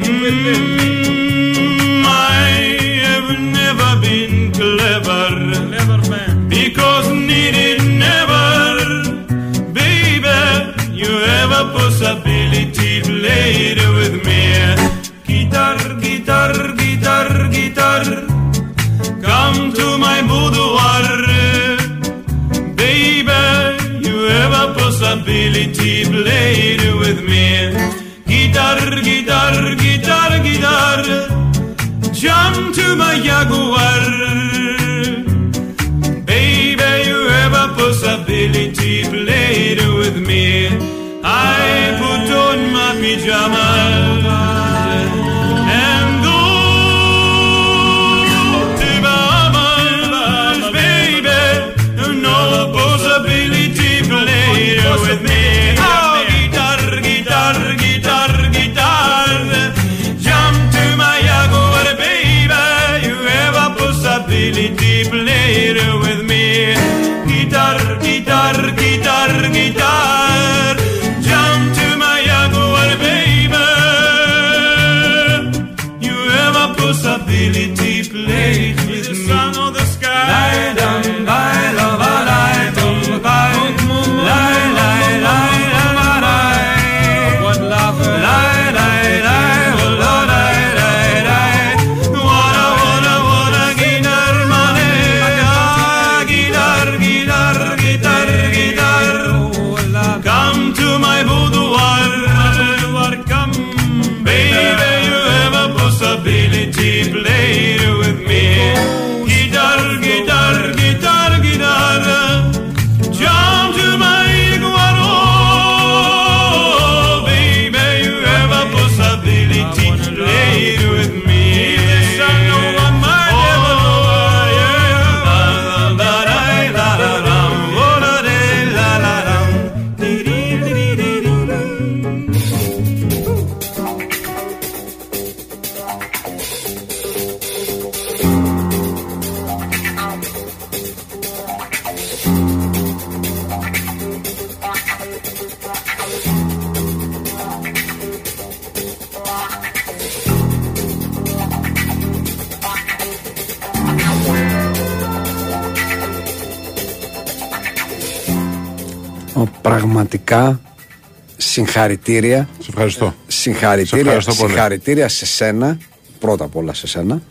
Mm, I have never been clever. Never man. Because needed never, baby. You have a possibility played with me. Guitar, guitar, guitar, guitar. Come to my boudoir, baby. You have a possibility played with me. Guitar, guitar, guitar, guitar. Jump to my jaguar. Baby, you have a possibility played with me. I put on my pajamas Πραγματικά συγχαρητήρια. Σε ευχαριστώ. Συγχαρητήρια, Σε ευχαριστώ πολύ. συγχαρητήρια σε σένα. Πρώτα απ' όλα σε σένα.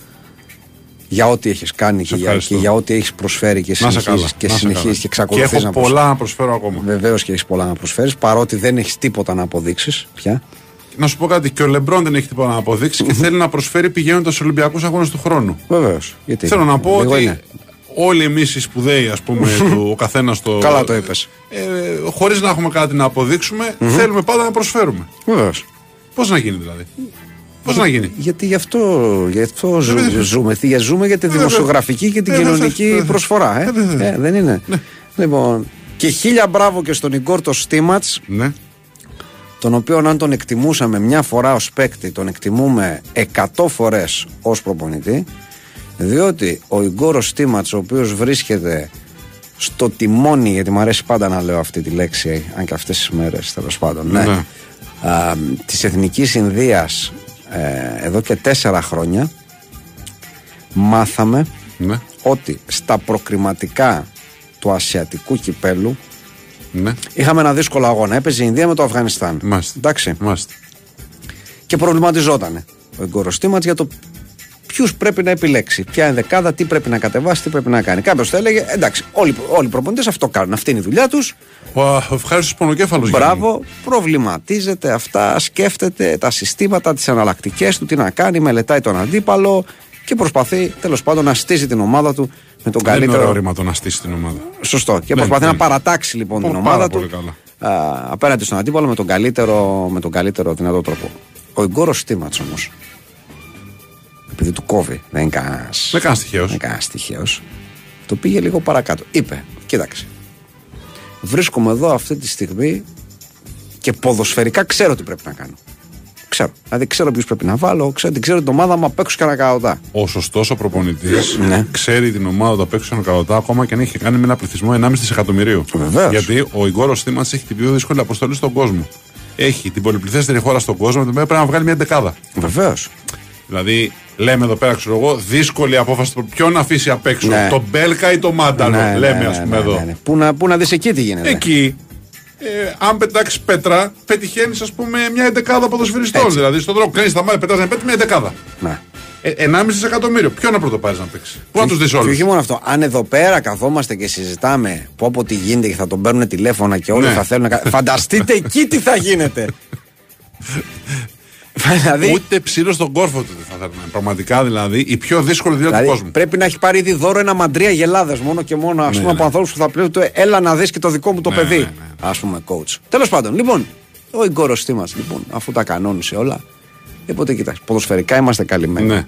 Για ό,τι έχεις κάνει και για, ευχαριστώ. και για ό,τι έχεις προσφέρει και Να σε συνεχίζει καλά. και, να σε συνεχίζεις καλά. και Και εξακολουθεί έχω να πολλά να προσφέρω ακόμα. Βεβαίως και έχεις πολλά να προσφέρεις, παρότι δεν έχεις τίποτα να αποδείξεις πια. Να σου πω κάτι, και ο Λεμπρόν δεν έχει τίποτα να αποδείξει και θέλει να προσφέρει πηγαίνοντας στους Ολυμπιακούς Αγώνες του χρόνου. Βεβαίως. Γιατί Θέλω να πω λίγο ότι είναι. Όλοι εμείς οι σπουδαίοι, ας πούμε, του, ο καθένας το. Καλά το είπες. Ε, Χωρίς να έχουμε κάτι να αποδείξουμε, θέλουμε πάντα να προσφέρουμε. Βεβαίως. Πώς να γίνει δηλαδή; Πώς να γίνει; Γιατί γι' αυτό, γι αυτό ζου- βέβαια. ζούμε. Τι- Ζούμε για τη βέβαια. δημοσιογραφική και την Ε, βέβαια, κοινωνική βέβαια. προσφορά. Ε. Ε, βέβαια. Ναι. Ε, δεν είναι. Λοιπόν, και χίλια μπράβο και στον Ιγκόρ το Στίματς Ναι. τον οποίον αν τον εκτιμούσαμε μια φορά ως παίκτη τον εκτιμούμε 100 φορές ως προπονητή διότι ο Ιγκόρος Στίματς ο οποίος βρίσκεται στο τιμόνι γιατί μου αρέσει πάντα να λέω αυτή τη λέξη αν και αυτές τις μέρες τέλος πάντων ναι, Ναι. Α, της Εθνικής Ινδίας ε, εδώ και τέσσερα χρόνια μάθαμε Ναι. ότι στα προκριματικά του Ασιατικού κυπέλου Ναι. είχαμε ένα δύσκολο αγώνα. Έπαιζε η Ινδία με το Αφγανιστάν. Μάλιστα. Εντάξει. Μάλιστα. Και προβληματιζόταν ο εγκοροστήματ για το ποιους πρέπει να επιλέξει. Ποια ενδεκάδα, τι πρέπει να κατεβάσει, τι πρέπει να κάνει. Κάποιος θα έλεγε εντάξει, όλοι, όλοι οι προπονητές αυτό κάνουν. Αυτή είναι η δουλειά τους. Ο ευχάριστος πονοκέφαλος Μπράβο, προβληματίζεται αυτά, σκέφτεται τα συστήματα, τις εναλλακτικέ του, τι να κάνει, μελετάει τον αντίπαλο και προσπαθεί τέλος πάντων να στήσει την ομάδα του με τον Δεν είναι ωραίο καλύτερο. ρήμα το να στήσει την ομάδα. Σωστό. Και Ναι, προσπαθεί ναι. να παρατάξει λοιπόν την Πάρα ομάδα πολύ του καλά. α, απέναντι στον αντίπαλο με τον καλύτερο, με τον καλύτερο δυνατό τρόπο. Ο Ιγκόρο Στίματ όμως. Επειδή του κόβει, δεν είναι κανένα. Δεν κάνει τυχαίος. Δεν είναι κανένας τυχαίος. Το πήγε λίγο παρακάτω. Είπε, κοίταξε. Βρίσκομαι εδώ αυτή τη στιγμή και ποδοσφαιρικά ξέρω τι πρέπει να κάνω. Ξέρω. Δηλαδή ξέρω ποιους πρέπει να βάλω, ξέρω, την ξέρω την ομάδα μου απ' έξω και ανακαωτά. Ο σωστός ο προπονητής Ναι. ξέρει την ομάδα του απ' έξω ένα καλωτά ακόμα και αν έχει κάνει με ένα πληθυσμό 1,5 δισεκατομμυρίου. Βεβαίως. Γιατί ο Ιγκόρο Θήμας έχει την πιο δύσκολη αποστολή στον κόσμο. έχει την πολυπληθέστερη χώρα στον κόσμο, την οποία πρέπει να βγάλει μια δεκάδα. Βεβαίως. Δηλαδή, λέμε εδώ πέρα, ξέρω εγώ, δύσκολη απόφαση. Ποιον να αφήσει απ' έξω, Ναι. τον Μπέλκα ή τον Μάνταλο. λέμε, ας πούμε εδώ. Πού να, πού να δεις εκεί τι γίνεται. Εκεί, ε, αν πετάξεις πέτρα, πετυχαίνεις, ας πούμε, μια εντεκάδα ποδοσφαιριστών. Έτσι. Δηλαδή, στον δρόμο κλείνει τα μάτια, πετάς μια πέτρα, μια εντεκάδα. Ναι. Ε, 1,5 δισεκατομμύριο. Ποιο να πρωτοπάρεις να παίξει; Πού να τους δεις Και όλου. όχι μόνο αυτό. Αν εδώ πέρα καθόμαστε και συζητάμε πω από τι γίνεται και θα τον παίρνουν τηλέφωνα και όλοι Ναι. θα θέλουν να. κα- Φανταστείτε εκεί τι θα γίνεται. Δηλαδή, Ούτε ψήλος στον κόρφο του δεν θα θέλουν. Πραγματικά δηλαδή η πιο δύσκολη δουλειά του δηλαδή κόσμου. πρέπει να έχει πάρει ήδη δώρο ένα μαντρία γελάδε μόνο και μόνο ας πούμε, ναι. από ανθρώπους που θα πλέον το έλα να δεις και το δικό μου το Ναι, παιδί. ναι, ναι. Α πούμε, coach. Τέλος πάντων, λοιπόν, ο Ιγκόρο μας, λοιπόν, αφού τα κανόνισε όλα, είπε κοίταξε, ποδοσφαιρικά είμαστε καλυμμένοι. Ναι.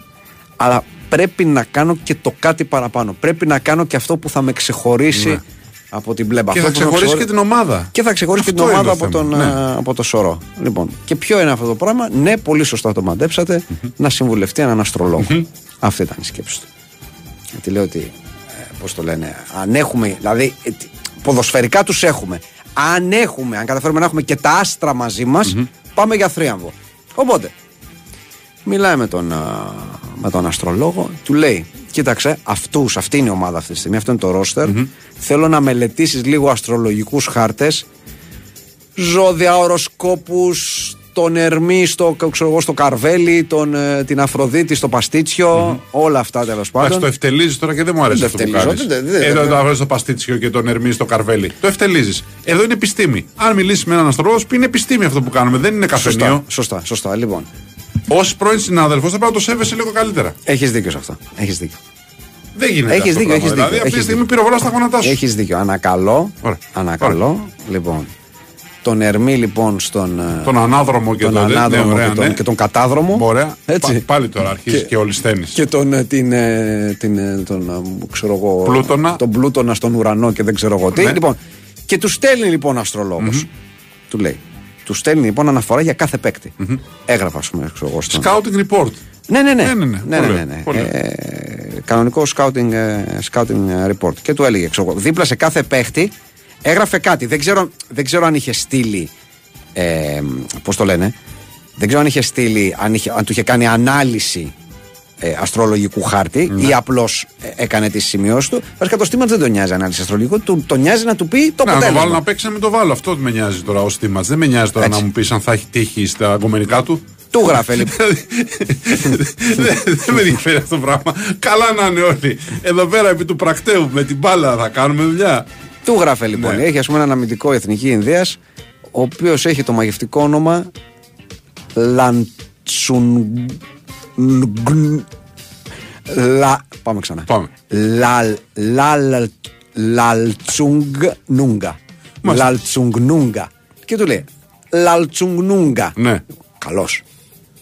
Αλλά πρέπει να κάνω και το κάτι παραπάνω. Πρέπει να κάνω και αυτό που θα με ξεχωρίσει Ναι. Από την μπλέμπα. Και Αυτό θα που με ξεχωρίσει και ξεχωρί- την ομάδα. Και θα ξεχωρίσει και την Αυτό είναι ομάδα το από τον, θέμα. Ναι. α, από το σωρό. Λοιπόν, και ποιο είναι αυτό το πράγμα; Ναι, πολύ σωστά το μαντεψατε να συμβουλευτεί έναν αστρολόγο. Αυτή ήταν η σκέψη του. Γιατί λέω ότι, ε, πώς το λένε, αν έχουμε, δηλαδή ε, τι- ποδοσφαιρικά τους έχουμε. Αν έχουμε, αν καταφέρουμε να έχουμε και τα άστρα μαζί μας, πάμε για θρίαμβο. Οπότε, μιλάει με τον, α, με τον αστρολόγο, του λέει: Κοίταξε, αυτούς, αυτή είναι η ομάδα αυτή τη στιγμή, αυτό είναι το ροστερ Θέλω να μελετήσεις λίγο αστρολογικούς χάρτες, ζώδια, οροσκόπους, τον Ερμή στο, ξέρω εγώ, στο Καρβέλι, τον, ε, την Αφροδίτη στο παστιτσιο όλα αυτά τέλος Εντάξει, πάντων. το ευτελίζεις τώρα και δεν μου αρέσει Δεν αυτό που ευτελίζω, κάνεις. δεν- δεν- Εδώ δεν- το αβρέ στο παστίτσιο και τον Ερμή στο καρβέλι. Το ευτελίζεις. Εδώ είναι επιστήμη. Αν μιλήσεις με έναν αστρολόγο, πει είναι επιστήμη αυτό που κάνουμε. Δεν είναι Σωστά, καφενείο. σωστά, σωστά. Λοιπόν, Ω πρώην συνάδελφος θα πρέπει να το σέβεσαι λίγο καλύτερα. έχεις δίκιο σε αυτό. Έχεις δίκιο. Δεν γίνεται Έχεις αυτό. δίκιο, πράγμα. έχεις δηλαδή, δίκιο, αυτή τη έχεις στιγμή δίκιο. πυροβολάς στα γόνατά σου. Έχεις δίκιο. Ανακαλώ. Ωραία. Ανακαλώ. Λοιπόν, τον Ερμή λοιπόν στον. ε, Τον ανάδρομο και τον τον, ανάδρομο ναι, ωραία, και, τον, ναι. και τον κατάδρομο. Ωραία. Έτσι. Πα- πάλι τώρα αρχίζεις και, όλη στένει. Και τον, ε, την, ε, την, ε, τον, ε, ξέρω εγώ, Πλούτονα. τον Πλούτονα στον ουρανό και δεν ξέρω εγώ τι. Ναι. Λοιπόν, και του στέλνει λοιπόν αστρολόγος. Του λέει. Του στέλνει λοιπόν αναφορά για κάθε παίκτη. Έγραφα, ας πούμε, ξέρω εγώ. Στον... Scouting report. Ναι, ναι, ναι. Ναι, ναι, ναι. ναι, Πολύ ναι, ωραία, ναι. πολύ ωραία. Ε, κανονικό scouting, ε, scouting report. Και του έλεγε, ξέρω, εγώ, δίπλα σε κάθε παίχτη έγραφε κάτι. Δεν ξέρω, δεν ξέρω αν είχε στείλει. Ε, Πώς το λένε. Δεν ξέρω αν είχε στείλει, αν, είχε, αν του είχε κάνει ανάλυση ε, αστρολογικού χάρτη Ναι. ή απλώ έκανε τις σημειώσεις του. Βασικά το στήμα δεν τον νοιάζει ανάλυση αστρολογικού, του, τον νοιάζει να του πει το Να το αποτέλεσμα. βάλω να παίξει να μην το βάλω. Αυτό με νοιάζει τώρα ω θύμα. Δεν με νοιάζει τώρα Έτσι. να μου πεις αν θα έχει τύχει στα αγκομενικά του. Του γράφε λοιπόν. Δηλαδή, δεν δεν με ενδιαφέρει αυτό το πράγμα. Καλά να είναι όλοι. Εδώ πέρα επί του πρακτέου με την μπάλα θα κάνουμε δουλειά. Του γράφει λοιπόν. Ναι. Έχει ας πούμε έναν αμυντικό εθνική Ινδίας, ο οποίος έχει το μαγευτικό όνομα Λαντσουν. Λα... Πάμε ξανά. Πάμε. Λαλ... Λαλ... Λαλτσούγκ Νούγκα. Μάλιστα. Λαλτσούγκ Νούγκα. Και του λέει Λαλτσούγκ Νούγκα. Ναι. Καλώ.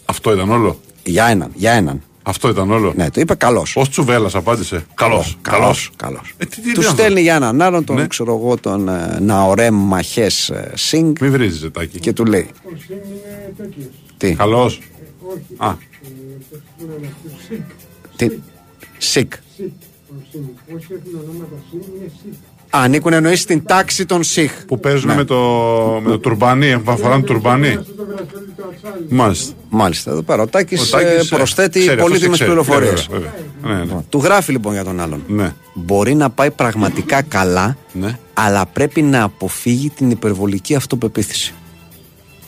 Αυτό ήταν όλο; Για έναν, για έναν. Αυτό ήταν όλο; Ναι, το είπε καλώ. Ω τσουβέλας απάντησε. Καλώ. Καλώ. Καλώς. Ε, τι- τι Του είναι αυτό; στέλνει για έναν άλλον, τον Ναι. ξέρω εγώ, τον ε, Ναορέμ Μαχές Σινγκ Μην βρίζεις ζετάκι. και του λέει. Τι, Καλώ. Α, τι, Σικ. Ανήκουν εννοείς στην τάξη των Σιχ. που παίζουν Ναι. με, το, με το τουρμπανί, που φοράνε τουρμπανί. Μάλιστα. Μάλιστα, εδώ πέρα ο Τάκης Ο Τάκης, ε, προσθέτει ξέρει, αυτός πολύτιμε ξέρει. πληροφορίες. Βέβαια, βέβαια. Ναι, ναι. Του γράφει λοιπόν για τον άλλον. Ναι. Μπορεί να πάει πραγματικά καλά, Ναι. αλλά πρέπει να αποφύγει την υπερβολική αυτοπεποίθηση.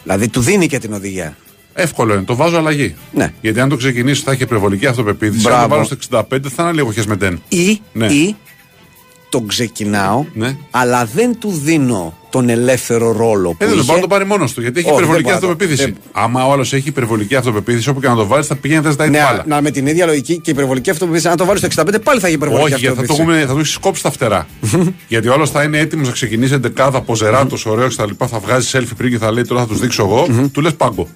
Δηλαδή του δίνει και την οδηγία. Εύκολο είναι, το βάζω αλλαγή. Ναι. Γιατί αν το ξεκινήσει θα έχει υπερβολική αυτοπεποίθηση. Αν Μπράβο. το βάλω στο 65 θα είναι λίγο χεσμετέν. Ή, Ναι. ή τον ξεκινάω, Ναι. αλλά δεν του δίνω τον ελεύθερο ρόλο που Ε, δεν είχε. μπορεί να το πάρει μόνος του γιατί έχει Όχι, υπερβολική δεν μπορεί να το- αυτοπεποίθηση. δεν- Άμα ο άλλος έχει υπερβολική αυτοπεποίθηση, όπου και να το βάλεις θα πηγαίνει θα ζητάει Ναι, την μπάλα. να, με την ίδια λογική και υπερβολική αυτοπεποίθηση, αν το βάλεις στο 65 πάλι θα έχει υπερβολική Όχι, γιατί θα το, αυτοπεποίθηση. έχουμε, θα το έχεις κόψει τα φτερά. γιατί ο άλλος θα είναι έτοιμος να ξεκινήσει εντεκάδα, ποζεράτο, ωραίος κτλ. Θα βγάζει selfie πριν και θα λέει τώρα θα τους δείξω εγώ. Του λες πάγκο.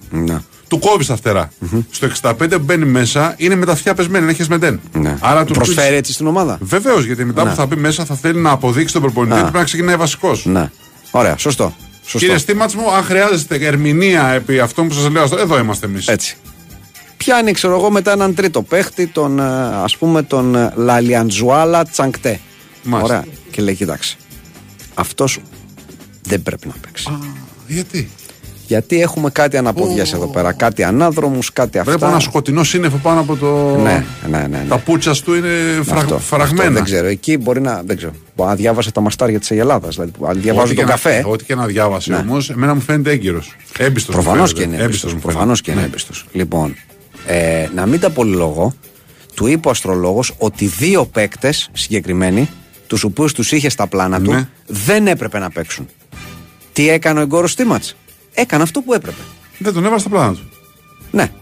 Ναι. Του κόβεις τα φτερά. Στο 65 μπαίνει μέσα, είναι με τα αυτιά πεσμένα, είναι χεσμετέν. Ναι. Άρα του Προσφέρει έτσι στην ομάδα. Βεβαίως, γιατί μετά που θα μπει μέσα θα θέλει να αποδείξει τον προπονητή Να. πρέπει να ξεκινάει βασικός. Ναι. Ωραία, σωστό. σωστό. Κύριε Στήματς μου, αν χρειάζεστε ερμηνεία επί αυτών που σας λέω, εδώ είμαστε εμείς. Έτσι. Πιάνει, ξέρω εγώ, μετά έναν τρίτο παίχτη, τον ε, ας πούμε τον ε, Λαλιαντζουάλα Τσανκτέ. Μάλιστα. Ωραία. Και λέει, κοίταξε. Αυτός δεν πρέπει να παίξει. Γιατί; Γιατί έχουμε κάτι αναποδιές εδώ πέρα, κάτι ανάδρομους, κάτι αυτά. Βλέπω ένα σκοτεινό σύννεφο πάνω από το. Ναι, ναι, ναι. ναι. Τα πούτσα του είναι φραγ... Αυτό, φραγμένα. αυτό δεν ξέρω. Εκεί μπορεί να. Δεν ξέρω. Μπορεί να διάβασε τα μαστάρια της Ελλάδας. Δηλαδή, αν διαβάζουν Ό,τι τον και καφέ. Να, ό,τι και να διάβασε Ναι. όμως, εμένα μου φαίνεται έγκυρος. Έμπιστος. Προφανώς και είναι έμπιστος. Προφανώς και είναι έμπιστος. Λοιπόν, ε, να μην τα πολυλογώ, του είπε ο αστρολόγος ότι δύο παίκτες συγκεκριμένοι, τους οποίους τους είχε στα πλάνα του, Ναι. δεν έπρεπε να παίξουν. Τι έκανε ο Εγκόρο Τίματ. Έκανε αυτό που έπρεπε. Δεν τον έβαλε στα πλάνα του. Ναι.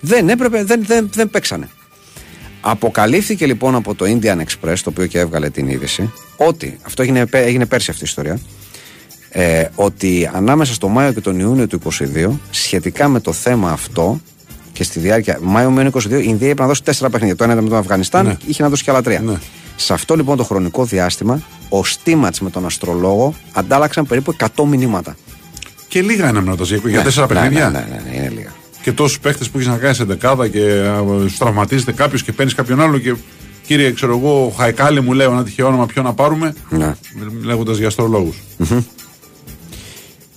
Δεν έπρεπε, δεν, δεν, δεν παίξανε. Αποκαλύφθηκε λοιπόν από το Indian Express, το οποίο και έβγαλε την είδηση, ότι, αυτό έγινε, πέ- έγινε πέρσι αυτή η ιστορία, ε, ότι ανάμεσα στο Μάιο και τον Ιούνιο του 22, σχετικά με το θέμα αυτό και στη διάρκεια Μάιο με 22, η Ινδία είπε να δώσει τέσσερα παιχνίδια. Το ένα ήταν με τον Αφγανιστάν, Ναι. είχε να δώσει και άλλα τρία. Ναι. Σε αυτό λοιπόν το χρονικό διάστημα, ο Στίματς με τον αστρολόγο αντάλλαξαν περίπου 100 μηνύματα. Και λίγα είναι να για Ναι, τέσσερα ναι, παιχνίδια. Ναι, ναι, ναι, ναι, είναι λίγα. Και τόσους παίχτες που έχεις να κάνεις σε δεκάδα και σου τραυματίζεται κάποιος και παίρνεις κάποιον άλλο και κύριε, ξέρω εγώ, ο Χαϊκάλη μου λέει ένα τυχαίο όνομα ποιο να πάρουμε. Ναι. Λέγοντας για αστρολόγους.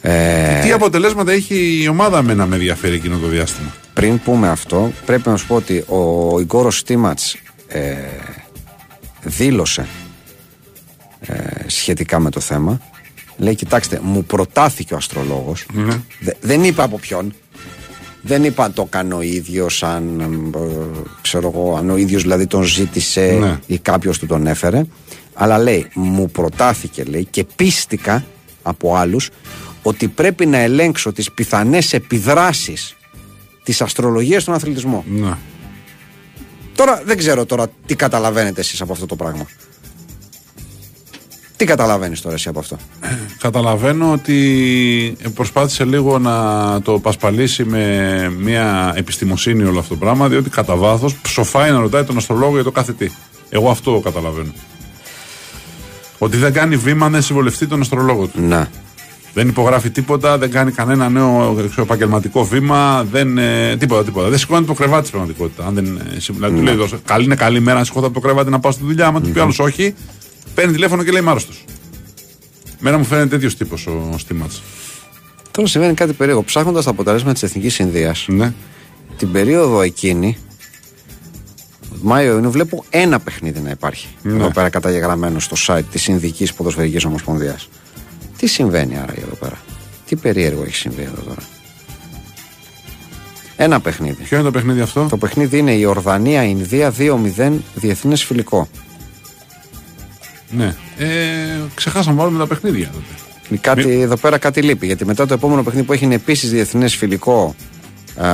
Ε, Τι αποτελέσματα έχει η ομάδα με να με ενδιαφέρει εκείνο το διάστημα; Πριν πούμε αυτό, πρέπει να σου πω ότι ο Ιγκόρο Στίματς ε, δήλωσε ε, σχετικά με το θέμα. Λέει, κοιτάξτε, μου προτάθηκε ο αστρολόγος Ναι. Δε- δεν είπα από ποιον. Δεν είπα αν το κάνω ο ίδιος, αν ε, ξέρω εγώ, αν ο ίδιος δηλαδή τον ζήτησε Ναι. ή κάποιος του τον έφερε. Αλλά λέει, μου προτάθηκε λέει και πίστηκα από άλλους ότι πρέπει να ελέγξω τις πιθανές επιδράσεις της αστρολογίας στον αθλητισμό. Ναι. Τώρα δεν ξέρω τώρα τι καταλαβαίνετε εσείς από αυτό το πράγμα. Τι καταλαβαίνεις τώρα εσύ από αυτό; Καταλαβαίνω ότι προσπάθησε λίγο να το πασπαλίσει με μια επιστημοσύνη όλο αυτό το πράγμα, διότι κατά βάθος ψοφάει να ρωτάει τον αστρολόγο για το κάθε τι. Εγώ αυτό καταλαβαίνω. Ότι δεν κάνει βήμα να συμβολευτεί τον αστρολόγο του. Να. Δεν υπογράφει τίποτα, δεν κάνει κανένα νέο ξέρω, επαγγελματικό βήμα, δεν, ε, τίποτα, τίποτα. Δεν σηκώνει το κρεβάτι στην πραγματικότητα. Αν δεν, ε, συμ- δηλαδή, του λέει, «Δώσε, καλή είναι καλή μέρα να σηκώθω από το κρεβάτι να πάω στη δουλειά. Άμα του πει άλλος όχι, παίρνει τηλέφωνο και λέει Είμαι άρρωστο. Μένα μου φαίνεται τέτοιος τύπος ο Στίματ. Τώρα συμβαίνει κάτι περίεργο. Ψάχνοντας τα αποτελέσματα της Εθνικής Ινδίας, Ναι. την περίοδο εκείνη, Μάιο-Ιούνιο, βλέπω ένα παιχνίδι να υπάρχει. Ναι. Εδώ πέρα καταγεγραμμένο στο site της Ινδικής Ποδοσφαιρικής Ομοσπονδίας. Τι συμβαίνει άρα εδώ πέρα; Τι περίεργο έχει συμβεί εδώ τώρα; Ένα παιχνίδι. Ποιο είναι το παιχνίδι αυτό, Το παιχνίδι είναι η Ορδανία-Ινδία 2-0 διεθνές φιλικό. Ναι. Ε, ξεχάσαμε να βάλουμε τα παιχνίδια τότε. Κάτι, Εδώ πέρα κάτι λείπει. Γιατί μετά το επόμενο παιχνίδι που έχει είναι επίσης διεθνές φιλικό α,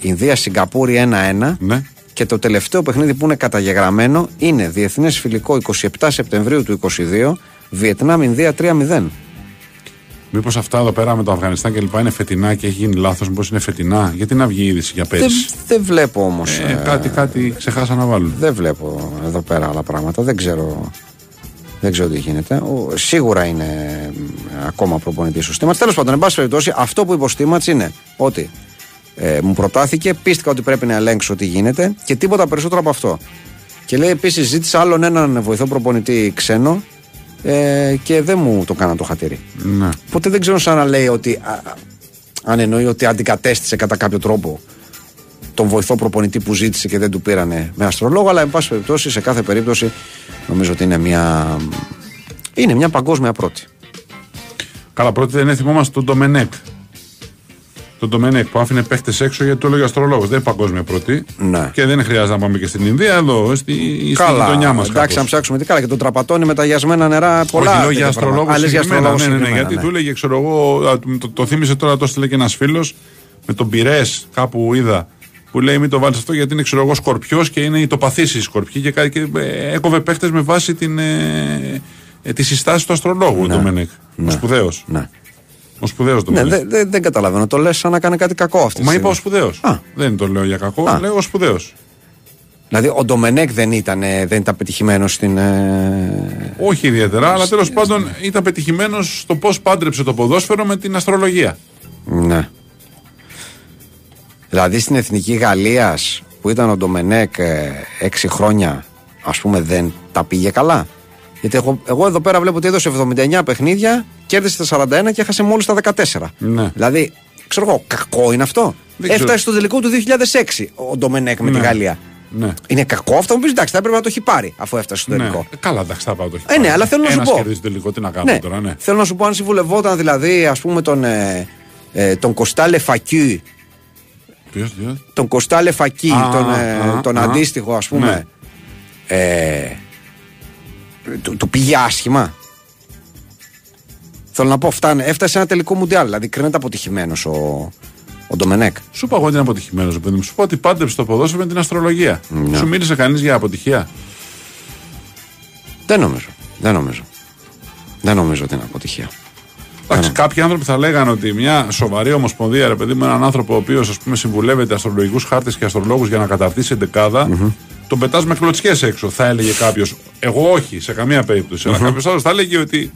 Ινδία-Σιγκαπούρη 1-1. Ναι. Και το τελευταίο παιχνίδι που είναι καταγεγραμμένο είναι διεθνές φιλικό 27 Σεπτεμβρίου του 22, Βιετνάμ-Ινδία 3-0. Μήπως αυτά εδώ πέρα με το Αφγανιστάν και λοιπά είναι φετινά και έχει γίνει λάθος, μήπως είναι φετινά. Γιατί να βγει η είδηση για Δεν, πέρυσι; δεν βλέπω όμως. Ε, κάτι, κάτι ξεχάσαν να βάλουν. δεν βλέπω εδώ πέρα άλλα πράγματα. Δεν ξέρω. Δεν ξέρω τι γίνεται. Ο, σίγουρα είναι μ, ακόμα προπονητής ο Στήματ. Τέλος πάντων, εν πάση περιπτώσει, αυτό που είπε ο Στήματ είναι ότι ε, μου προτάθηκε, πίστηκα ότι πρέπει να ελέγξω τι γίνεται και τίποτα περισσότερο από αυτό. Και λέει επίσης, ζήτησα άλλον έναν βοηθό προπονητή ξένο ε, και δεν μου το κάναν το χατήρι. Ναι. Οπότε δεν ξέρω σαν να λέει ότι. α, α, αν εννοεί ότι αντικατέστησε κατά κάποιο τρόπο τον βοηθό προπονητή που ζήτησε και δεν του πήρανε με αστρολόγο, αλλά εν πάση περιπτώσει, σε κάθε περίπτωση, νομίζω ότι είναι μια. Είναι μια παγκόσμια πρώτη. Καλά, πρώτη δεν είναι θυμόμαστε τον Ντομενέκ. Τον Ντομενέκ που άφηνε παίχτες έξω γιατί το έλεγε αστρολόγος. Δεν είναι παγκόσμια πρώτη. Ναι. Και δεν χρειάζεται να πάμε και στην Ινδία, εδώ, στη, στη Καλά, γειτονιά μας. εντάξει, να ψάξουμε τι καλά. Και τον τραπατώνει με τα γιασμένα νερά πολλά. Όχι, λέω τέτοια για αστρολόγος. πράγματα. Α, λες για συγκεκριμένα, αστρολόγο ναι, ναι, ναι, συγκεκριμένα, γιατί ναι. του έλεγε, ξέρω εγώ, α, το, το θύμισε τώρα, το έστειλε και ένας φίλος με τον πυρέ κάπου είδα. Που λέει μην το βάλεις αυτό γιατί είναι ξέρω εγώ σκορπιός και είναι η τοπαθή η σκορπιή και, κάτι- και ε, έκοβε παίχτες με βάση την, ε, ε, τη συστάση του αστρολόγου ο Ντομενέκ. Ο σπουδαίος. Ναι, Ο σπουδαίος ναι Ντομενέκ. δεν δεν- δεν καταλαβαίνω. Το λες σαν να κάνει κάτι κακό αυτή. τη Μα είπα ο στιγμή. σπουδαίος. Α. Δεν το λέω για κακό, Α. λέω ο σπουδαίος. Δηλαδή, ο Ντομενέκ δεν ήταν, ε, δεν ήταν πετυχημένος στην. ε, Όχι ιδιαίτερα, αλλά τέλος πάντων ήταν πετυχημένος στο πώς πάντρεψε το ποδόσφαιρο με την αστρολογία. Ναι. Δηλαδή στην εθνική Γαλλίας που ήταν ο Ντομενέκ ε, έξι χρόνια, ας πούμε, δεν τα πήγε καλά. Γιατί εγώ, εγώ εδώ πέρα βλέπω ότι έδωσε 79 παιχνίδια, κέρδισε τα 41 και έχασε μόλις τα 14. Ναι. Δηλαδή Ξέρω εγώ, κακό είναι αυτό. Δεν ξέρω. Έφτασε στο τελικό του 2006 ο Ντομενέκ με τη Ναι. Γαλλία. Ναι. Είναι κακό αυτό, μου πεις εντάξει, θα έπρεπε να το έχει πάρει αφού έφτασε στο Ναι. τελικό. Ε, Καλά, εντάξει, θα πάω το έχει Ε, ναι, πάρει. αλλά θέλω να σου Ένας πω. κερδίζει τελικό, τι να κάνουμε Ναι. τώρα, ναι. Θέλω να σου πω αν συμβουλευόταν δηλαδή ας πούμε τον, ε, ε, τον Κωστά Λεφακιού, Ποιος, ποιος; τον Κωστά Λεφακί, Α, τον, ε, α, τον α. αντίστοιχο ας πούμε, ε, του, του πήγε άσχημα. Θέλω να πω, φτάνε, έφτασε σε ένα τελικό μουντιάλ, δηλαδή κρίνεται αποτυχημένος ο, ο Ντομενέκ. Σου είπα εγώ ότι είναι αποτυχημένος, παιδί μου. Σου είπα ότι πάντεψε το ποδόσφαιρο με την αστρολογία. Ναι. Σου μίλησε κανείς για αποτυχία. Δεν νομίζω. Δεν νομίζω. Δεν νομίζω ότι είναι αποτυχία. Εντάξει, κάποιοι άνθρωποι θα λέγανε ότι μια σοβαρή ομοσπονδία, ρε παιδί μου, έναν άνθρωπο ο οποίος συμβουλεύεται αστρολογικούς χάρτες και αστρολόγους για να καταρτήσει εντεκάδα, τον πετάς με κλωτσιές έξω. Θα έλεγε κάποιος. Εγώ όχι, σε καμία περίπτωση. Αλλά κάποιος άλλος θα έλεγε ότι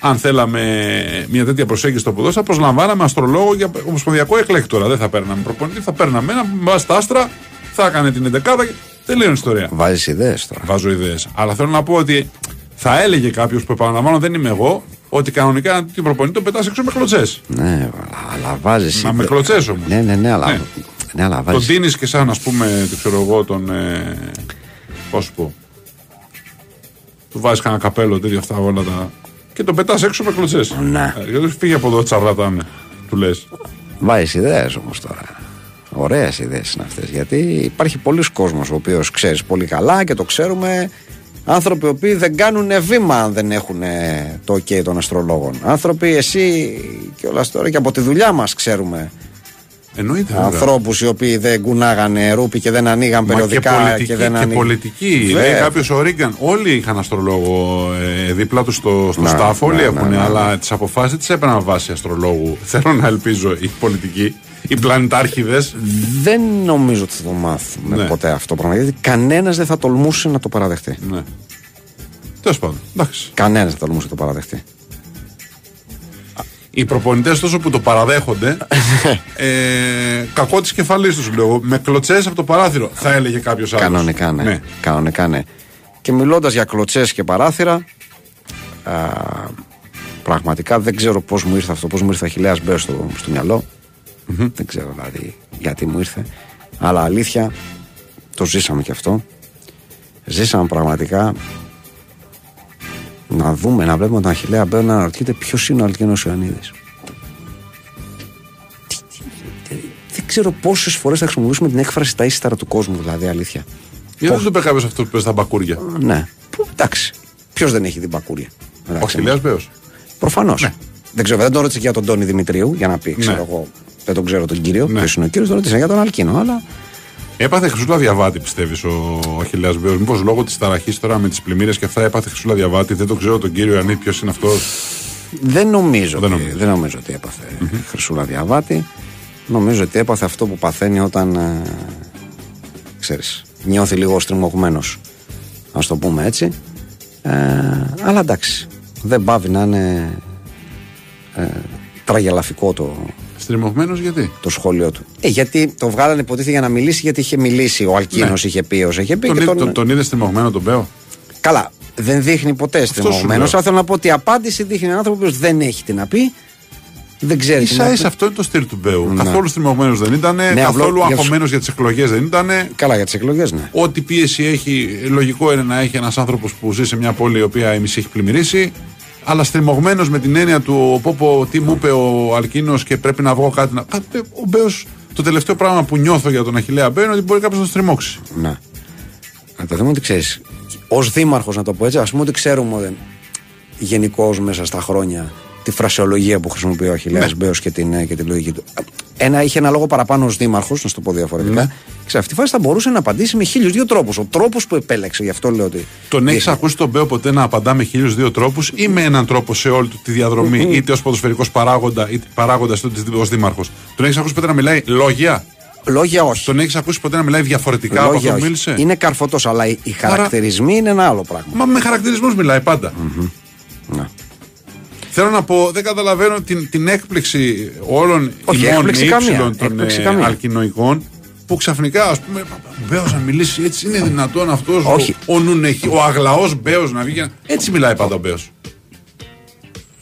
αν θέλαμε μια τέτοια προσέγγιση στο ποδόσφαιρο, θα προσλαμβάναμε αστρολόγο για ομοσπονδιακό εκλέκτορα. Δεν θα παίρναμε προπονητή, θα παίρναμε ένα με βάση τα άστρα, θα έκανε την εντεκάδα και τελείωνε η ιστορία. Βάζεις ιδέες τώρα. Βάζω ιδέες. Αλλά θέλω να πω ότι θα έλεγε κάποιος που επαναλαμβάνω δεν είμαι εγώ, ότι κανονικά την προπονητή τον πετάς έξω με κλωτσές. Ναι, αλλά βάζεις. Μα με κλωτσές όμως. Ναι, ναι, ναι, αλλά. Ναι. Ναι, αλλά Τον βάζεις... τίνεις και σαν, ας πούμε, το ξέρω εγώ, τον. Ε, Πώς σου πω. Του βάζεις κανένα καπέλο, τέτοια αυτά όλα τα. και τον πετάς έξω με κλωτσές. Ναι. γιατί φύγει από εδώ, τσαρλατάνε. Του λες. Βάζεις ιδέες όμως τώρα. Ωραίες ιδέες είναι αυτές. Γιατί υπάρχει πολλοί κόσμος ο οποίος ξέρεις πολύ καλά και το ξέρουμε. Άνθρωποι οι οποίοι δεν κάνουν βήμα αν δεν έχουν το OK των αστρολόγων. Άνθρωποι, εσύ και όλα τώρα και από τη δουλειά μας ξέρουμε Εννοείται. βέβαια. ανθρώπους οι οποίοι δεν κουνάγανε ρούπι και δεν ανοίγαν Μα και περιοδικά πολιτική, και δεν και ανοίγαν. πολιτική. Βέβαια. Λέει κάποιος ο Ρίγκαν. Όλοι είχαν αστρολόγο ε, δίπλα τους στο, στο Ναι, staff. Όλοι ναι, έχουν. ναι, ναι, ναι. Αλλά τις αποφάσεις τις έπαιρναν βάσει αστρολόγου. Θέλω να ελπίζω οι πολιτικοί, οι πλανητάρχηδες. Δεν νομίζω ότι θα το μάθουμε Ναι. ποτέ αυτό το πράγμα. Γιατί κανένας δεν θα τολμούσε να το παραδεχτεί. Ναι. Τέλος πάντων. Εντάξει. Κανένας δεν θα τολμούσε να το παραδεχτεί. Οι προπονητές τόσο που το παραδέχονται. ε, κακό της κεφαλής τους λέω. Με κλωτσές από το παράθυρο. Θα έλεγε κάποιος άλλος. Κανονικά ναι. ναι. Κανονικά ναι. Και μιλώντας για κλωτσές και παράθυρα, α, πραγματικά δεν ξέρω πώς μου ήρθε αυτό, πώς μου ήρθε ο Αχηλέα Μπέος στο, στο μυαλο Δεν ξέρω δηλαδή γιατί μου ήρθε. Αλλά αλήθεια, το ζήσαμε κι αυτό. Ζήσαμε πραγματικά να δούμε, να βλέπουμε τον Αχηλέα Μπέο να αναρωτιέται ποιος είναι ο Αλκίνος Ιωαννίδης. Δεν ξέρω πόσες φορές θα χρησιμοποιήσουμε την έκφραση τα ύστερα του κόσμου, δηλαδή αλήθεια. Γιατί δεν το είπε κάποιος αυτό που παίζει τα μπακούρια; Ναι. Που, εντάξει. Ποιος δεν έχει δει μπακούρια; Ο Χιλέας Μπέος. Προφανώς. Ναι. Δεν ξέρω, δεν τον ρώτησε για τον Τόνι Δημητρίου για να πει, ξέρω Ναι. εγώ. Δεν τον ξέρω τον κύριο. Ναι. Ποιος είναι ο κύριος, τον ρώτησε για τον Αλκίνο. Αλλά Έπαθε χρυσούλα διαβάτη, πιστεύεις ο Αχιλέας Μπέος. Μήπως λόγω της ταραχής τώρα με τις πλημμύρες και αυτά έπαθε χρυσούλα διαβάτη. Δεν το ξέρω τον κύριο Ιωαννίδη ποιος είναι αυτός. δεν νομίζω, Δεν ότι, νομίζω. δεν νομίζω ότι έπαθε χρυσούλα διαβάτη. Νομίζω ότι έπαθε αυτό που παθαίνει όταν. Ε, ξέρεις, νιώθει λίγο στριμωγμένος Α το πούμε έτσι. Ε, αλλά εντάξει. Δεν πάβει να είναι ε, τραγελαφικό το, Στριμωγμένος γιατί; το σχόλιο του. Ε, γιατί το βγάλανε υποτίθεται για να μιλήσει, γιατί είχε μιλήσει. Ο Αλκίνος Ναι. είχε πει όσο είχε πει. Τον, και είδε- τον... τον, τον είδε στριμωγμένο τον Μπέο; Καλά, δεν δείχνει ποτέ σου στριμωγμένος. λέω. Αλλά θέλω να πω ότι η απάντηση δείχνει έναν άνθρωπο που δεν έχει τι να πει. Δεν ξέρει τι σα να πει. ίσα αυτό είναι το στυλ του Μπέου. Ναι. Καθόλου στριμωγμένος δεν ήταν. καθόλου απλό- για τους- αγχωμένος για τις εκλογές δεν ήταν. Καλά για τις εκλογές, ναι. Ό,τι πίεση έχει, λογικό είναι να έχει ένας άνθρωπος που ζει σε μια πόλη η οποία η μισή έχει πλημμυρίσει. Αλλά στριμωγμένος με την έννοια του πω, πω, τι μου είπε ο Αλκίνος και πρέπει να βγω κάτι να. Α, ε, Ο Μπέος, το τελευταίο πράγμα που νιώθω για τον Αχηλέα Μπέο είναι ότι μπορεί κάποιος να τον στριμώξει. ναι. Αλλά το θέμα είναι ότι ξέρεις, ως δήμαρχος, να το πω έτσι, ας πούμε ότι ξέρουμε γενικώς μέσα στα χρόνια τη φρασεολογία που χρησιμοποιεί ο Αχηλέα Ναι. Μπέος και, την, ε, και την λογική του. Ένα, είχε ένα λόγο παραπάνω ως δήμαρχος, να σου το πω διαφορετικά. Ναι. Και σε αυτή τη φάση θα μπορούσε να απαντήσει με χίλιους δύο τρόπους. Ο τρόπος που επέλεξε, γι' αυτό λέω ότι. Τον έχεις δείχνει. ακούσει τον Μπέο ποτέ να απαντά με χίλιους δύο τρόπους ή με έναν τρόπο σε όλη του τη διαδρομή, είτε ως ποδοσφαιρικός παράγοντα, είτε παράγοντας είτε ως δήμαρχος. Τον έχεις ακούσει ποτέ να μιλάει λόγια; Λόγια όχι. Τον έχεις ακούσει ποτέ να μιλάει διαφορετικά από Λόγια αυτό που όχι. μίλησε; Είναι καρφωτός, αλλά οι, οι χαρακτηρισμοί είναι ένα άλλο πράγμα. Μα με χαρακτηρισμούς μιλάει πάντα. Ναι. Θέλω να πω, δεν καταλαβαίνω την, την έκπληξη όλων Όχι, ημών έκπληξη με καμία. ύψιλον των Έκπληξη ε, καμία. αλκινοϊκών που ξαφνικά ας πούμε ο Μπέος να μιλήσει έτσι είναι δυνατόν αυτός Όχι. ο, ο, νουνεχι- ο αγλαός Μπέος να βγει και να- έτσι μιλάει πάντα ο Μπέος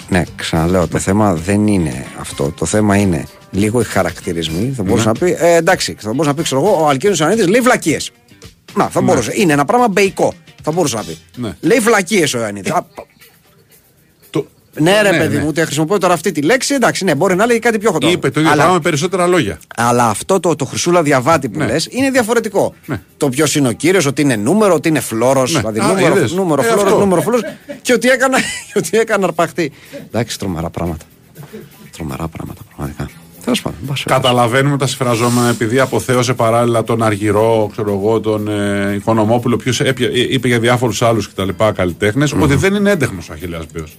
Ναι, ξαναλέω, το θέμα δεν είναι αυτό. Το θέμα είναι λίγο οι χαρακτηρισμοί, θα μπορούσε να πει. Ε, εντάξει, θα μπορούσε να πει, ξέρω εγώ, ο Αλκίνος Ιωαννίδης λέει βλακίες. Να, θα μπορούσε. Είναι ένα πράγμα μπεϊκό. Θα μπορούσε να πει. Ναι. Λέει βλακίες ο Ιωαννίδης. Το... Ναι, ρε ναι, παιδί ναι. μου, ότι χρησιμοποιώ τώρα αυτή τη λέξη. Εντάξει, ναι, μπορεί να λέει κάτι πιο χοντρό. Είπε το ίδιο Αλλά- πράγμα με περισσότερα λόγια. Αλλά αυτό το, το Χρυσούλα Διαβάτη που Ναι. λες είναι διαφορετικό. Ναι. Το ποιος είναι ο κύριος, ότι είναι νούμερο, ότι είναι φλόρος. Δηλαδή Α, νούμερο, είδες. νούμερο, Ε, φλόρος, αυτό. νούμερο, φλόρος. και ότι έκανα, και ότι έκανα αρπαχτή. Εντάξει, τρομερά πράγματα. Τρομερά πράγματα, πραγματικά. Τέλος πάντων, εν πάση περιπτώσει. Καταλαβαίνουμε τα συμφραζόμενα επειδή αποθέωσε παράλληλα τον Αργυρό, ξέρω εγώ, τον ε, Οικονομόπουλο, ποιος είπε για διάφορους άλλους κτλ. καλλιτέχνες, ότι δεν είναι έντεχνος ο Αχιλέα Μπέος.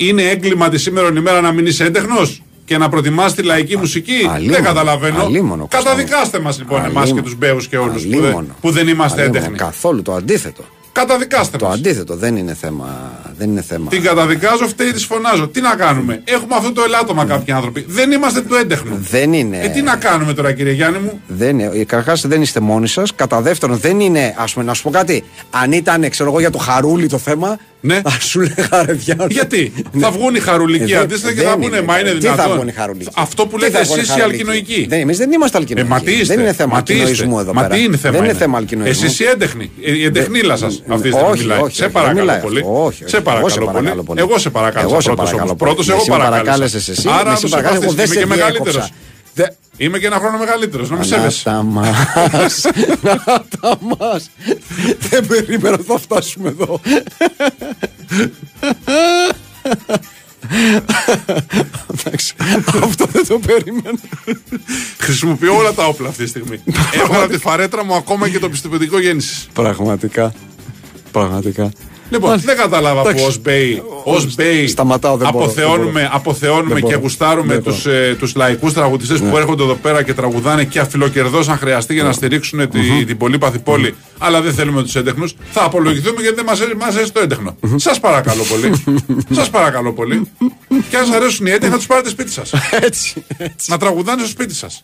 Είναι έγκλημα της σήμερα ημέρα να μην είσαι έντεχνος και να προτιμάς τη λαϊκή μουσική; αλίμονο, δεν καταλαβαίνω. αλίμονο, Κωνσταντίνο. Καταδικάστε μας λοιπόν εμάς και Αλίμονο. τους Μπέου και όλους που, δεν- Αλίμονο. που δεν είμαστε Αλίμονο. έντεχνοι. Καθόλου το αντίθετο. Καταδικάστε Το μας. αντίθετο δεν είναι θέμα. Δεν είναι θέμα. Την καταδικάζω, φταίει, τη φωνάζω. Τι να κάνουμε; Έχουμε αυτό το ελάττωμα κάποιοι άνθρωποι. Δεν είμαστε του έντεχνου. Δεν είναι. Ε, τι να κάνουμε τώρα, κύριε Γιάννη μου; Δεν είναι. Καταρχάς δεν είστε μόνοι σας. Κατά δεύτερον, δεν είναι. Α πούμε, να σου πω κάτι. Αν ήταν, ξέρω εγώ, για το χαρούλι το θέμα. Ναι. Α σου λέγα ρε διάλογο. Γιατί; Ναι. θα βγουν οι χαρουλικοί Ε, αντίστοιχα και δεν θα πούνε Μα είναι Τι δυνατόν. θα βγουν οι χαρουλικοί; Αυτό που Τι λέτε θα βγουν οι εσείς οι χαρουλικοί; αλκινοϊκοί. Δεν, εμείς δεν είμαστε Ε, αλκινοϊκοί. μα τι είστε. δεν είναι θέμα μα τι είστε. αλκινοϊσμού εδώ Μα πέρα. τι είναι θέμα. δεν είναι είναι; θέμα αλκινοϊσμού. Εσείς οι έντεχνοι. Η εντεχνίλα σας αυτής τη στιγμή όχι, μιλάει. όχι, σε όχι, δεν παρακαλώ μιλάει πολύ. αυτό. Όχι, όχι. Σε Εγώ σε παρακαλώ παρακαλώ πολύ. πολύ. Εγώ σε παρακαλώ. Εγώ σε παρακαλώ πολύ. Πρώτο εγώ Εσύ με παρακάλεσα. παρακάλεσες εσύ, Άρα εσύ το παρακάλεσες, εγώ δεν σε και μεγαλύτερος. Διέκοψα. Δε- Είμαι και ένα χρόνο μεγαλύτερος. Να μην Να σέβεσαι. τα μας, να τα μας. Δεν περίμενα ότι θα φτάσουμε εδώ. Εντάξει, αυτό δεν το περίμενα. Χρησιμοποιώ όλα τα όπλα αυτή τη στιγμή. Έβγαλα από τη φαρέτρα μου ακόμα και το πιστοποιητικό γέννησης. Πραγματικά. Πραγματικά. Λοιπόν, δεν κατάλαβα που ως ΜΠΕ, ως ΜΠΕ Σταματάω, δεν μπορώ, αποθεώνουμε, δεν αποθεώνουμε Δεν και μπορώ. γουστάρουμε Δεν τους, ε, τους λαϊκούς τραγουδιστές που έρχονται εδώ πέρα και τραγουδάνε και αφιλοκερδώς αν χρειαστεί για να στηρίξουν τη, την πολύπαθη πόλη, αλλά δεν θέλουμε τους έντεχνους, θα απολογηθούμε γιατί δεν μας, αρέσει- μας αρέσει το έντεχνο. Σας παρακαλώ πολύ. Σας παρακαλώ πολύ. Και αν σας αρέσουν οι έντεχνοι, να τους πάρετε σπίτι σας. Έτσι. έτσι. να τραγουδάνε στο σπίτι σας.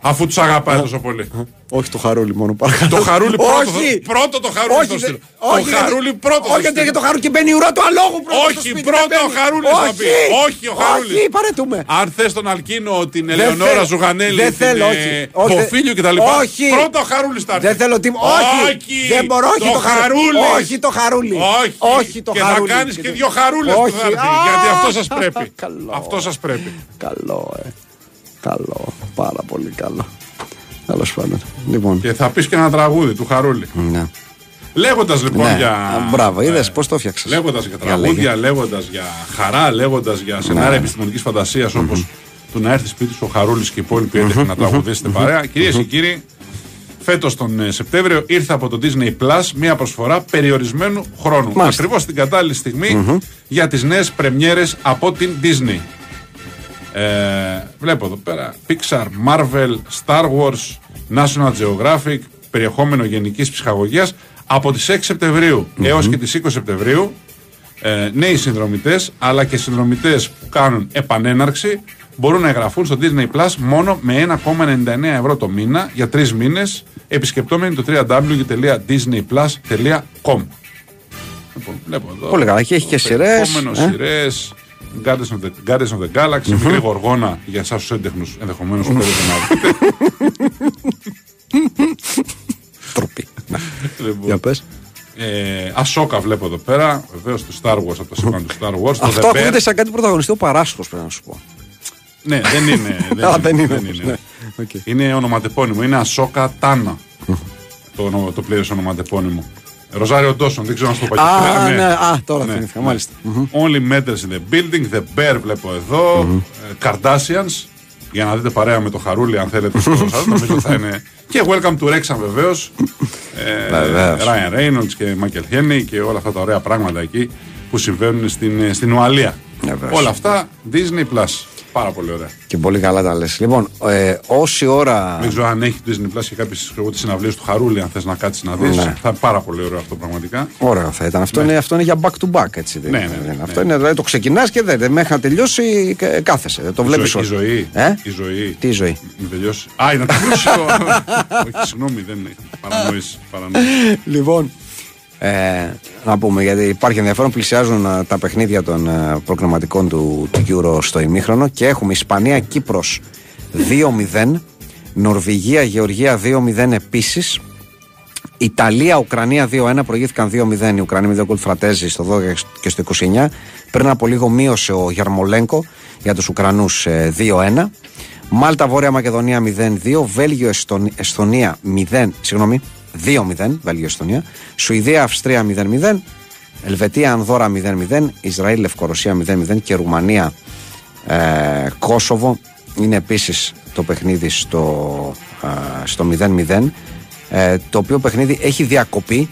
Αφού τους αγαπάει τόσο πολύ. Όχι το χαρούλι μόνο παρακαλώ. Το χαρούλι πρώτο. Όχι. θα- Πρώτο το χαρούλι Όχι, στο δε- στείλω. όχι, Το γιατί- χαρούλι πρώτο. Θα Όχι, γιατί στείλω. για το χαρούλι και μπαίνει η ουρά του αλόγου πρώτος. Όχι, στο σπίτι, πρώτο δεν ο μπαίνει. Χαρούλης θα Όχι. πει. Όχι, ο Χαρούλης. Όχι, παρετούμε. Αν θες τον Αλκίνο, την Δεν Ελεονόρα θέλω. Ζουγανέλη, Δεν την θέλω, όχι. Όχι, Ποφίλιο κτλ. όχι. Πρώτο ο Χαρούλη θα έρθει. Δεν θέλω τίποτα. Όχι. Δεν μπορώ, όχι το χαρούλι. Όχι το χαρούλι. Όχι. Όχι το και χαρούλι. θα κάνεις και δύο χαρούλες που Όχι. θα έρθει. Α, Γιατί αυτό σας πρέπει. καλό. Αυτό σας πρέπει. Καλό, ε. Καλό. Πάρα πολύ καλό. Τέλος πάντων. Λοιπόν. Και θα πεις και ένα τραγούδι του Χαρούλη. Ναι. Λέγοντας λοιπόν Ναι. για. Α, Μπράβο, είδες ε, πώς το έφτιαξες. Λέγοντας για τραγούδια, λέγοντας για χαρά, λέγοντας για σενάρια Ναι. επιστημονικής φαντασίας όπως του να έρθει σπίτι σου ο Χαρούλης και οι υπόλοιποι έντεχνοι να τραγουδήσετε παρέα. Κυρίες και κύριοι, φέτος τον ε, Σεπτέμβριο ήρθε από το Disney Plus μια προσφορά περιορισμένου χρόνου. Μάλιστα. Ακριβώς την κατάλληλη στιγμή για τις νέες πρεμιέρες από την Disney. Ε, βλέπω εδώ πέρα Pixar, Marvel, Star Wars, National Geographic, περιεχόμενο γενικής ψυχαγωγίας από τις 6 σεπτεμβριου έως και τις 20 Σεπτεμβρίου ε, νέοι συνδρομητές αλλά και συνδρομητές που κάνουν επανέναρξη μπορούν να εγγραφούν στο Disney Plus μόνο με 1,99 ευρώ το μήνα για τρεις μήνες επισκεπτόμενοι το www.disneyplus.com Λοιπόν, βλέπω εδώ. Πολύ καλά. Και έχει και σειρές, Περιεχόμενο, ε. σειρές, Guardians of the, Guardians of the Galaxy, μικρή γοργόνα για εσάς τους έντεχνους ενδεχομένως που θέλετε να δείτε. Ντροπή. Να. Λοιπόν, Για πες. ε, Ahsoka βλέπω εδώ πέρα. Βεβαίως το Star Wars από το σύμπαν του Star Wars. Το Αυτό The Bear. ακούγεται σαν κάτι πρωταγωνιστικό παράσχος, πρέπει να σου πω. Ναι, δεν είναι. Α, δεν είναι όμως, ναι. Οκ. Είναι ονοματεπώνυμο. Είναι Ασόκα Τάνα. το, ονο- το πλήρες ονοματεπώνυμο. Ροζάριο Ντόσον, δεν ξέρω να σου το πω. Α, Ναι. ναι, α, τώρα Ναι, θυμήθηκα, ναι. μάλιστα. Μμμ. Only Matters in the Building, The Bear βλέπω εδώ, ε, Kardashians, για να δείτε παρέα με το Χαρούλι αν θέλετε στο σας, νομίζω θα είναι... Και Welcome to Wrexham βεβαίως, ε, Βεβαίως. Ryan Reynolds και Michael Henry και όλα αυτά τα ωραία πράγματα εκεί που συμβαίνουν στην, ε, στην Ουαλία. Βεβαίως. Όλα αυτά Disney Plus. Πάρα πολύ ωραία. Και πολύ καλά τα λες. Λοιπόν, ε, όση ώρα. Δεν ξέρω αν έχει Disney Plus και κάποιες συναυλίες του Χαρούλη, αν θες να κάτσεις να δεις. Ναι. Θα είναι πάρα πολύ ωραίο αυτό πραγματικά. Ωραίο θα ήταν. Αυτό, είναι, αυτό είναι για back to back. Έτσι, δεν Ναι, είναι. ναι, ναι, Δεν είναι. ναι. Αυτό είναι, δηλαδή το ξεκινάς και δεν, δεν μέχρι να τελειώσει ε, κάθεσαι. Δεν το βλέπει η, ζωή, η ζωή. Ε; Η ζωή. Τι ζωή; Να τελειώσει. Α, να τελειώσει. ο- Όχι, συγγνώμη, δεν είναι. Παρανόηση. παρανόηση. Λοιπόν, ε, να πούμε γιατί υπάρχει ενδιαφέρον. Πλησιάζουν ε, τα παιχνίδια των ε, προκριματικών του, του Euro στο ημίχρονο και έχουμε Ισπανία-Κύπρος 2-0. Νορβηγία, Γεωργία 2-0 επίσης. Ιταλία, Ουκρανία 2-1. Προηγήθηκαν 2-0 οι Ουκρανοί με δύο γκολ φρατέζι στο 12 και στο 29. Πριν από λίγο μείωσε ο Γιαρμολέγκο για τους Ουκρανούς 2-1. Μάλτα, Βόρεια Μακεδονία 0-2. Βέλγιο, Εστον- Εσθονία 0. Συγγνώμη, 2-0. Βέλγιο, Εσθονία. Σουηδία, Αυστρία 0-0. Ελβετία, Ανδώρα 0-0. Ισραήλ, Λευκορωσία 0-0. Και Ρουμανία, ε, Κόσοβο είναι επίσης το παιχνίδι στο, ε, στο 0-0. Ε, το οποίο παιχνίδι έχει διακοπή.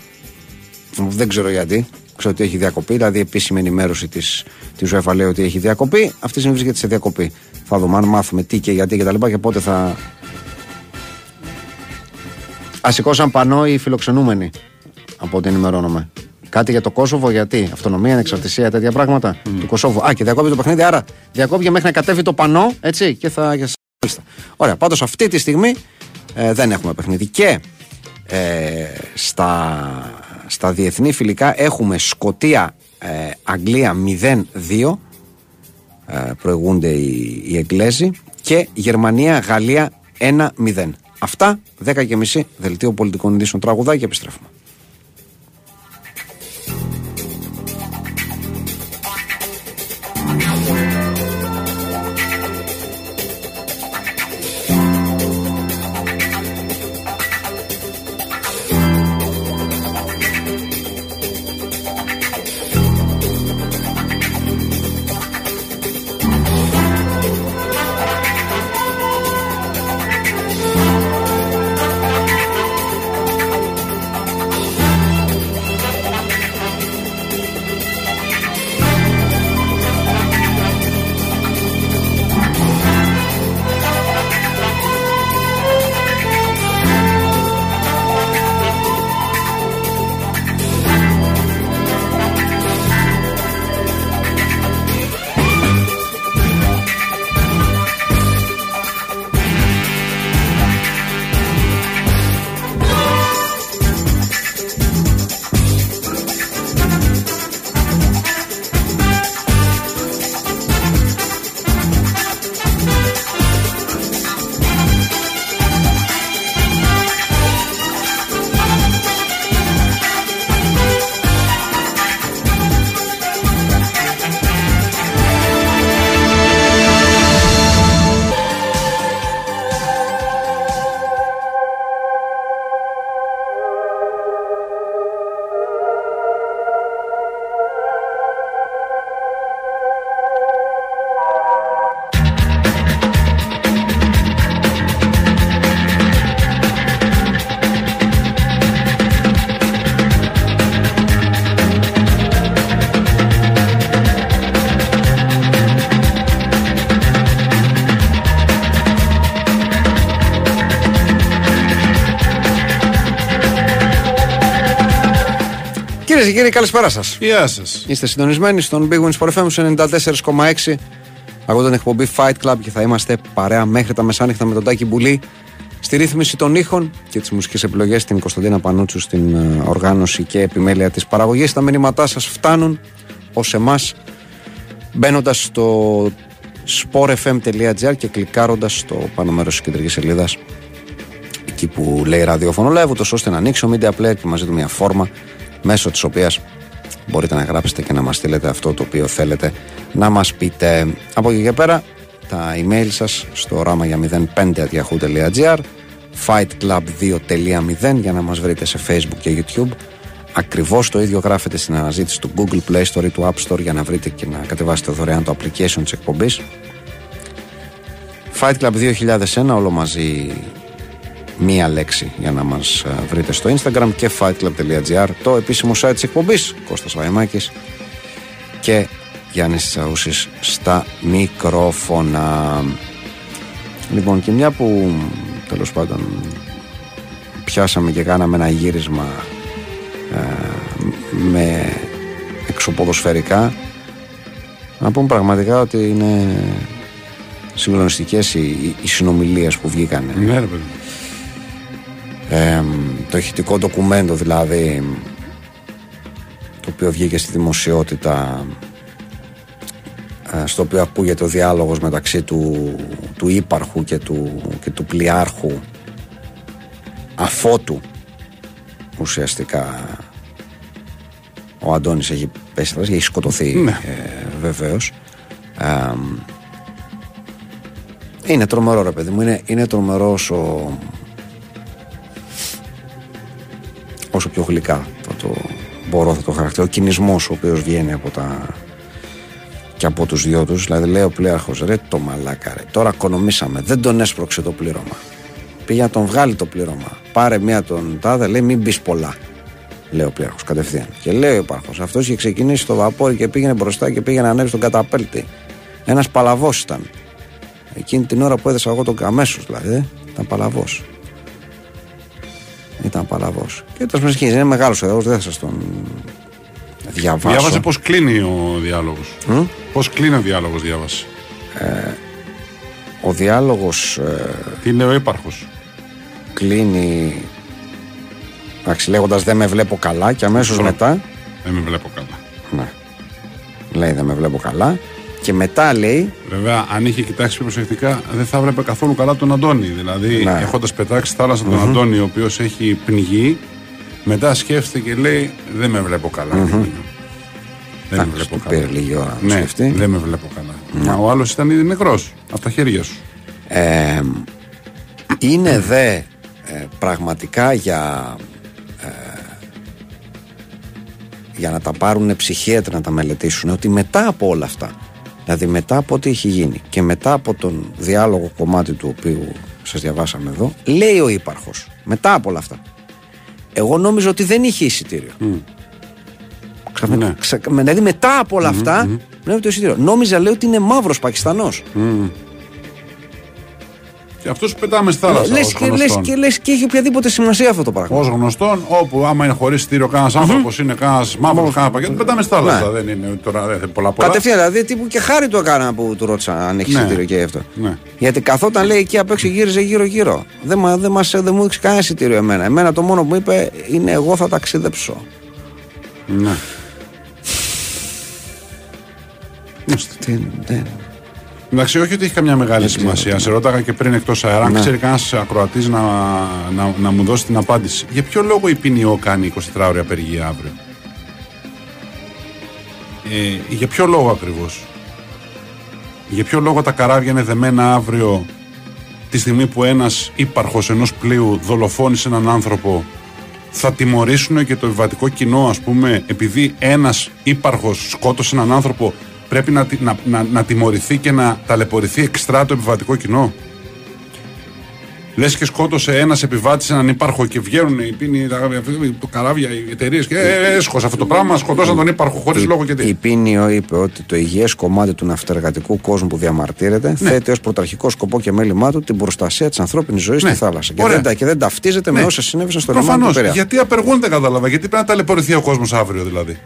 Δεν ξέρω γιατί. Ξέρω ότι έχει διακοπή. Δηλαδή, επίσημη ενημέρωση της της UEFA λέει ότι έχει διακοπή. Αυτή τη στιγμή βρίσκεται σε διακοπή. Θα δούμε αν μάθουμε τι και γιατί και τα λοιπά και πότε θα. Α σηκώσαν πανό οι φιλοξενούμενοι. Από ό,τι ενημερώνομαι. Κάτι για το Κόσοβο, γιατί. Αυτονομία, ανεξαρτησία, τέτοια πράγματα. Του Κωσόβου. Α, και διακόπηκε το παιχνίδι, άρα διακόπηκε μέχρι να κατέβει το πανό, έτσι, και θα. και θα- Μάλιστα. Ωραία, πάντως αυτή τη στιγμή ε, δεν έχουμε παιχνίδι. Και ε, στα, στα διεθνή φιλικά έχουμε Σκοτία ε, Αγγλία 0-2 ε, προηγούνται οι, οι Εγγλέζοι και Γερμανία Γαλλία 1-0 αυτά 10 και μισή δελτίο πολιτικών ειδήσεων τραγουδάκι και επιστρέφουμε κύριοι, καλησπέρα σας. Γεια σας. Είστε συντονισμένοι στον Big Wins Sport FM στου 94,6. Εγώ τον εκπομπή Fight Club και θα είμαστε παρέα μέχρι τα μεσάνυχτα με τον Τάκη Μπουλή στη ρύθμιση των ήχων και τις μουσικές επιλογές την Κωνσταντίνα Πανούτσου στην ε, οργάνωση και επιμέλεια της παραγωγής. Τα μηνύματά σας φτάνουν ως εμάς μπαίνοντας στο sportfm.gr και κλικάροντας στο πάνω μέρος της κεντρικής σελίδας εκεί που λέει ραδιόφωνο live, ούτως ώστε να ανοίξει ο media player και μαζί του μια φόρμα μέσω της οποίας μπορείτε να γράψετε και να μας στείλετε αυτό το οποίο θέλετε να μας πείτε. Από εκεί και πέρα τα email σας στο ράμα για 05.yahoo.gr fightclub2.0 για να μας βρείτε σε facebook και youtube Ακριβώς το ίδιο γράφετε στην αναζήτηση του Google Play Store ή του App Store για να βρείτε και να κατεβάσετε δωρεάν το application της εκπομπής Fight Club 2001 όλο μαζί μία λέξη για να μας ε, βρείτε στο Instagram και fightclub.gr το επίσημο site της εκπομπής Κώστας Βαϊμάκης και Γιάννης Τσαούσης στα μικρόφωνα λοιπόν και μια που τέλος πάντων πιάσαμε και κάναμε ένα γύρισμα ε, με εξωποδοσφαιρικά να πούμε πραγματικά ότι είναι συγκλονιστικές οι, οι, οι συνομιλίες που βγήκαν Ναι, ρε παιδί. Ε, το ηχητικό ντοκουμέντο δηλαδή το οποίο βγήκε στη δημοσιότητα ε, στο οποίο ακούγεται ο διάλογος μεταξύ του, του ύπαρχου και του, και του πλοιάρχου αφότου ουσιαστικά ο Αντώνης έχει πέσει και έχει σκοτωθεί Ναι. ε, βεβαίως Ε, είναι τρομερό ρε παιδί μου είναι, είναι τρομερός όσο όσο πιο γλυκά θα το μπορώ θα το χαρακτηρίσω. Ο κινησμός ο οποίος βγαίνει από τα και από τους δυο τους δηλαδή λέει ο πλέαρχος ρε το μαλάκα ρε τώρα οικονομήσαμε δεν τον έσπρωξε το πλήρωμα πήγε να τον βγάλει το πλήρωμα. Πάρε μία τον τάδε λέει μην μπει πολλά λέει ο πλέαρχος κατευθείαν. Και λέει ο υπάρχος αυτός είχε ξεκινήσει το βαπόρι και πήγαινε μπροστά και πήγαινε να ανέβει στον καταπέλτη ένας παλαβός ήταν. Εκείνη την ώρα που έδεσα εγώ τον αμέσως δηλαδή ε, ήταν παλαβός ήταν παλαβός και τέλος πάντων είναι μεγάλος ο διάλογος δεν θα σας τον διαβάσω Διάβασε πώς κλείνει ο διάλογος. Μμ; Πώς κλείνει ο διάλογος, διάβασε. ο διάλογος ε, Τι λέει ο ύπαρχος; κλείνει εντάξει λέγοντας δεν με βλέπω καλά και αμέσως Σωστό. μετά Δεν με βλέπω καλά. ναι, λέει δεν με βλέπω καλά και μετά λέει Βέβαια, αν είχε κοιτάξει πιο προσεκτικά, δεν θα έβλεπε καθόλου καλά τον Αντώνη. Δηλαδή, Ναι. έχοντας πετάξει στη θάλασσα τον Αντώνη, ο οποίος έχει πνιγεί, μετά σκέφτηκε και λέει: Δεν με βλέπω καλά. Δεν με εντάξει, βλέπω του καλά. πήρε λίγη ώρα να Ναι, σκεφτεί δεν με βλέπω καλά. Μα ο άλλος ήταν ήδη νεκρός από τα χέρια σου. Ε, είναι δε ε, πραγματικά για ε, για να τα πάρουν ψυχίατροι να τα μελετήσουν ότι μετά από όλα αυτά δηλαδή μετά από ό,τι έχει γίνει και μετά από τον διάλογο κομμάτι του οποίου σας διαβάσαμε εδώ λέει ο ύπαρχος μετά από όλα αυτά εγώ νόμιζα ότι δεν είχε εισιτήριο Ξαφνικά- Ναι. ξα- δηλαδή μετά από όλα αυτά βλέπει το εισιτήριο. Νόμιζα λέει ότι είναι μαύρος Πακιστανός Και αυτό πετάμε στη θάλασσα. λες, ως και, λες, γνωστόν. και, λες και έχει οποιαδήποτε σημασία αυτό το πράγμα. Ω γνωστόν, όπου άμα είναι χωρίς στήριο κανένας άνθρωπος, είναι κανένας μαύρος, κανένα πακέτο, πετάμε στη θάλασσα. Ναι. Δεν είναι τώρα δεν είναι πολλά πολλά. Κατευθείαν δηλαδή τύπου και χάρη του έκανα που του ρώτησα αν έχει Ναι. εισιτήριο και αυτό. Ναι. Γιατί καθόταν λέει εκεί απ' έξω γύριζε γύρω-γύρω. Δεν, μα- δεν, μας, δεν μου έδειξε κανένα εισιτήριο εμένα. Εμένα το μόνο που μου είπε είναι εγώ θα ταξιδέψω. Ναι. Τι, δεν. Εντάξει, όχι ότι έχει καμιά μεγάλη σημασία. Σε ρώταγα και πριν εκτός αέρα, αν Ναι. ξέρει κανένας ακροατής να, να, να μου δώσει την απάντηση. Για ποιο λόγο η ποινιό κάνει 24 ώρια απεργία αύριο; Ε, για ποιο λόγο ακριβώς; Για ποιο λόγο τα καράβια είναι δεμένα αύριο τη στιγμή που ένας ύπαρχος ενός πλοίου δολοφόνησε έναν άνθρωπο θα τιμωρήσουν και το επιβατικό κοινό ας πούμε επειδή ένας ύπαρχος σκότωσε έναν άνθρωπο πρέπει να, τη- να, να, να τιμωρηθεί και να ταλαιπωρηθεί εξτρά το επιβατικό κοινό. Λες και σκότωσε ένας επιβάτης έναν ύπαρχο και βγαίνουν οι πίνοι, τα, το καράβια, οι εταιρείες και ε, έσχος αυτό το πράγμα, σκοτώσαν τον ύπαρχο χωρίς λόγο και Η τι. Πίνιο είπε ότι το υγιές κομμάτι του ναυτεργατικού κόσμου που διαμαρτύρεται Ναι. θέτει ως πρωταρχικό σκοπό και μέλημά του την προστασία της ανθρώπινης ζωής Ναι. στη θάλασσα. Και Ωραία. δεν, τα- και δεν ταυτίζεται με Ναι. όσα συνέβησαν στο λιμάνι του Προφανώ. Πειραιά. Γιατί απεργούν δεν κατάλαβα. Γιατί πρέπει να ταλαιπωρηθεί ο κόσμος αύριο δηλαδή.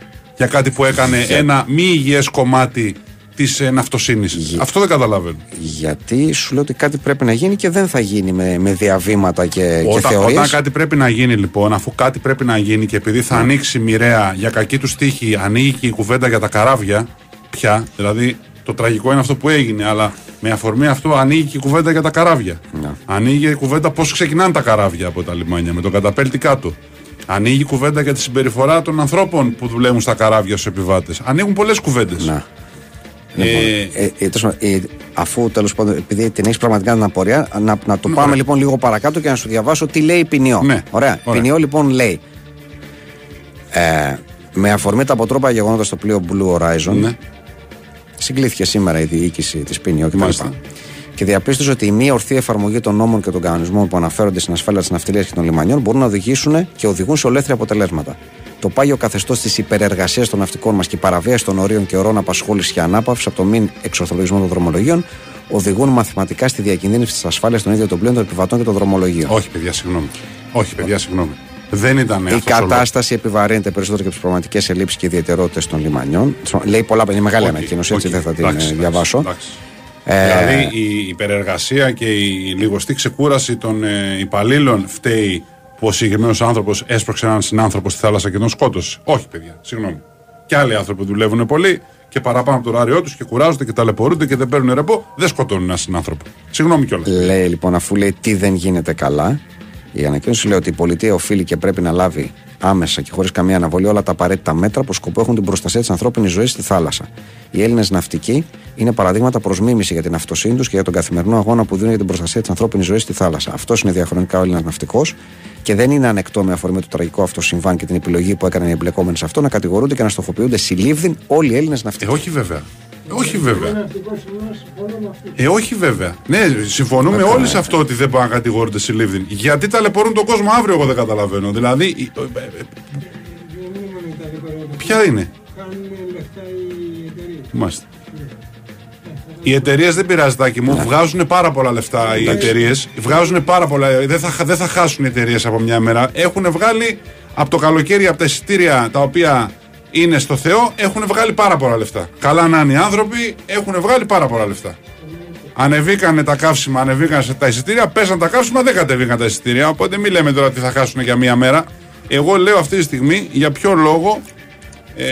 Για κάτι που έκανε ένα μη υγιές κομμάτι της ε, ναυτοσύνης. Αυτό δεν καταλαβαίνω. Γιατί σου λέω ότι κάτι πρέπει να γίνει και δεν θα γίνει με, με διαβήματα και, και Όταν, θεωρίες. όταν κάτι πρέπει να γίνει λοιπόν, αφού κάτι πρέπει να γίνει και επειδή θα ανοίξει μοιραία για κακή τους τύχη, ανοίγει και η κουβέντα για τα καράβια πια. Δηλαδή το τραγικό είναι αυτό που έγινε, αλλά με αφορμή αυτό ανοίγει και η κουβέντα για τα καράβια. Ναι. Ανοίγει η κουβέντα πώς ξεκινάνε τα καράβια από τα λιμάνια, με τον καταπέλτη κάτω. Ανοίγει η κουβέντα για τη συμπεριφορά των ανθρώπων που δουλεύουν στα καράβια στους επιβάτες. Ανοίγουν πολλές κουβέντες. Να. Ε, Ε, ε, τέλος πάντων, ε, αφού τέλος πάντων, επειδή την έχεις πραγματικά την απορία, να, να το Ναι, πάμε ωραία. λοιπόν λίγο παρακάτω και να σου διαβάσω τι λέει η ποινιό. Ναι, Ωραία. ωραία. Ποινιό λοιπόν λέει. Ε, με αφορμή τα αποτρόπα γεγονότα στο πλοίο Blue Horizon, ναι. συγκλήθηκε σήμερα η διοίκηση της ποινιό κτλ. Μάλιστα. Και διαπίστωσε ότι η μη ορθή εφαρμογή των νόμων και των κανονισμών που αναφέρονται στην ασφάλεια της ναυτιλίας και των λιμανιών μπορούν να οδηγήσουν και οδηγούν σε ολέθρια αποτελέσματα. Το πάγιο καθεστώς της υπερεργασίας των ναυτικών μας και η παραβίαση των ορίων και ορών απασχόλησης και ανάπαυσης από τον μη εξορθολογισμό των δρομολογίων οδηγούν μαθηματικά στη διακινδύνευση της ασφάλειας των ίδιων των πλοίων, των επιβατών και των δρομολογίων. Όχι, παιδιά, συγγνώμη. Όχι, παιδιά, συγγνώμη. Δεν ήταν Η αυτός ο λόγος. κατάσταση επιβαρύνεται περισσότερο και από τις πραγματικές ελλείψεις και ιδιαιτερότητες των λιμανιών. Λέει πολλά, είναι μεγάλη Οκ, ανακοίνωση, έτσι οκ, δεν θα την εντάξει, ε, εντάξει, διαβάσω. εντάξει. Ε, Δηλαδή η υπερεργασία και η λιγοστή ξεκούραση των ε, υπαλλήλων φταίει που ο συγκεκριμένος άνθρωπος έσπρωξε έναν συνάνθρωπο στη θάλασσα και τον σκότωσε. Όχι, παιδιά, συγγνώμη. Και άλλοι άνθρωποι δουλεύουν πολύ και παραπάνω από το ωράριό τους και κουράζονται και ταλαιπωρούνται και δεν παίρνουν ρεπό, δεν σκοτώνουν έναν συνάνθρωπο. Συγγνώμη κιόλας. Λέει λοιπόν, αφού λέει τι δεν γίνεται καλά, η ανακοίνωση λέει ότι η πολιτεία οφείλει και πρέπει να λάβει άμεσα και χωρίς καμία αναβολή όλα τα απαραίτητα μέτρα που σκοπό έχουν την προστασία της ανθρώπινης ζωής στη θάλασσα. Οι Έλληνες ναυτικοί είναι παραδείγματα προς μίμηση για την αυτοσύνη τους και για τον καθημερινό αγώνα που δίνουν για την προστασία της ανθρώπινης ζωής στη θάλασσα. Αυτός είναι διαχρονικά ο Έλληνας ναυτικός και δεν είναι ανεκτό με αφορμή το τραγικό αυτό συμβάν και την επιλογή που έκαναν οι εμπλεκόμενοι σε αυτό να κατηγορούνται και να στοχοποιούνται συλλήβδιν όλοι οι Έλληνες Ε, ναυτικοί. όχι βέβαια. Ε, όχι βέβαια. Ε, όχι βέβαια. Ναι, συμφωνούμε όλοι σε αυτό ότι δεν μπορούν να κατηγορούνται συλλήφθην. Γιατί ταλαιπωρούν τον κόσμο αύριο, εγώ δεν καταλαβαίνω. Δηλαδή. η- ε, ε, ε, Ποια είναι. Κάνουν λεφτά οι εταιρείε. Μάλιστα. Οι εταιρείε δεν πειράζει, Τάκη μου. Βγάζουν πάρα πολλά λεφτά οι εταιρείε. Βγάζουν πάρα πολλά. Δεν θα, δεν θα χάσουν οι εταιρείε από μια μέρα. Έχουν βγάλει από το καλοκαίρι από τα εισιτήρια τα οποία είναι στο Θεό, έχουν βγάλει πάρα πολλά λεφτά. Καλά να είναι οι άνθρωποι, έχουν βγάλει πάρα πολλά λεφτά. Ανεβήκανε τα καύσιμα, ανεβήκαν σε τα εισιτήρια, πέσαν τα καύσιμα, δεν κατεβήκαν τα εισιτήρια. Οπότε μην λέμε τώρα τι θα χάσουν για μία μέρα. Εγώ λέω αυτή τη στιγμή για ποιο λόγο ε,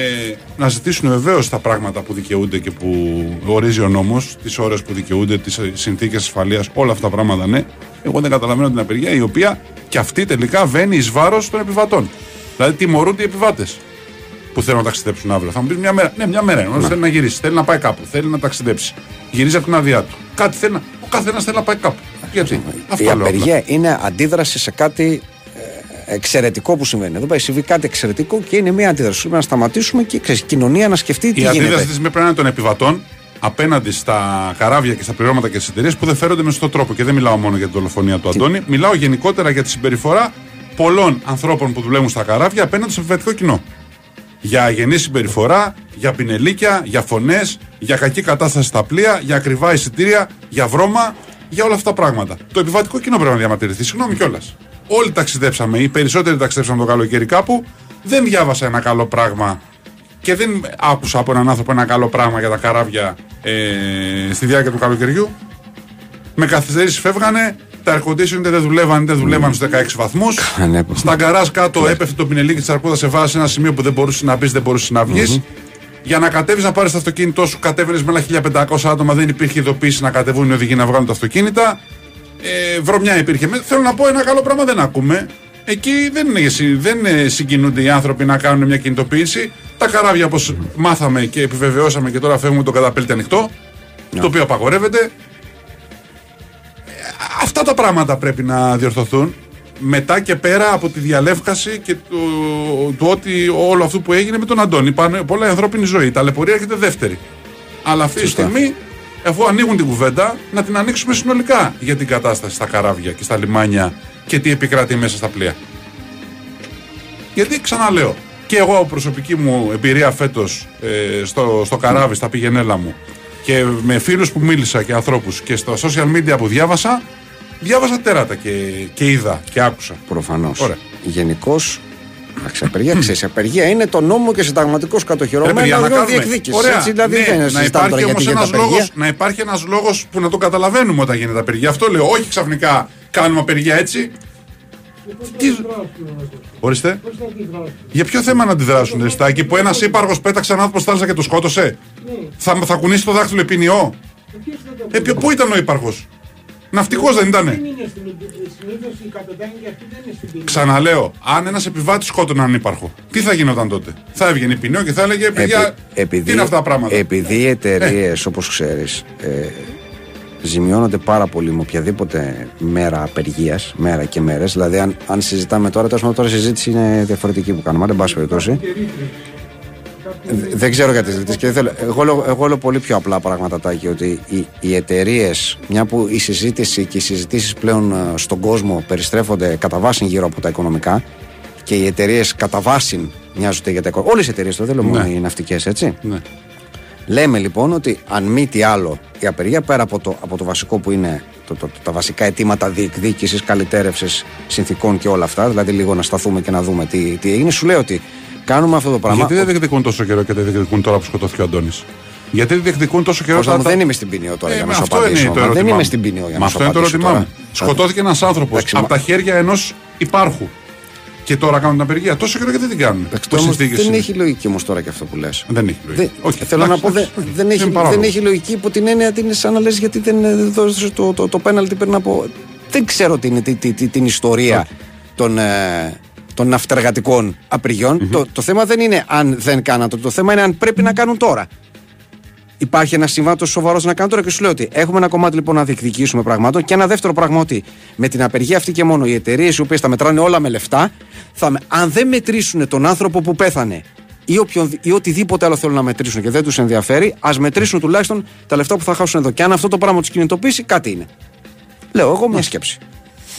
να ζητήσουν βεβαίως τα πράγματα που δικαιούνται και που ορίζει ο νόμος, τις ώρες που δικαιούνται, τις συνθήκες ασφαλείας, όλα αυτά τα πράγματα ναι. Εγώ δεν καταλαβαίνω την απεργία η οποία και αυτή τελικά βαίνει εις βάρος των επιβατών. Δηλαδή τιμωρούνται οι επιβάτες που θέλουν να ταξιδέψουν αύριο. Θα μου πεις μια μέρα. Ναι, μια μέρα. Ένας θέλει να γυρίσει, θέλει να πάει κάπου, θέλει να ταξιδέψει. Γυρίζει από την άδειά του. Κάτι θέλει να. Ο καθένας θέλει να πάει κάπου. Γιατί; Η Αυτό λέω. απλά. απεργία είναι αντίδραση σε κάτι ε, εξαιρετικό που συμβαίνει. Εδώ πάει συμβεί κάτι εξαιρετικό και είναι μια αντίδραση. Πρέπει να σταματήσουμε και ξέρεις, η κοινωνία να σκεφτεί τι Η αντίδραση γίνεται. της πρέπει να είναι των επιβατών απέναντι στα καράβια και στα πληρώματα και στις εταιρείες που δεν φέρονται με σωστό τρόπο. Και δεν μιλάω μόνο για την δολοφονία του Αντώνη, μιλάω γενικότερα για τη συμπεριφορά πολλών ανθρώπων που δουλεύουν στα καράβια απέναντι στο επιβατικό κοινό. Για αγενή συμπεριφορά, για πινελίκια, για φωνές, για κακή κατάσταση στα πλοία, για ακριβά εισιτήρια, για βρώμα, για όλα αυτά τα πράγματα. Το επιβατικό κοινό πρέπει να διαμαρτυρηθεί. Συγγνώμη κιόλας. Όλοι ταξιδέψαμε, οι περισσότεροι ταξιδέψαμε το καλοκαίρι κάπου. Δεν διάβασα ένα καλό πράγμα και δεν άκουσα από έναν άνθρωπο ένα καλό πράγμα για τα καράβια ε, στη διάρκεια του καλοκαιριού. Με καθυστερήσεις φεύγανε, τα air conditioning δεν δουλεύαν, δεν δουλεύαν στους 16 βαθμούς. ναι. Στα γκαράζ κάτω έπεφτε το πινελίκι της αρκούδας, σε βάζει σε ένα σημείο που δεν μπορούσες να μπεις, δεν μπορούσες να βγεις. Για να κατέβεις να πάρεις το αυτοκίνητό σου, κατέβαινες με ένα 1500 άτομα, δεν υπήρχε ειδοποίηση να κατεβούν οι οδηγοί να βγάλουν τα αυτοκίνητα. Ε, βρωμιά υπήρχε. Με- Θέλω να πω ένα καλό πράγμα δεν ακούμε. Εκεί δεν, είναι, συ- δεν ε, συγκινούνται οι άνθρωποι να κάνουν μια κινητοποίηση. Τα καράβια, όπως μάθαμε και επιβεβαιώσαμε και τώρα φεύγουμε το καταπέλτη ανοιχτό, το οποίο απαγορεύεται. Ε, Αυτά τα πράγματα πρέπει να διορθωθούν μετά και πέρα από τη διαλεύκαση και του, του ότι όλο αυτό που έγινε με τον Αντώνη. Πάνε πολλά η ανθρώπινη ζωή. Η ταλαιπωρία έρχεται δεύτερη. Αλλά αυτή Σωστά. τη στιγμή, αφού ανοίγουν την κουβέντα, να την ανοίξουμε συνολικά για την κατάσταση στα καράβια και στα λιμάνια και τι επικρατεί μέσα στα πλοία. Γιατί ξαναλέω, και εγώ από προσωπική μου εμπειρία φέτος ε, στο, στο καράβι, στα πηγενέλα μου και με φίλους που μίλησα και ανθρώπους και στα social media που διάβασα, διάβασα τέρατα και, και είδα και άκουσα. Προφανώς. Ωραία. Γενικώς. Εντάξει, απεργία ξέρεις. Απεργία είναι το νόμο και συνταγματικός Ρε κατοχυρωμένο παιδιά, να κάνουμε- διεκδίκησης. Ωραία, Έτσι, δηλαδή ναι, δεν να συζητάμε τώρα υπάρχει γιατί όμως γίνεται ένας απεργία. λόγος, να υπάρχει ένας λόγος που να το καταλαβαίνουμε όταν γίνεται απεργία. Αυτό λέω, όχι ξαφνικά κάνουμε απεργία έτσι. Τι... Ορίστε. Πώς θα αντιδράσουν. Για ποιο θέμα να αντιδράσουν, Ριστάκη, που ένας ύπαργο πέταξε έναν άνθρωπο στη θάλασσα και το σκότωσε; Θα, θα κουνήσει το δάχτυλο επίνειό. Ποιος θα το Ε, ποιο- πού ήταν ο ύπαργο. Ναυτικός δεν ήταν. Δεν είναι στην συνήθως οι καπετάνοι και αυτοί δεν είναι στην ποινή. Ξαναλέω, αν ένας επιβάτης σκότωνε έναν ύπαρχο, τι θα γινόταν τότε; Θα έβγαινε ποινιό και θα έλεγε παιδιά. Επει- τι είναι αυτά τα πράγματα; επειδή οι εταιρείες, όπως ξέρεις, ε, ζημιώνονται πάρα πολύ με οποιαδήποτε μέρα απεργίας, μέρα και μέρες. Δηλαδή, αν, αν συζητάμε τώρα, τέλο πάντων τώρα η συζήτηση είναι διαφορετική που κάνουμε, αλλά εν πάση περιπτώσει. Δε- Δεν ξέρω γιατί συζητήσει και δεν θέλω. Εγώ, λέω- εγώ λέω πολύ πιο απλά πράγματα τάκη ότι οι, οι εταιρείες, μια που η συζήτηση και οι συζητήσεις πλέον ε, στον κόσμο περιστρέφονται κατά βάση γύρω από τα οικονομικά και οι εταιρείες κατά βάση μοιάζονται για τα οικονομικά. Όλες οι εταιρείες, δεν λέω μόνο Ναι. οι ναυτικές, έτσι. Ναι. Λέμε λοιπόν ότι αν μη τι άλλο η απεργία πέρα από το, από το βασικό που είναι το, το, τα βασικά αιτήματα διεκδίκησης, καλυτέρευσης συνθήκων και όλα αυτά, δηλαδή λίγο να σταθούμε και να δούμε τι, τι έγινε, σου λέω ότι κάνουμε αυτό το πράγμα. Γιατί δεν διεκδικούν τόσο καιρό και δεν διεκδικούν τώρα που σκοτώθηκε ο Αντώνης; Γιατί δεν διεκδικούν τόσο καιρό Κώστα μου, τα- δεν είμαι στην ποινιό τώρα Ε, για με να σου αυτό είναι απαντήσω. το Μα ερώτημά δεν είμαι μου. στην ποινιό για Μα να σου αυτό είναι το απαντήσω ερώτημά μου. τώρα. Σκοτώθηκε ένας άνθρωπος Εντάξει, από μα- τα χέρια ενός υπάρχου. Και τώρα κάνουν την απεργία. Τόσο καιρό γιατί δεν την κάνουν. Εντάξει, Πώς όμως συνθήκες δεν είναι. έχει λογική όμως τώρα και αυτό που λες. Δεν έχει λογική. Όχι, θέλω εντάξει, να πω, δεν, εντάξει, δεν, έχει, είναι παράλογο. δεν έχει λογική υπό την έννοια ότι είναι σαν να λες γιατί δεν ε, δώσε το, το, το πέναλτι πριν από. Δεν ξέρω την, την, την, την, την ιστορία των, ε, των ναυτεργατικών απεργιών. Το, το θέμα δεν είναι αν δεν κάναν το, το θέμα είναι αν πρέπει να κάνουν τώρα. Υπάρχει ένα συμβάν τόσο σοβαρός να κάνουν τώρα και σου λέω ότι έχουμε ένα κομμάτι λοιπόν να διεκδικήσουμε πραγμάτων και ένα δεύτερο πράγμα ότι με την απεργία αυτή και μόνο οι εταιρείες οι οποίες τα μετράνε όλα με λεφτά, θα, με- αν δεν μετρήσουν τον άνθρωπο που πέθανε ή, όποιον, ή οτιδήποτε άλλο θέλουν να μετρήσουν και δεν τους ενδιαφέρει, ας μετρήσουν τουλάχιστον τα λεφτά που θα χάσουν εδώ. Και αν αυτό το πράγμα τους κινητοποιήσει, κάτι είναι. Λέω εγώ μια σκέψη.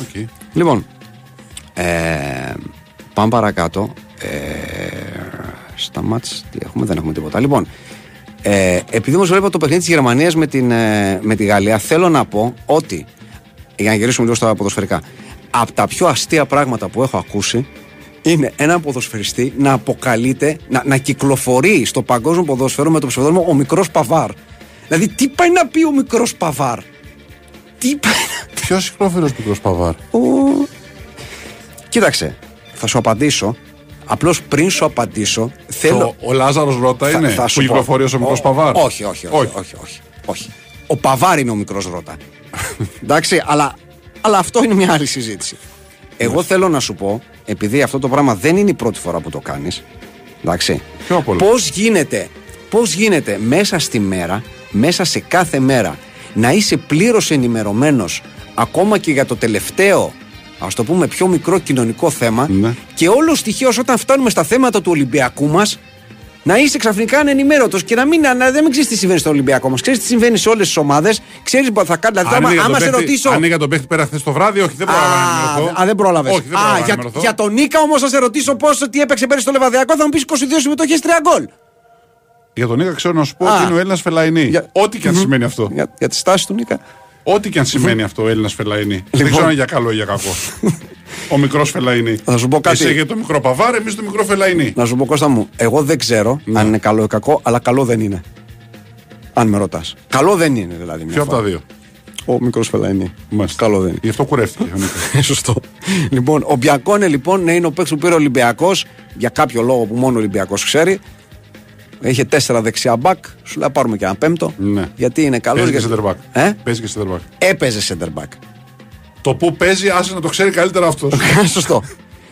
Οκ. Λοιπόν, ε, πάμε παρακάτω. Ε, στα ματς, τι έχουμε, δεν έχουμε τίποτα. Λοιπόν, ε, επειδή όμως βλέπω το παιχνίδι της Γερμανίας με, την, ε, με τη Γαλλία, θέλω να πω ότι, για να γυρίσουμε λίγο στα ποδοσφαιρικά, από τα πιο αστεία πράγματα που έχω ακούσει είναι ένα ποδοσφαιριστή να αποκαλείται, να, να κυκλοφορεί στο παγκόσμιο ποδόσφαιρο με το ψευδόνυμο ο μικρός Παβάρ. Δηλαδή, τι πάει να πει ο μικρός Παβάρ; Τι πάει να Ποιος κυκλοφορεί μικρός Παβάρ; ο... Κοίταξε, θα σου απαντήσω. Απλώς πριν σου απαντήσω, θέλω. Ο, ο Λάζαρος Ρώτα θα- είναι θα σου που πω. κυκλοφορεί ω ο μικρός Ο- Παβάρ. Όχι, όχι, όχι. όχι, όχι, όχι. Ο Παβάρ είναι ο μικρός Ρώτα. Εντάξει, αλλά, αλλά αυτό είναι μια άλλη συζήτηση. Εγώ θέλω να σου πω, επειδή αυτό το πράγμα δεν είναι η πρώτη φορά που το κάνεις. Εντάξει. Ποιο απ' όλα; Πώς γίνεται, πώς γίνεται μέσα στη μέρα, μέσα σε κάθε μέρα, να είσαι πλήρως ενημερωμένος ακόμα και για το τελευταίο, ας το πούμε, πιο μικρό κοινωνικό θέμα Ναι. και όλος τυχαίως όταν φτάνουμε στα θέματα του Ολυμπιακού μας, να είσαι ξαφνικά ανενημέρωτος και να μην, να, δεν ξέρεις τι συμβαίνει στο Ολυμπιακό μας. Ξέρεις τι συμβαίνει σε όλες τις ομάδες, ξέρεις που θα κάνει. Δηλαδή, Αν άμα, είναι για άμα τον σε παίχτη- ρωτήσω. Αν είναι για τον παίχτη πέρα χθες το βράδυ, όχι, δεν πρόλαβα να ενημερωθώ. Α, δεν πρόλαβες. Όχι, δεν πρόλαβα να για, ενημερωθώ. για τον Νίκα όμως, θα σε ρωτήσω πώ τι έπαιξε πέρυσι στο Λεβαδιακό, θα μου πεις 22 συμμετοχές 3 γκολ. Για τον Νίκα ξέρω να σου πω Α. ότι είναι ο Έλληνας Φελαϊνή. Για- Ό,τι και αν σημαίνει αυτό. Για, για τη στάση του Νίκα. Ό,τι και αν σημαίνει αυτό ο Έλληνας Φελαϊνή. Δεν ξέρω αν είναι για καλό ή για κακό. Ο μικρός Φελαϊνή. Θα σου πω κάτι. Εσύ για το μικρό Παβάρ, εμείς το μικρό Φελαϊνή. Να σου πω Κώστα μου, εγώ δεν ξέρω Ναι. αν είναι καλό ή κακό, αλλά καλό δεν είναι. Αν με ρωτάς. Καλό δεν είναι δηλαδή. μια Ποιο από τα φορά. δύο; Ο μικρός Φελαϊνή. Μάλιστα. Καλό δεν είναι. Γι' αυτό κουρεύτηκε. ο Νίκας. Σωστό. Λοιπόν, ο Μπιακόνε λοιπόν ναι, είναι ο παίκτης που πήρε ο Ολυμπιακός για κάποιο λόγο που μόνο ο Ολυμπιακός ξέρει. Είχε τέσσερα δεξιά μπακ. Σου λέει πάρουμε και ένα πέμπτο. Ναι. Γιατί είναι καλός. Παίζει και center back. Ε; Παίζει και center back. Έπαιζε center back. Το που παίζει, άσε να το ξέρει καλύτερα αυτός. Σωστό.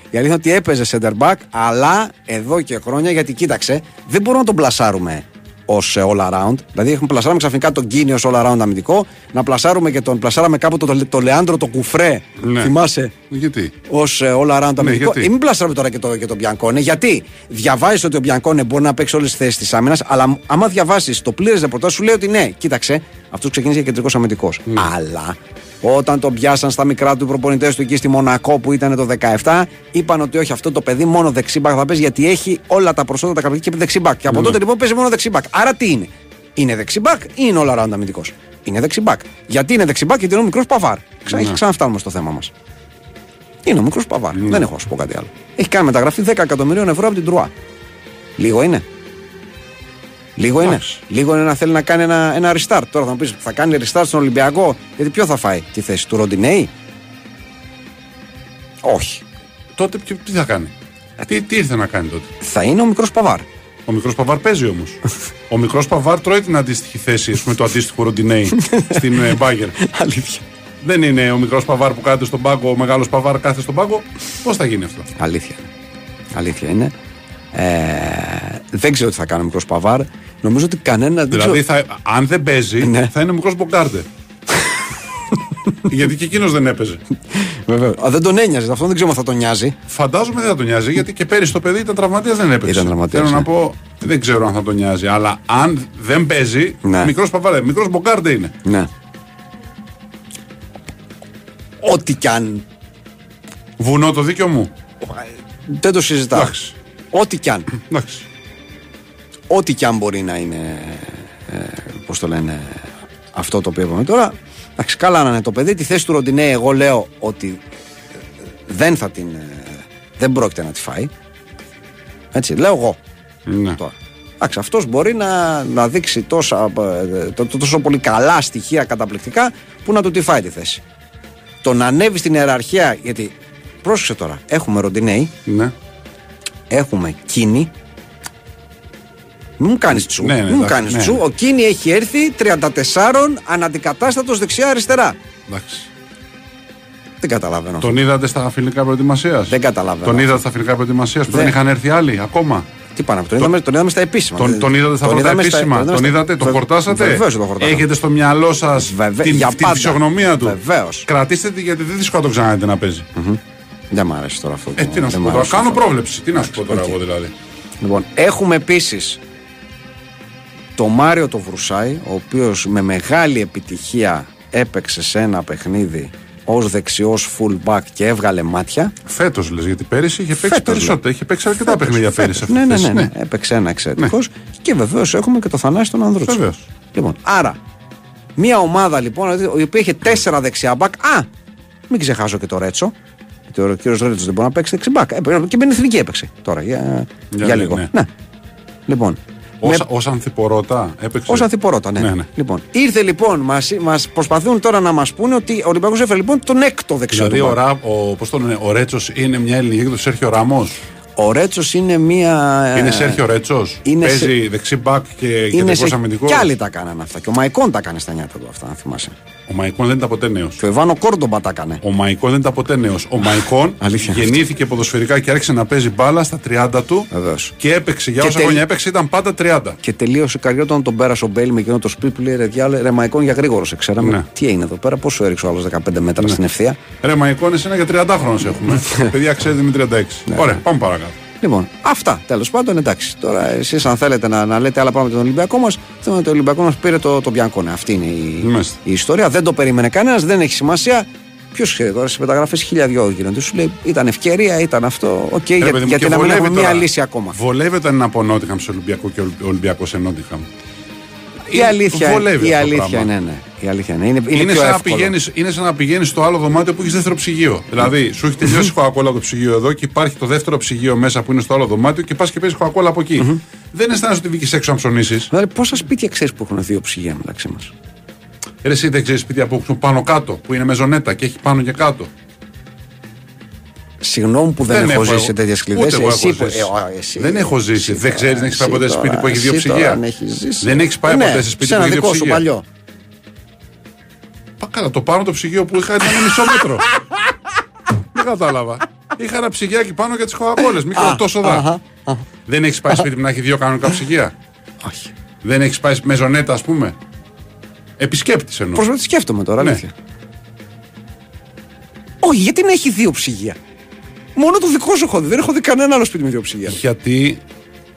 Η αλήθεια είναι ότι έπαιζε center back, αλλά εδώ και χρόνια γιατί κοίταξε, δεν μπορούμε να τον πλασάρουμε ως all around. Δηλαδή, έχουμε πλασάρουμε ξαφνικά τον Κίνη ως all around αμυντικό, να πλασάρουμε και τον πλασάραμε κάποτε το, το Λεάντρο το Κουφρέ. Ναι. Θυμάσαι; Γιατί; Ω all around αμυντικό. γιατί; Ή μην πλασάρουμε τώρα και, το, και τον Μπιανκόνε. Γιατί; Διαβάζεις ότι ο Μπιανκόνε μπορεί να παίξει όλες τις θέσεις της άμυνας, αλλά άμα διαβάσεις το πλήρες ρεπορτάζ σου λέει ότι ναι, κοίταξε, αυτός ξεκίνησε για κεντρικός αμυντικός. Ναι. Αλλά όταν τον πιάσαν στα μικρά του οι προπονητές του εκεί στη Μονακό που ήταν το 17, είπαν ότι όχι, αυτό το παιδί μόνο δεξιμπακ θα παίζει γιατί έχει όλα τα προσόντα τα καταπληκτικά και δεξιμπακ. Και από Ναι. τότε λοιπόν παίζει μόνο δεξιμπακ. Άρα τι είναι, είναι δεξιμπακ ή είναι all around αμυντικός; Είναι δεξιμπακ. Γιατί είναι δεξιμπακ, γιατί είναι ο μικρός παβάρ. Ξα... Ναι. Ξαναφτάνουμε στο θέμα μας. Είναι ο μικρός Παβάρ. Δεν έχω να σου πω κάτι άλλο. Έχει κάνει μεταγραφή 10 εκατομμυρίων ευρώ από την Τρουά. Λίγο είναι. Λίγο είναι. Εντάξει. Λίγο είναι να θέλει να κάνει ένα, ένα restart. Τώρα θα μου πεις, θα κάνει restart στον Ολυμπιακό, γιατί ποιο θα φάει τη θέση του Ροντινέη; Όχι. Τότε ποιο- τι θα κάνει; Τι, τι ήρθε να κάνει τότε; Θα είναι ο μικρός Παβάρ. Ο μικρός Παβάρ παίζει όμως. ο μικρός Παβάρ τρώει την αντίστοιχη θέση με το αντίστοιχο Ροντινέη στην ε, Μπάγκερ. Αλήθεια. Δεν είναι ο μικρός Παβάρ που κάθεται στον πάγκο, ο μεγάλος Παβάρ κάθεται στον πάγκο; Πώς θα γίνει αυτό; Αλήθεια. Αλήθεια είναι. Ε, δεν ξέρω τι θα κάνει ο μικρός Παβάρ. Νομίζω ότι κανένα. δεν Δηλαδή, ξέρω- θα, αν δεν παίζει, Ναι. θα είναι ο μικρός Μπογκάρντε. Γιατί και εκείνος δεν έπαιζε. Βεβαίως. Α, δεν τον ένοιαζε. Αυτό δεν ξέρω αν θα τον νοιάζει. Φαντάζομαι δεν θα τον νοιάζει, γιατί και πέρυσι το παιδί ήταν τραυματίας, δεν έπαιξε. Ήταν τραυματίας, Θέλω να ναι. πω, δεν ξέρω αν θα τον νοιάζει. Αλλά αν δεν παίζει, Ναι. μικρός Παβάρ, μικρός Μπογκάρντε είναι. Ναι. Ό,τι κι αν. Βουνό το δίκιο μου. Δεν το συζητάω. Εντάξει. Ό,τι κι αν. Εντάξει. Ό,τι κι αν μπορεί να είναι. Ε, Πώς το λένε. Αυτό το οποίο είπαμε τώρα. Εντάξει, καλά να είναι το παιδί. Τη θέση του Ροντινέ, εγώ λέω ότι ε, δεν θα την. ε, Δεν πρόκειται να τη φάει. Έτσι, λέω εγώ. Ναι. Τώρα. Εντάξει, αυτός μπορεί να, να δείξει τόσα, ε, το, το- τόσο πολύ καλά στοιχεία καταπληκτικά που να του τη φάει τη θέση. Το να ανέβει στην ιεραρχία, γιατί πρόσεξε τώρα. Έχουμε Ροντινέη, Ναι. έχουμε Κίνη. Μην μου κάνεις τσου. Ναι, ναι, Μην μου εντάξει, κάνεις ναι. τσου. Ο Κίνη έχει έρθει 34 αναντικατάστατος δεξιά-αριστερά. Εντάξει. Δεν καταλαβαίνω. Τον είδατε στα φιλικά προετοιμασίας; Δεν καταλαβαίνω. Τον είδατε στα φιλικά προετοιμασίας που δεν Δεν. είχαν έρθει άλλοι ακόμα; Τι πάνε, τον, είδαμε, τον είδαμε στα επίσημα. Τον, Δεν- τον είδατε στα πρώτα είδαμε στα- επίσημα; Τον, είδαμε στα- είδατε, τον Βε- χορτάσατε; Βεβαίως τον χορτάσαμε. Έχετε στο μυαλό σας Βεβαι- την, για την πάντα. φυσιογνωμία του; Βεβαίως. Κρατήστε τη γιατί δεν δύσκολα το ξαναδείτε να παίζει. Δεν μ' αρέσει τώρα αυτό. Ε, το- τι να δεν σου μ' πω τώρα. αρέσει Κάνω αυτό. πρόβλεψη. Τι να σου πω τώρα οκ. εγώ δηλαδή. Λοιπόν, έχουμε επίσης το Μάριο το Βρουσάη, ο οποίος με μεγάλη επιτυχία έπαιξε σε ένα παιχνίδι ως δεξιός fullback και έβγαλε μάτια. Φέτος λες, γιατί πέρυσι είχε παίξει Φέτος, περισσότερο. Είχε παίξει αρκετά παιχνίδια πέρυσι. Ναι, ναι, αυτές. ναι, ναι. Έπαιξε ένα εξαιρετικός. Και βεβαίως έχουμε και το Θανάση τον Ανδρούτσο. Βεβαίως. Λοιπόν, άρα, μια ομάδα λοιπόν η οποία είχε τέσσερα δεξιά μπακ. Α, μην ξεχάσω και το Ρέτσο. Γιατί ο κύριος Ρέτσος δεν μπορεί να παίξει δεξιμπάκ. Ε, και με την εθνική έπαιξε τώρα για, για, Για λίγο. ναι. Ναι. Λοιπόν, με- Όσα, ως ανθιπορώτα έπαιξε. Ω Ανθιπορότα, ναι. Ναι, ναι. Λοιπόν, ήρθε λοιπόν, μας, μας προσπαθούν τώρα να μας πούνε ότι ο Ολυμπιακός έφερε λοιπόν τον έκτο δεξιό Δηλαδή του ο, μπακ. Ρα, ο, πώς το λένε, ο Ρέτσος είναι μια ελληνική και το Σέρχιο Ράμος. Ο Ρέτσος είναι μία... ε, Είναι Σέρχιο Ρέτσος; είναι Παίζει δεξί μπακ και είναι κεντρικός σε... αμυντικός; Κι άλλοι τα κάνανε αυτά. Και ο Μαϊκόν τα έκανε στα νιάτα του αυτά, αν θυμάσαι. Ο Μαϊκόν δεν ήταν ποτέ νέος. Και ο Ιβάνο Κόρντομπα τα έκανε. Ο Μαϊκόν δεν ήταν ποτέ νέος. Ο Μαϊκόν Αλήθεια είναι γεννήθηκε ποδοσφαιρικά και άρχισε να παίζει μπάλα στα 30 του Βεβαίως. και έπαιξε. Για Και όσα τελ- χρόνια έπαιξε ήταν πάντα 30. Και τελείωσε η καριέρα του όταν τον πέρασε ο Μπέιλ με εκείνο το sprint που λέει ρε, διάολε, ρε Μαϊκόν για γρήγορο σε ξέραμε. Ναι. Τι έγινε εδώ πέρα, πόσο έριξε ο άλλος 15 μέτρα στην ευθεία. Ρε Μαϊκόν, εσένα για 30 χρονώ σ' έχουμε. Παιδιά, ξέρετε με 36. Ναι, Ωραία, πάμε παρακάτω. Λοιπόν, αυτά τέλος πάντων εντάξει. Τώρα εσείς, αν θέλετε να, να λέτε άλλα πράγματα για τον Ολυμπιακό μας, θέλουμε ότι ο Ολυμπιακός μας πήρε το, το Μπιανκόνε. Αυτή είναι η, Μάλιστα. η ιστορία. Δεν το περίμενε κανένας, δεν έχει σημασία. Ποιος ξέρει τώρα στις μεταγραφές χίλια δυο γίνονται. Σου λέει ήταν ευκαιρία, ήταν αυτό. Οκ, Ρε, για, παιδί μου, γιατί και να μην βολεύει έχουμε μία τώρα. λύση ακόμα. Βολεύει όταν είναι από Νότιγχαμ σε Ολυμπιακό και ο Ολυμπιακός σε Νότιγχαμ. Η αλήθεια, βολεύει η αυτό το αλήθεια πράγμα. είναι, ναι. Η αλήθεια είναι. Είναι, είναι, Είναι, πιο σαν να εύκολο. πηγαίνεις, είναι σαν να πηγαίνεις στο άλλο δωμάτιο που έχεις δεύτερο ψυγείο. Δηλαδή, σου έχει τελειώσει η κοκακόλα το ψυγείο εδώ και υπάρχει το δεύτερο ψυγείο μέσα που είναι στο άλλο δωμάτιο και πας και παίζεις κοκακόλα από εκεί. Δεν αισθάνεσαι ότι βγήκες έξω να ψωνίσεις. Δηλαδή, πόσα σπίτια ξέρεις που έχουν δύο ψυγεία μεταξύ μας; Ρε, εσύ δεν ξέρεις σπίτια που έχουν πάνω κάτω, που είναι μεζονέτα και έχει πάνω και κάτω. Συγγνώμη που δεν, Δεν έχω έχω ζήσει εγώ. σε τέτοιες κλειδές. Ούτε εγώ έχω Εσύ, που- ζήσει. ε, ο, εσύ, Δεν έχω ζήσει. εσύ Δεν τώρα, ξέρεις, δεν έχεις πάει εσύ ποτέ σε τώρα, σπίτι που έχει δύο εσύ τώρα, ψυγεία. αν έχεις ζήσει. Δεν έχεις πάει Ναι, ποτέ σε σπίτι σε που ένα έχει δύο δικό σου ψυγεία. παλιό. Πα καλά, το πάνω το ψυγείο που είχα ήταν μισό μέτρο. Δεν κατάλαβα. Είχα ένα ψυγιάκι πάνω για τις κοκακόλες. Μικρό τόσο δα. Δεν έχεις πάει σπίτι που να έχει δύο κανονικά ψυγεία; Όχι. Δεν έχεις πάει με ζωνέτα, ας πούμε; Επισκέπτης εννοώ. Πώ τη σκέφτομαι τώρα, Ναι. αλήθεια. Όχι, γιατί να έχει δύο ψυγεία; Μόνο το δικό σου έχω δει. Δεν έχω δει κανένα άλλο σπίτι με δύο ψυγεία. Γιατί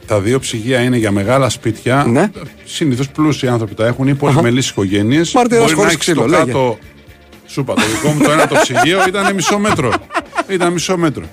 τα δύο ψυγεία είναι για μεγάλα σπίτια. Ναι. Συνήθως πλούσιοι άνθρωποι τα έχουν ή πολυμελείς οικογένειες. Μάρτυρας Μπορεί να χωρίς έχεις ξύλο, το λέγε. κάτω. Σούπα, το δικό μου το ένα το ψυγείο ήταν μισό μέτρο. Ήταν μισό μέτρο.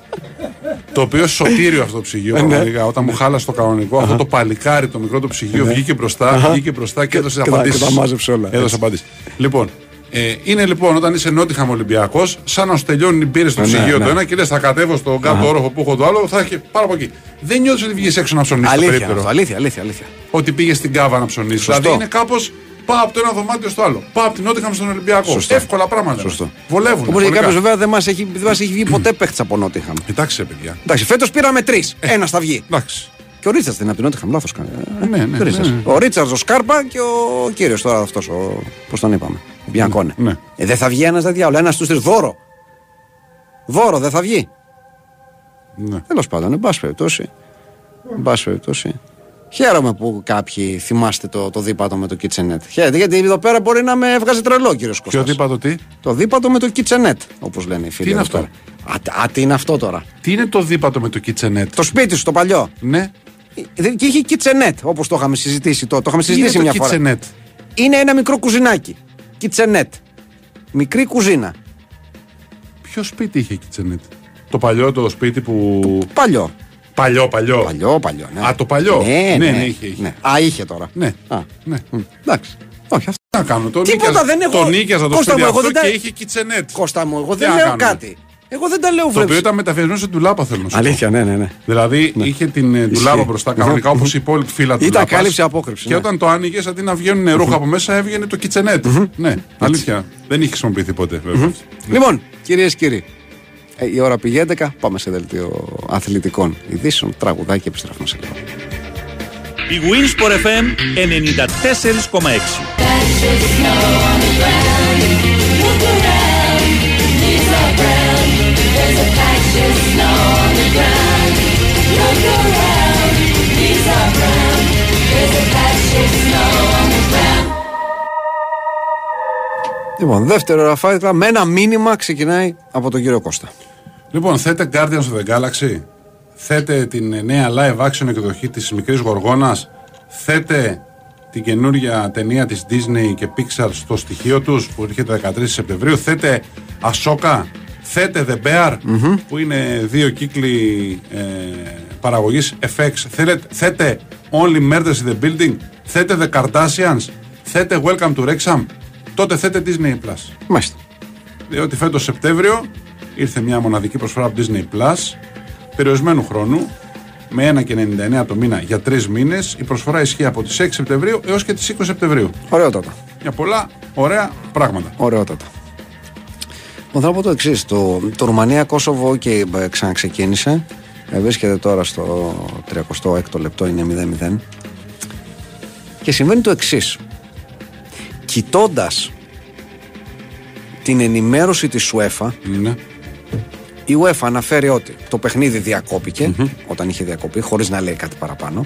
Το οποίο σωτήριο αυτό το ψυγείο, Ναι. πραγματικά. Όταν μου χάλασε το κανονικό, αυτό το παλικάρι, το μικρό το ψυγείο, βγήκε μπροστά, βγήκε μπροστά και έδωσε και τα- απαντήσει. και τα μάζεψε όλα. Έδωσε απαντήσεις. Λοιπόν, ε, είναι λοιπόν όταν είσαι Νότιχαμ Ολυμπιακός, σαν να σου τελειώνει οι μπύρε στο Ναι, ψυγείο ναι. το ένα και λες: Θα κατέβω στον κάτω όροφο που έχω το άλλο, θα έχει πάρα από εκεί. Δεν νιώθεις ότι βγεις έξω να ψωνίσεις το Αλήθεια, περίπτερο. αυτό, αλήθεια, αλήθεια, αλήθεια. Ότι πήγες στην κάβα να ψωνίσεις. Σωστό. Δηλαδή είναι κάπως πάω από το ένα δωμάτιο στο άλλο. Πάω από την Νότιχαμ στον Ολυμπιακό. Σωστό. Εύκολα πράγματα. Σωστό. Βολεύουν. Όπως και κάποιος βέβαια δεν μας έχει, δεν μας έχει βγει ποτέ παίχτης από Νότιχαμ. Κοιτάξτε, παιδιά. Εντάξει, φέτος πήραμε τρεις. Ένας θα βγει. Εντάξει. Και ο Ρίτσαρτς είναι από την Νότιχαμ, λάθος κάνει. Ναι, ναι, Ο Ρίτσαρτς. ναι, ναι. Ο Ρίτσαρτς, ο Σκάρπα και ο κύριος τώρα αυτός. Πώς τον είπαμε. Ο Μπιανκόνε. Ναι. Ε, δεν θα βγει ένας δεν διάολο. Ένας στους τρεις. Δώρο. Δώρο δεν θα βγει. Ναι. Τέλος πάντων, εν πάση περιπτώσει. Εν πάση περιπτώσει. Χαίρομαι που κάποιοι θυμάστε το, το δίπατο με το kitchenette. Χαίρετε, γιατί εδώ πέρα μπορεί να με έβγαζε τρελό, κύριος Ποιο Κώστας. είπα το τι; Το δίπατο με το kitchenette, όπως λένε οι φίλοι. είναι εδώ αυτό; πέρα. Α, α, τι είναι αυτό τώρα; Τι είναι το δίπατο με το kitchenette. Το σπίτι σου, το παλιό; Ναι. Ε, Και είχε kitchenette, όπως το είχαμε συζητήσει. Το, το είχαμε Τι είναι συζητήσει μια το φορά. kitchenette. Είναι ένα μικρό κουζινάκι. Kitchenette. Μικρή κουζίνα. Ποιο σπίτι είχε kitchenette; Το παλιό το σπίτι που. Παλιό. Παλιό, παλιό. Παλιό, παλιό. Ναι. Α, το παλιό. Ναι, Ναι, ναι, ναι, είχε, είχε. ναι. Α, είχε τώρα. Ναι. Α, ναι. μ, εντάξει. Όχι, αυτό. Τι να κάνω, τον Τίποτα, νίκιαζα, δεν έχω- τον νίκιαζα το Κώστα σπίτι μου, εγώ αυτό δεν τα- και είχε kitchenette. Κώστα μου, εγώ Τι δεν να λέω κάνουμε; κάτι. Εγώ δεν τα λέω, Το οποίο βλέπεις. ήταν μεταφερμένο σε ντουλάπα, θέλω να σου πω. Αλήθεια, ναι, ναι, ναι. Δηλαδή είχε την ε, ντουλάπα Ισχύει. μπροστά κανονικά όπως η υπόλοιπη φύλλα του. Ήταν κάλυψη απόκρυψης, Και ναι. όταν το άνοιγες, αντί να βγαίνουν ρούχα από μέσα, έβγαινε το kitchenette. Ναι, αλήθεια. Δεν είχε χρησιμοποιηθεί ποτέ, βέβαια. Λοιπόν, κυρίες και κύριοι, Ε, η ώρα πήγε 11, πάμε σε δελτίο αθλητικών ειδήσεων, τραγουδάκι και επιστρέφουμε σε λίγο. Η Winsport FM 94,6 Λοιπόν, δεύτερο Ραφάικλα με ένα μήνυμα ξεκινάει από τον κύριο Κώστα. Λοιπόν, θέτε Guardians of the Galaxy. Θέτε την νέα live action εκδοχή της μικρής Γοργόνας. Θέτε την καινούργια ταινία της Disney και Pixar στο στοιχείο τους που έρχεται 13 Σεπτεμβρίου. Θέτε Ashoka. Θέτε The Bear που είναι δύο κύκλοι ε, παραγωγής FX. Θέλετε, θέτε Only Murders in the Building. Θέτε The Kardashians. Θέτε Welcome to Wrexham. Τότε θέτε Disney Plus. Μάλιστα. Διότι φέτος Σεπτέμβριο ήρθε μια μοναδική προσφορά από Disney Plus περιορισμένου χρόνου με 1,99 το μήνα για τρεις μήνες. Η προσφορά ισχύει από τις 6 Σεπτεμβρίου έως και τις 20 Σεπτεμβρίου. Ωραιότατα. Για πολλά ωραία πράγματα. Ωραιότατα. Λοιπόν, θα πω το εξής. Το, το Ρουμανία-Κόσοβο και ε, ξαναξεκίνησε. Ε, βρίσκεται τώρα στο 36ο λεπτό, είναι 0-0. Και συμβαίνει το εξής. Κοιτώντας την ενημέρωση της UEFA Ναι. η UEFA αναφέρει ότι το παιχνίδι διακόπηκε, όταν είχε διακοπεί, χωρίς να λέει κάτι παραπάνω,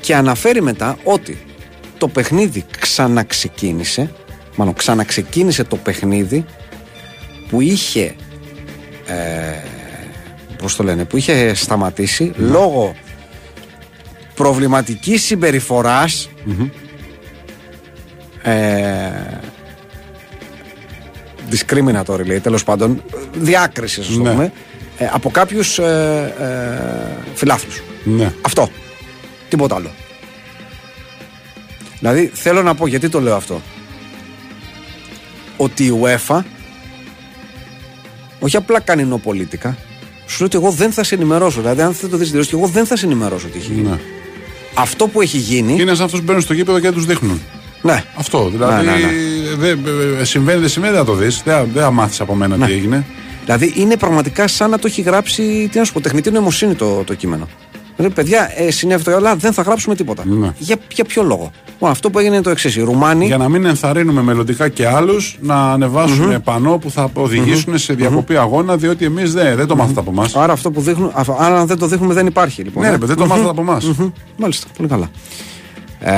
και αναφέρει μετά ότι το παιχνίδι ξαναξεκίνησε, μάλλον ξαναξεκίνησε το παιχνίδι που είχε, ε, πώς το λένε, που είχε σταματήσει λόγω προβληματικής συμπεριφοράς ε, discriminatory λέει, τέλος πάντων, διάκρισης, ας το Ναι. πούμε, ε, από κάποιους ε, ε, φιλάθλους. Ναι. Αυτό. Τίποτα άλλο. Δηλαδή θέλω να πω γιατί το λέω αυτό. Ότι η UEFA όχι απλά κάνει νοπολίτικα, σου λέει ότι εγώ δεν θα σε ενημερώσω. Δηλαδή, αν δεν το δεις και εγώ δεν θα σε ενημερώσω τι έχει γίνει. ναι. Αυτό που έχει γίνει. Είναι σαν αυτούς που μπαίνουν στο γήπεδο και δεν τους δείχνουν. Ναι, Αυτό. Δηλαδή Ναι, ναι, δεν- ε, συμβαίνει, δεν συμβαίνει, δεν θα το δεις. Δεν, δεν θα μάθεις από μένα τι έγινε. Δηλαδή είναι πραγματικά σαν να το έχει γράψει τι να σου πω, τεχνητή νοημοσύνη το, το κείμενο. Δηλαδή, παιδιά, ε, συνέβη το αλλά δεν θα γράψουμε τίποτα. Ναι. Για, για ποιο λόγο; Λοιπόν, αυτό που έγινε είναι το εξής. Οι Ρουμάνοι. Για να μην ενθαρρύνουμε μελλοντικά και άλλους να ανεβάσουν πανό που θα οδηγησουν σε διακοπή αγώνα, διότι εμείς δεν, δεν το μάθατε από εμάς. Άρα αυτό που δείχνουν. α- Άρα αν δεν το δείχνουμε δεν υπάρχει. Λοιπόν, Ναι, ε. ρε, παιδί, δεν το Μμμ. μάθατε από εμάς. Μμμ. Μάλιστα, πολύ καλά. Ε,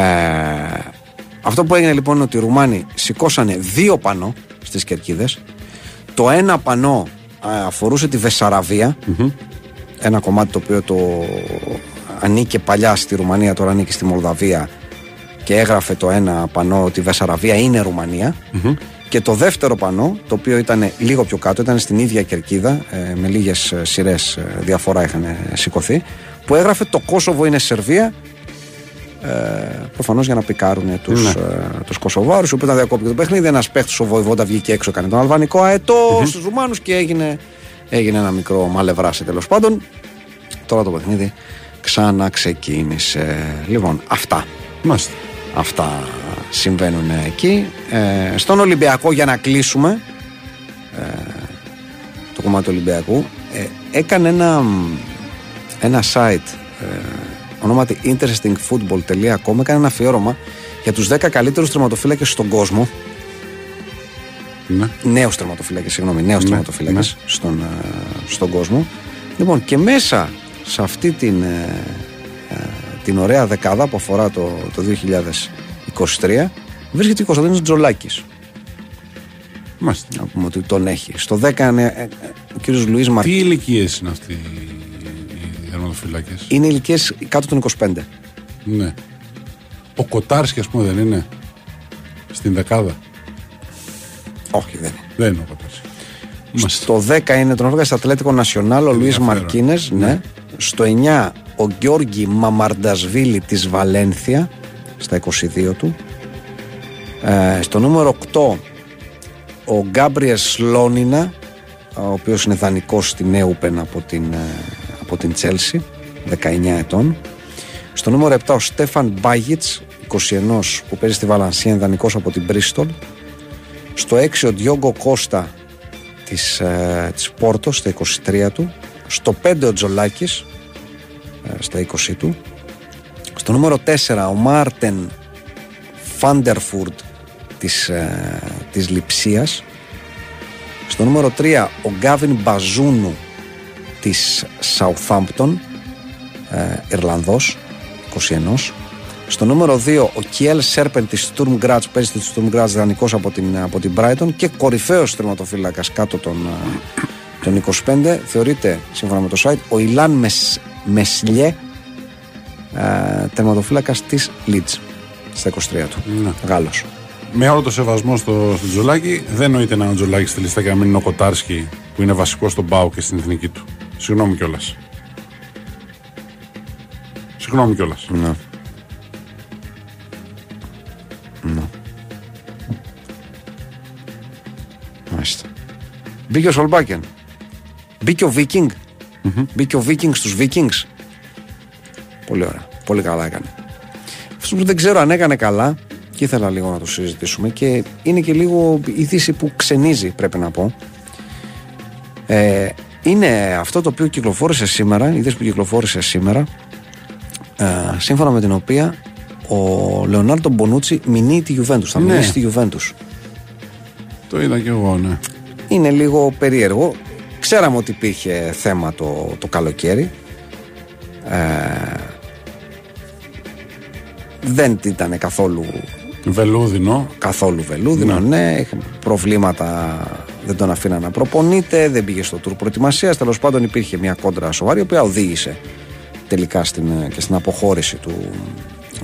αυτό που έγινε λοιπόν είναι ότι οι Ρουμάνοι σηκώσανε δύο πανό στις κερκίδες. Το ένα πανό α, αφορούσε τη βεσαραβια Ένα κομμάτι το οποίο το ανήκε παλιά στη Ρουμανία, τώρα ανήκει στη Μολδαβία και έγραφε το ένα πανό ότι η Βεσαραβία είναι Ρουμανία. Και το δεύτερο πανό, το οποίο ήταν λίγο πιο κάτω, ήταν στην ίδια κερκίδα, ε, με λίγες σειρές διαφορά είχαν ε, σηκωθεί, που έγραφε το Κόσοβο είναι Σερβία. Ε, Προφανώς για να πικάρουν τους Ναι. ε, τους Κωσοβάρου, που ήταν διακόπηκε το παιχνίδι. Ένας παίχτης ο Βοηβόντα βγήκε έξω, έκανε τον αλβανικό αετό στους Ρουμάνους και έγινε, έγινε ένα μικρό μαλευράσι τέλος πάντων. Τώρα το παιχνίδι ξαναξεκίνησε. Λοιπόν, αυτά. Μάλιστα. Αυτά συμβαίνουν εκεί. Ε, στον Ολυμπιακό, για να κλείσουμε ε, το κομμάτι του Ολυμπιακού, ε, έκανε ένα, ένα site ε, ονόματι interestingfootball.com έκανε ένα αφιέρωμα για τους 10 καλύτερους τερματοφύλακες στον κόσμο Ναι. νέους τερματοφύλακες, συγγνώμη, νέους Ναι, τερματοφύλακες στον, ε, στον κόσμο. Λοιπόν, και μέσα σε αυτή την, ε, ε, την ωραία δεκάδα που αφορά το, το 2023 βρίσκεται ο Κωνσταντίνος Τζολάκης. Μάλιστα. Να πούμε ότι τον έχει. Στο 10 είναι ε, ε, ο κύριος Λουίς Τι Μαρτίνez. ηλικίες είναι αυτοί οι δερματοφυλάκε. Είναι ηλικίες κάτω των 25. Ναι. Ο Κοτάρσκι, ας πούμε, δεν είναι; Στην δεκάδα. Όχι, δεν είναι. Δεν είναι ο Κοτάρσκι. Μάλιστα. Στο 10 είναι τον όργανο Ατλέτικο Νασιονάλ, ο Λουίς Ενδιαφέρον. Μαρκίνες. Ναι. Στο 9 ο Γιώργη Μαμαρντασβίλη της Βαλένθια, στα 22 του. Ε, στο νούμερο 8 ο Γκάμπριε Σλόνινα, ο οποίος είναι δανεικός στη Νέουπεν από την, ε, από την Τσέλσι, 19 ετών. Στο νούμερο 7 ο Στέφαν Μπάγιτς, 21 που παίζει στη Βαλανσία, είναι δανεικός από την Μπρίστολ. Στο 6 ο Διόγκο Κώστα της της, ε, της Πόρτος στα 23 του. Στο 5 ο Τζολάκης ε, στα 20 του. Στο νούμερο 4 ο Μάρτεν Φάντερφουρντ της, ε, της Λιψίας. Στο νούμερο 3 ο Γκάβιν Μπαζούνου της Southampton ε, Ιρλανδός 21 στο νούμερο 2 ο Κιέλ Σέρπεν της Sturm Graz, παίζει τη Sturm Graz δανεικό από την, από την Brighton και κορυφαίος τερματοφύλακας κάτω των, ε, των 25 θεωρείται σύμφωνα με το site ο Ιλάν Μεσ, Μεσλιέ ε, τερματοφύλακας της Leeds στα 23 του. Ναι. Γάλλος. Με όλο το σεβασμό στο, στο Τζολάκη, δεν νοείται να είναι ο Τζολάκης στη λίστα και να μην είναι ο Κοτάρσκι που είναι βασικός στον Πάο και στην εθνική του. Συγγνώμη κιόλας. Συγγνώμη κιόλας. Ναι. Ναι. Μπήκε ο Σολμπάκεν. Μπήκε ο Βίκινγκ. Μπήκε ο Βίκινγκ στους Vikings. Πολύ ωραία. Πολύ καλά έκανε. Αυτός που δεν ξέρω αν έκανε καλά και ήθελα λίγο να το συζητήσουμε και είναι και λίγο είδηση που ξενίζει πρέπει να πω. Ε, είναι αυτό το οποίο κυκλοφόρησε σήμερα, η είδηση που κυκλοφόρησε σήμερα ε, σύμφωνα με την οποία ο Λεωνάρντο Μπονούτσι μηνύει τη Juventus. Θα Ναι. μηνύσει τη Juventus. Το είδα κι εγώ, ναι. Είναι λίγο περίεργο. Ξέραμε ότι υπήρχε θέμα το, το καλοκαίρι. Ε, δεν ήταν καθόλου Βελούδινο. καθόλου βελούδινο, ναι. Είχε προβλήματα, δεν τον αφήνα να προπονείται, δεν πήγε στο τουρ προετοιμασίας. Τέλος πάντων υπήρχε μια κόντρα σοβαρή, η οποία οδήγησε τελικά στην, ε, και στην αποχώρηση του,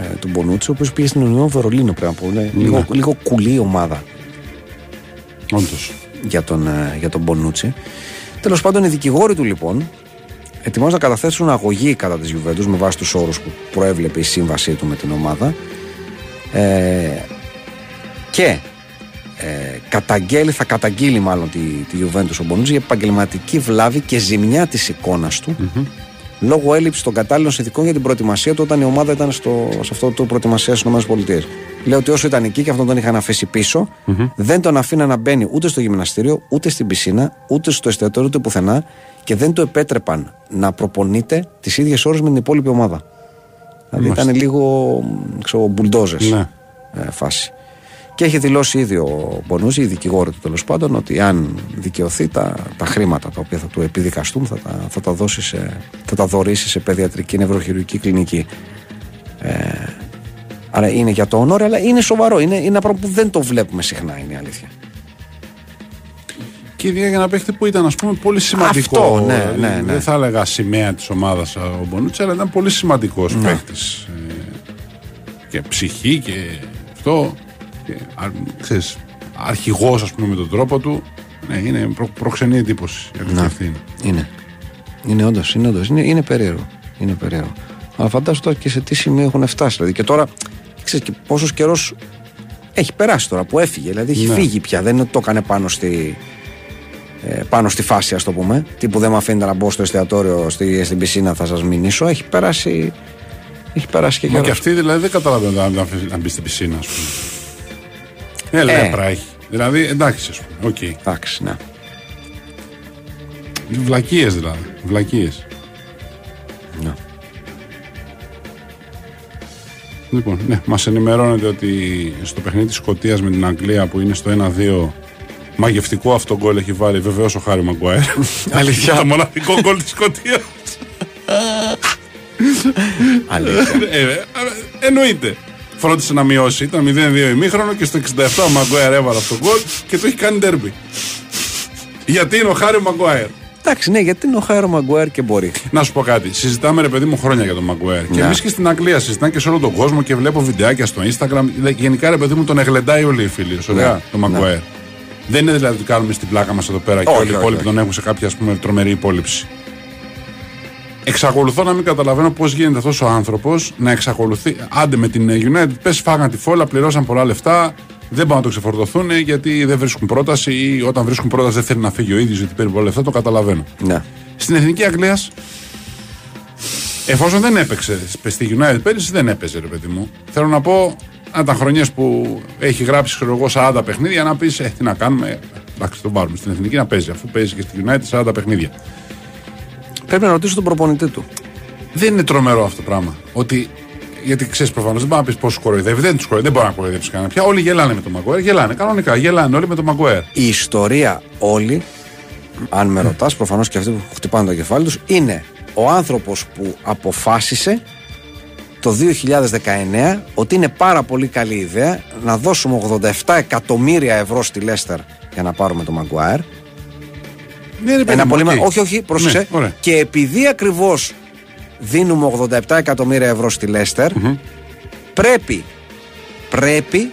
ε, του Μπονούτσι, ο οποίος πήγε στην Union Βερολίνο πρέπει να πω. Ναι. Λίγο, λίγο κουλή ομάδα Όντως. Για τον, ε, για τον Μπονούτσι. Τέλος πάντων, οι δικηγόροι του λοιπόν ετοιμάζουν να καταθέσουν αγωγή κατά της Juventus με βάση τους όρους που προέβλεπε η σύμβασή του με την ομάδα. Ε, και ε, καταγγέλει, θα καταγγείλει μάλλον τη, τη Juventus ο Μπονούτσι για επαγγελματική βλάβη και ζημιά της εικόνας του λόγω έλλειψης των κατάλληλων συνθηκών για την προετοιμασία του όταν η ομάδα ήταν στο, σε αυτό το προετοιμασία στις ΗΠΑ. Λέει ότι όσο ήταν εκεί και αυτόν τον είχαν αφήσει πίσω, δεν τον αφήνα να μπαίνει ούτε στο γυμναστήριο, ούτε στην πισίνα, ούτε στο εστιατόριο, ούτε πουθενά και δεν το επέτρεπαν να προπονείται τις ίδιες ώρες με την υπόλοιπη ομάδα. Δηλαδή ήταν λίγο ξέρω, μπουλντόζες Ναι. ε, φάση. Και έχει δηλώσει ήδη ο Μπονούζη, οι δικηγόροι του τέλος πάντων, ότι αν δικαιωθεί τα, τα χρήματα τα οποία θα του επιδικαστούν θα τα, θα τα, δώσει σε, θα τα δωρήσει σε παιδιατρική νευροχειρουργική κλινική. Ε, άρα είναι για το όνορ, αλλά είναι σοβαρό. Είναι, είναι ένα πράγμα που δεν το βλέπουμε συχνά, είναι η αλήθεια. Και ειδικά για ένα παίχτη που ήταν ας πούμε πολύ σημαντικό. Αυτό, ναι, Δηλαδή, ναι, ναι. Δεν θα έλεγα σημαία της ομάδας ο Μπονούτσι, αλλά ήταν πολύ σημαντικός Ναι. παίχτη. και ψυχή και αυτό. Και, α, ξέρεις, αρχηγός ας πούμε με τον τρόπο του. Ναι, είναι προ, προξενή εντύπωση. η αλήθεια Ναι. αυτή είναι. Είναι. Είναι όντως, είναι όντως. Είναι, είναι περίεργο. Είναι περίεργο. Αλλά φαντάζομαι τώρα και σε τι σημείο έχουν φτάσει. Δηλαδή και τώρα, ξέρεις και πόσος καιρός έχει περάσει τώρα που έφυγε. Δηλαδή έχει Ναι. φύγει πια. Δεν είναι ότι το έκανε πάνω στη, ε, πάνω στη φάση, ας το πούμε. Τι που δεν με αφήνετε να μπω στο εστιατόριο, στη, στην πισίνα, θα σας μηνύσω. Έχει περάσει. Έχει περάσει και Μα καιρός. και αυτή δηλαδή δεν καταλαβαίνω να, να, να μπει στην πισίνα, ας πούμε. Ε, λέπρα έχει. Δηλαδή, εντάξει, ας πούμε. Οκ. Εντάξει, ναι. Βλακίες δηλαδή. Βλακίες. ναι. Λοιπόν, ναι, μας ενημερώνεται ότι στο παιχνίδι της Σκωτίας με την Αγγλία που είναι στο 1-2, μαγευτικό αυτό γκολ έχει βάλει βεβαίως ο Χάρη Μαγκουάερ. Αλήθεια. Το μοναδικό γκολ της Σκωτίας. Αλήθεια. ε, εννοείται. Φρόντισε να μειώσει. Ήταν 0-2 ημίχρονο και στο 67 ο Μαγκουάερ έβαλε αυτό το γκολ και το έχει κάνει ντέρμπι. Γιατί είναι ο Χάρη Μαγκουάερ. Εντάξει, ναι, γιατί είναι ο Χάιρο Μαγκουέρ και μπορεί. Να σου πω κάτι. Συζητάμε ρε παιδί μου χρόνια για τον Μαγκουέρ. Και Ναι. εμείς και στην Αγγλία συζητάμε και σε όλο τον κόσμο και βλέπω βιντεάκια στο Instagram. Δε- Γενικά ρε παιδί μου τον εγλεντάει όλοι οι φίλοι. Ωραία, Ναι. τον Μαγκουέρ. Δεν είναι δηλαδή ότι κάνουμε στην πλάκα μας εδώ πέρα και Όχι, όλοι οι όχι, υπόλοιποι όχι. τον έχουν σε κάποια ας πούμε, τρομερή υπόλοιψη. Εξακολουθώ να μην καταλαβαίνω πώς γίνεται αυτός ο άνθρωπος να εξακολουθεί. Άντε με την United, πες φάγαν τη φόλα, πληρώσαν πολλά λεφτά, δεν πάνε να το ξεφορτωθούν γιατί δεν βρίσκουν πρόταση ή όταν βρίσκουν πρόταση δεν θέλει να φύγει ο ίδιος γιατί παίρνει πολλά λεφτά. Το καταλαβαίνω. Ναι. Στην εθνική Αγγλία, εφόσον δεν έπαιξε στη United πέρυσι, δεν έπαιζε, ρε παιδί μου. Θέλω να πω, αν ήταν χρονιές που έχει γράψει ξέρω εγώ 40 παιχνίδια, να πεις: Ε, τι να κάνουμε, Εντάξει, τον πάρουμε στην εθνική να παίζει, αφού παίζει και στη United 40 παιχνίδια. Πρέπει να ρωτήσω τον προπονητή του. Δεν είναι τρομερό αυτό το πράγμα. Ότι γιατί ξέρεις προφανώς δεν μπορεί να πεις πόσο κοροϊδεύει. Δεν τους κοροϊδεύει, δεν μπορεί να κοροϊδέψει κανένα. Πια όλοι γελάνε με τον Μαγκουέρ. Γελάνε κανονικά. Γελάνε όλοι με τον Μαγκουέρ. Η ιστορία όλοι, αν με ρωτάς, προφανώς και αυτοί που χτυπάνε το κεφάλι τους, είναι ο άνθρωπος που αποφάσισε το 2019 ότι είναι πάρα πολύ καλή ιδέα να δώσουμε 87 εκατομμύρια ευρώ στη Λέστερ για να πάρουμε τον Μαγκουάιρ. Ναι, ρε, παιδί Ένα μου, πολύ οκ. μα- Όχι, όχι, πρόσεξε. Ναι, ωραία. και επειδή ακριβώς δίνουμε 87 εκατομμύρια ευρώ στη λεστερ πρέπει, πρέπει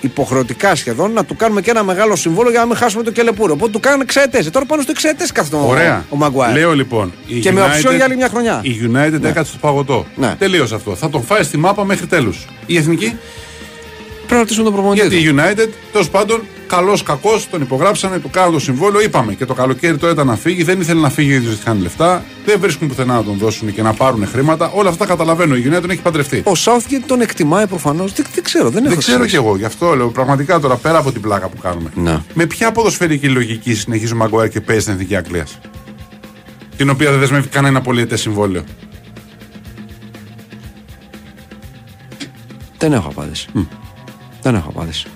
υποχρεωτικά σχεδόν να του κάνουμε και ένα μεγάλο συμβόλαιο για να μην χάσουμε το κελεπούρ. Οπότε του κάνουν εξαετέ. Τώρα πάνω στο εξαετέ κάθεται ο, Ωραία. ο Μαγκουάερ. Λέω λοιπόν. η Και με United- οψιόν για άλλη μια χρονιά. Η United έκατσε στο παγωτό. Ναι. Τελείωσε αυτό. Θα τον φάει στη μάπα μέχρι τέλους. Η εθνική; Πρέπει να ρωτήσουμε τον προπονητή. Γιατί του. η United, τέλος πάντων, καλός κακός, τον υπογράψανε, του κάνανε το συμβόλαιο. Είπαμε και το καλοκαίρι τώρα ήταν να φύγει. Δεν ήθελε να φύγει γιατί είχαν λεφτά. Δεν βρίσκουν πουθενά να τον δώσουν και να πάρουν χρήματα. Όλα αυτά καταλαβαίνω. Η United τον έχει παντρευτεί. Ο Southgate τον εκτιμάει προφανώς. Δεν, δεν ξέρω, δεν, Δεν έχω ξέρω σχέση. κι εγώ. Γι' αυτό λέω πραγματικά τώρα πέρα από την πλάκα που κάνουμε. Ναι. Με ποια ποδοσφαιρική λογική συνεχίζει ο Μαγκουάρ και παίζει στην Εθνική Αγγλίας. Την οποία δεν δεσμεύει κανένα πολιετές συμβόλαιο; Δεν έχω απάντηση. Δεν έχω απάντηση.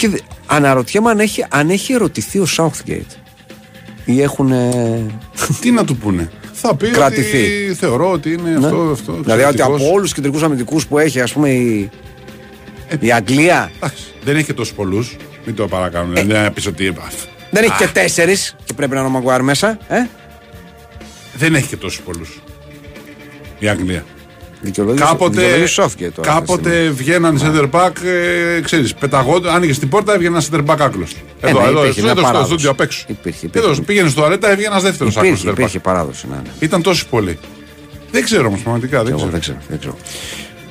Και δε- αναρωτιέμαι αν έχει, αν έχει ερωτηθεί ο Southgate. Ή έχουν. Τι να του πούνε; Θα πει Κρατηθεί. ότι θεωρώ ότι είναι αυτό, αυτό. δηλαδή ότι εξαιρετικός. από όλους τους κεντρικούς αμυντικούς που έχει, ας πούμε, η, η Αγγλία Εντάξει, δεν έχει και τόσους πολλούς. Μην το παρακάνουν. Ε. Δεν πεις ότι. α, δεν έχει και τέσσερις και πρέπει να είναι ο Μαγκουάρ μέσα. Ε; Δεν έχει και τόσους πολλούς. Η Αγγλία. Δικαιολόγησε Κάποτε, δικαιολόγησε ο Southgate τώρα. αυτή τη στιγμή. κάποτε βγαίναν center back, ε, ξέρεις, πεταγόντων, άνοιγε την πόρτα, έβγαινε ένα center back άκλο. Ε, Εδώ, ναι, εδώ, υπήρχε μια εδώ, στο παράδοση. στούντιο απ' έξω. Υπήρχε, υπήρχε. Εδώ, πήγαινε στο αρέτα, έβγαινε ένας δεύτερος άκλο. Υπήρχε, υπήρχε παράδοση. Ναι, ναι. Ήταν τόσοι πολλοί. Δεν ξέρω όμως, πραγματικά. Δεν Εγώ ξέρω. δεν ξέρω. Δεν ξέρω.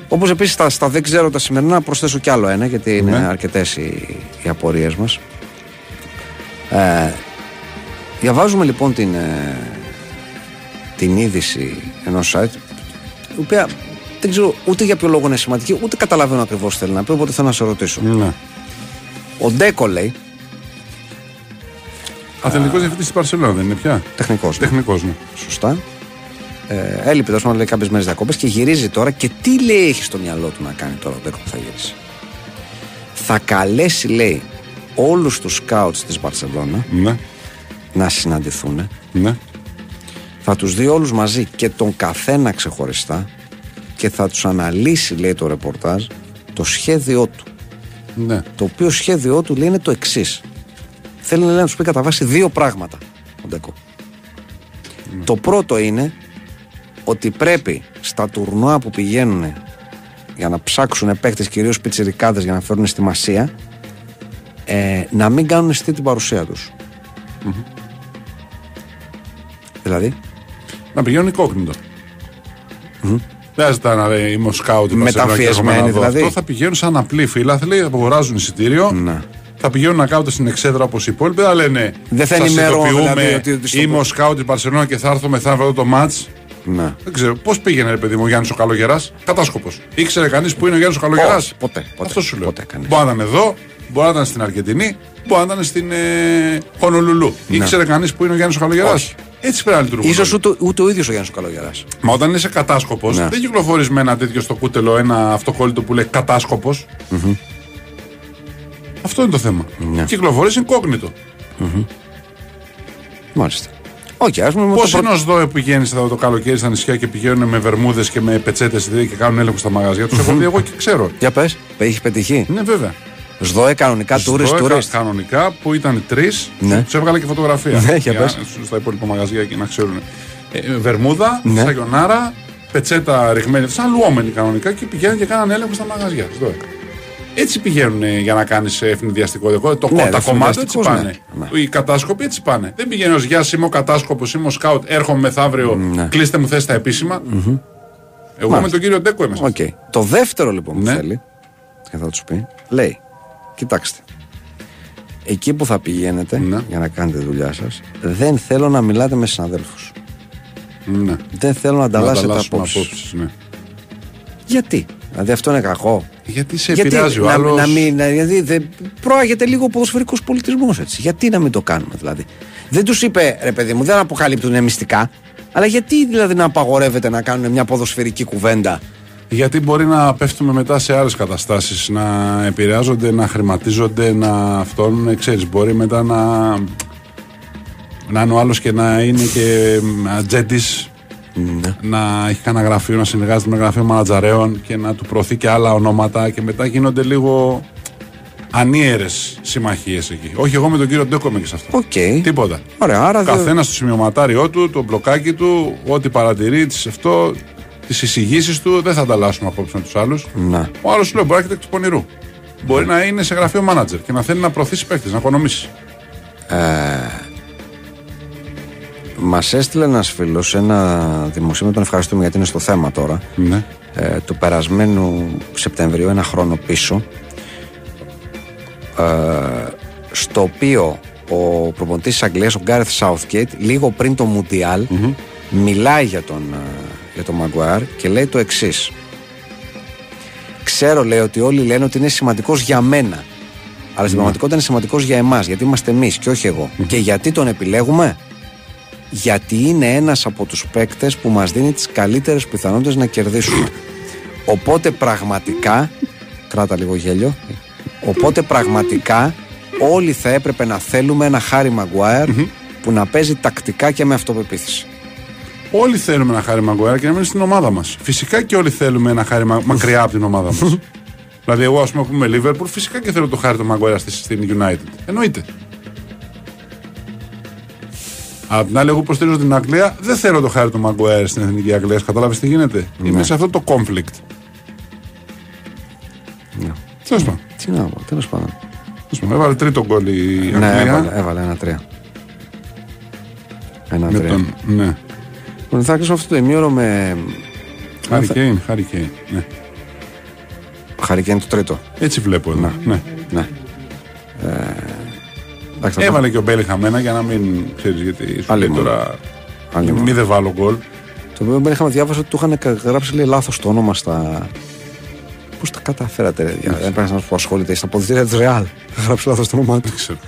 Όπως επίσης στα, στα δεν ξέρω τα σημερινά, να προσθέσω κι άλλο ένα, γιατί είναι Ναι. αρκετές οι, οι απορίες μας. Ε, διαβάζουμε λοιπόν την, ε, την είδηση ενός site, η οποία δεν ξέρω ούτε για ποιο λόγο είναι σημαντική, ούτε καταλαβαίνω ακριβώς τι θέλει να πει, οπότε θέλω να σε ρωτήσω. Ναι. Ο Ντέκο λέει, Αθλητικός διευθυντής της Παρσελόνα δεν είναι πια; τεχνικός. Τεχνικός, ναι. Σωστά. Ε, έλειπε τέλος πάντων λέει κάποιες μέρες διακοπές και γυρίζει τώρα και τι λέει έχει στο μυαλό του να κάνει τώρα ο Ντέκο που θα γυρίσει. Θα καλέσει λέει όλους τους σκάουτς της Μπαρσελόνα Ναι. να συναντηθούν ναι. Θα τους δει όλους μαζί και τον καθένα ξεχωριστά και θα τους αναλύσει λέει το ρεπορτάζ το σχέδιό του ναι. το οποίο σχέδιό του λέει είναι το εξής. Θέλει λέει, να τους πει κατά βάση δύο πράγματα ο Ντεκό. Το πρώτο είναι ότι πρέπει στα τουρνουά που πηγαίνουν για να ψάξουν παίκτες κυρίως πιτσιρικάδες για να φέρουν στη μασία ε, να μην κάνουν αισθητή την παρουσία τους. Δηλαδή, Να πηγαίνουν incógnito. Δεν χρειάζεται να λέει είμαι ο σκάουτ. Μεταφιεσμένοι δηλαδή. Αυτό θα πηγαίνουν σαν απλοί φίλαθλοι, απογοράζουν εισιτήριο. Ναι. Θα πηγαίνουν να κάνουν στην εξέδρα όπως οι υπόλοιποι. Θα λένε Δεν θα «Σας ενημερώνω, ειδοποιούμε, δηλαδή, ότι- ότι στο- Είμαι ο σκάουτ της Παρσελόνα και θα έρθω μεθαύριο το ματ. ναι. Δεν ξέρω πώς πήγαινε, ρε παιδί μου, ο Γιάννης ο Καλογεράς; Κατάσκοπος. Ήξερε κανείς που είναι ο Γιάννης ο Καλογεράς; Όχι, ποτέ, ποτέ, Αυτό σου λέω. ποτέ κανείς. Μπορεί να ήταν εδώ, μπορεί να ήταν στην Αργεντινή, μπορεί να ήταν στην ε, Χονολουλού. Ήξερε κανείς που είναι ο Γιάννης ο Καλογεράς; Ναι. Όχι. Έτσι πρέπει να λειτουργούν. Ίσως όλοι. ούτε, ούτε ο ίδιος ο Γιάννης ο Καλογεράς. Μα όταν είσαι κατάσκοπος, Ναι. δεν κυκλοφορείς με ένα τέτοιο στο κούτελο, ένα αυτοκόλλητο που λέει κατάσκοπος. Αυτό είναι το θέμα. Ναι. Κυκλοφορείς incognito. Μάλιστα. Όχι, ας πούμε... με Πώς το είναι ο ΣΔΟΕ που πηγαίνει εδώ το καλοκαίρι στα νησιά και πηγαίνουν με βερμούδες και με πετσέτες και κάνουν έλεγχο στα μαγαζιά τους; Έχω δει εγώ και ξέρω. Για πες, έχει πετυχεί. Ναι, βέβαια. ΣΔΟΕ κανονικά, τουρίστ, ΣΔΟΕ τουρίστ. Κανονικά που ήταν τρεις, Ναι. τους έβγαλε και φωτογραφία. Ναι, για πες. Στα υπόλοιπα μαγαζιά και να ξέρουν. Ε, ε, βερμούδα, Ναι. σαγιονάρα, πετσέτα ρηγμένη, σαν λουόμενοι κανονικά και πηγαίνουν και κάναν έλεγχο στα μαγαζιά. ΣΔΟΕ. Έτσι πηγαίνουν ε, για να κάνεις αιφνιδιαστικό ντεκό. Το, Ναι, τα κομμάτια έτσι αιφνιδιαστικός, πάνε. ναι, Οι κατάσκοποι έτσι πάνε. Δεν πηγαίνει ως Γεια είμαι ο κατάσκοπος, είμαι ο σκάουτ, έρχομαι μεθαύριο, Ναι. κλείστε μου θέση τα επίσημα. Εγώ Μάλιστα. με τον κύριο Ντέκο είμαστε. Οκ. Το δεύτερο λοιπόν που Ναι. θέλει και θα τους πει, λέει, κοιτάξτε, εκεί που θα πηγαίνετε Ναι. για να κάνετε τη δουλειά σας δεν θέλω να μιλάτε με συναδέλφους. Ναι. Δεν θέλω να Να ανταλλάσσετε ανταλλάσσουμε απόψεις. απόψεις, ναι. Γιατί, δηλαδή αυτό είναι κακό. Γιατί σε Γιατί επηρεάζει ο να, άλλος; να μην, να, δηλαδή δεν προάγεται λίγο ο ποδοσφαιρικός πολιτισμός έτσι. Γιατί να μην το κάνουμε δηλαδή; Δεν τους είπε ρε παιδί μου, δεν αποκαλύπτουν μυστικά. Αλλά γιατί δηλαδή να απαγορεύεται να κάνουν μια ποδοσφαιρική κουβέντα. Γιατί μπορεί να πέφτουμε μετά σε άλλες καταστάσεις, να επηρεάζονται, να χρηματίζονται, να αυτόν, ξέρεις, μπορεί μετά να. Να είναι ο άλλος και να είναι και ατζέντης, Ναι. να έχει κανένα γραφείο, να συνεργάζεται με γραφείο μανατζαρέων και να του προωθεί και άλλα ονόματα και μετά γίνονται λίγο ανίερες συμμαχίες εκεί. Όχι, εγώ με τον κύριο Ντέκο είμαι και σε αυτό. Οκ. Τίποτα. Ωραία, άρα δεν- Καθένας στο σημειωματάριό του, το μπλοκάκι του, ό,τι παρατηρεί, τις αυτό, τις εισηγήσεις του, δεν θα ανταλλάσσουμε απόψε με τους άλλους. Να. Ο άλλος σου λέει: Μπορεί να έρχεται εκ του πονηρού. Μπορεί να είναι σε γραφείο μάνατζερ και να θέλει να προωθήσει παίκτες, να οικονομήσει. Μας έστειλε ένας φίλος ένα δημοσίευμα, τον ευχαριστούμε γιατί είναι στο θέμα τώρα. Ναι. ε, του περασμένου Σεπτεμβρίου, ένα χρόνο πίσω, ε, στο οποίο ο προπονητής της Αγγλίας, ο Γκάρεθ Southgate, λίγο πριν το Μουντιάλ, μιλάει για τον, ε, για τον Maguire και λέει το εξής. Ξέρω, λέει, ότι όλοι λένε ότι είναι σημαντικός για μένα. Αλλά στην πραγματικότητα είναι σημαντικός για εμάς, γιατί είμαστε εμείς και όχι εγώ. Και γιατί τον επιλέγουμε; γιατί είναι ένας από τους παίκτες που μας δίνει τις καλύτερες πιθανότητες να κερδίσουμε. Οπότε πραγματικά, κράτα λίγο γέλιο, οπότε πραγματικά όλοι θα έπρεπε να θέλουμε ένα Χάρι Μαγκουάερ που να παίζει τακτικά και με αυτοπεποίθηση. Όλοι θέλουμε ένα χάρη Μαγκουέρα και να μείνει στην ομάδα μας. Φυσικά και όλοι θέλουμε ένα χάρη μα- μακριά από την ομάδα μας. δηλαδή, εγώ, ας πούμε, που είμαι Liverpool, φυσικά και θέλω το χάρη του Μαγκουέρα στη- στην United. Εννοείται. Απ' την άλλη, εγώ που στηρίζω την Αγγλία, δεν θέλω το χάρη του Μαγκουέρα στην εθνική Αγγλία. Κατάλαβε τι γίνεται. Είμαι σε αυτό το conflict. Ναι. Τέλος πάντων. Τι να πω, τέλος πάντων. Τέλος πάντων. Έβαλε τρίτο γκολ η Ναι, Αγγλία. έβαλε, έβαλε ένα τρία. Ένα με τρία. τον. Ναι. Λοιπόν, θα κλείσω αυτό το ημίωρο με. Χάρη Κέιν, Χάρη Κέιν. Ναι. Χαρικέν το τρίτο. Έτσι βλέπω εδώ. Ναι. Ναι. Ε, εντάξει, θα Έβαλε και ο Μπέλι χαμένα για να μην ξέρεις γιατί σου Άλλη λέει μόνο. τώρα. Άλλη μόνο. Μη δεν βάλω γκολ. Το οποίο δεν είχαμε διάβασει ότι του είχαν κα- γράψει λέει, λάθος το όνομα στα. Πώς τα καταφέρατε, ρε. Για... Δεν πρέπει να που ασχολείται στα αποδητήρια της Ρεάλ. Είχα γράψει λάθος το όνομά του. ξέρω.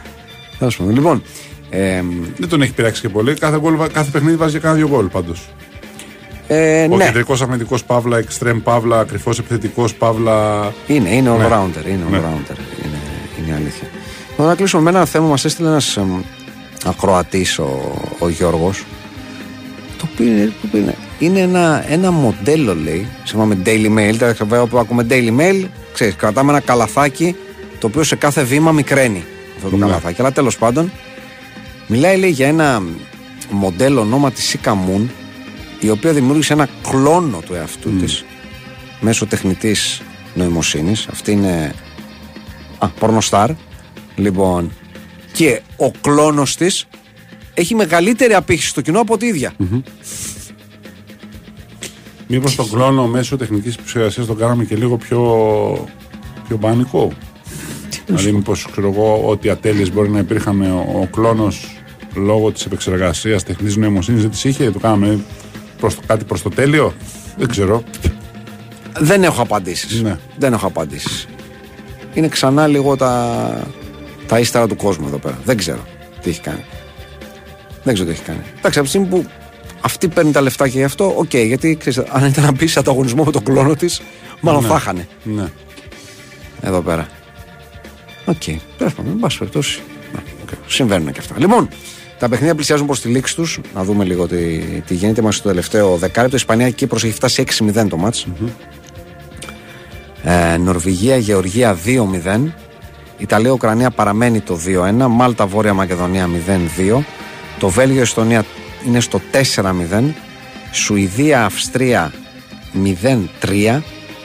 Τέλος πάντων. Λοιπόν, ε, Δεν τον έχει πειράξει και πολύ. Κάθε, γκολ, κάθε παιχνίδι βάζει κάνα δύο γκολ πάντως. ε, Ο ναι, κεντρικός αμυντικός Παύλα, εξτρέμ Παύλα, κρυφό επιθετικός Παύλα. είναι, είναι Ναι. all-rounder. Είναι Ναι. all-rounder. Είναι, είναι αλήθεια. Λοιπόν, να κλείσουμε με ένα θέμα μας έστειλε ένας ακροατής ο, ο Γιώργος. Το οποίο είναι, το οποίο είναι, είναι ένα, ένα μοντέλο, λέει, σύμφωνα με Daily Mail. Τα βέβαια που ακούμε Daily Mail, ξέρεις, κρατάμε ένα καλαθάκι το οποίο σε κάθε βήμα μικραίνει αυτό το Ναι. καλαθάκι. Αλλά τέλος πάντων, μιλάει λέει, για ένα μοντέλο ονόματι Σίκα Moon, η οποία δημιούργησε ένα κλόνο του εαυτού της μέσω τεχνητής νοημοσύνης. Αυτή είναι α, πορνοστάρ. Λοιπόν, και ο κλόνος της έχει μεγαλύτερη απήχηση στο κοινό από τη ίδια. Μήπως τον κλόνο μέσω τεχνικής επεξεργασίας τον κάναμε και λίγο πιο, πιο μπανικό. δηλαδή, μήπως ξέρω εγώ ότι ατέλειες μπορεί να υπήρχαν ο, ο κλόνος λόγω της επεξεργασίας τεχνητή νοημοσύνης δεν τις είχε, το κάναμε προς, το- κάτι προς το τέλειο. Δεν ξέρω. Δεν έχω απαντήσεις. Ναι. Δεν έχω απαντήσεις. Είναι ξανά λίγο τα, τα ύστερα του κόσμου εδώ πέρα. Δεν ξέρω τι έχει κάνει. Δεν ξέρω τι έχει κάνει. Εντάξει, από τη στιγμή που αυτή παίρνει τα λεφτά και γι' αυτό, οκ, γιατί ξέρεις, αν ήταν να μπει σε ανταγωνισμό με τον κλώνο της, μάλλον Ναι. θα είχανε Ναι. εδώ πέρα. OK, okay. τέλος πάντων, εν πάση περιπτώσει. ναι, οκ, Συμβαίνουν και αυτά. Λοιπόν, τα παιχνίδια πλησιάζουν προς τη λήξη τους. Να δούμε λίγο τι, τι γίνεται. Είμαστε στο τελευταίο δεκάλεπτο. Ισπανία και Κύπρος έχει φτάσει 6-0 το ματς. Ε, Νορβηγία, Γεωργία 2-0. Ιταλία, Ουκρανία παραμένει το 2-1. Μάλτα, Βόρεια Μακεδονία 0-2. Το Βέλγιο, Εστονία είναι στο 4-0. Σουηδία, Αυστρία 0-3.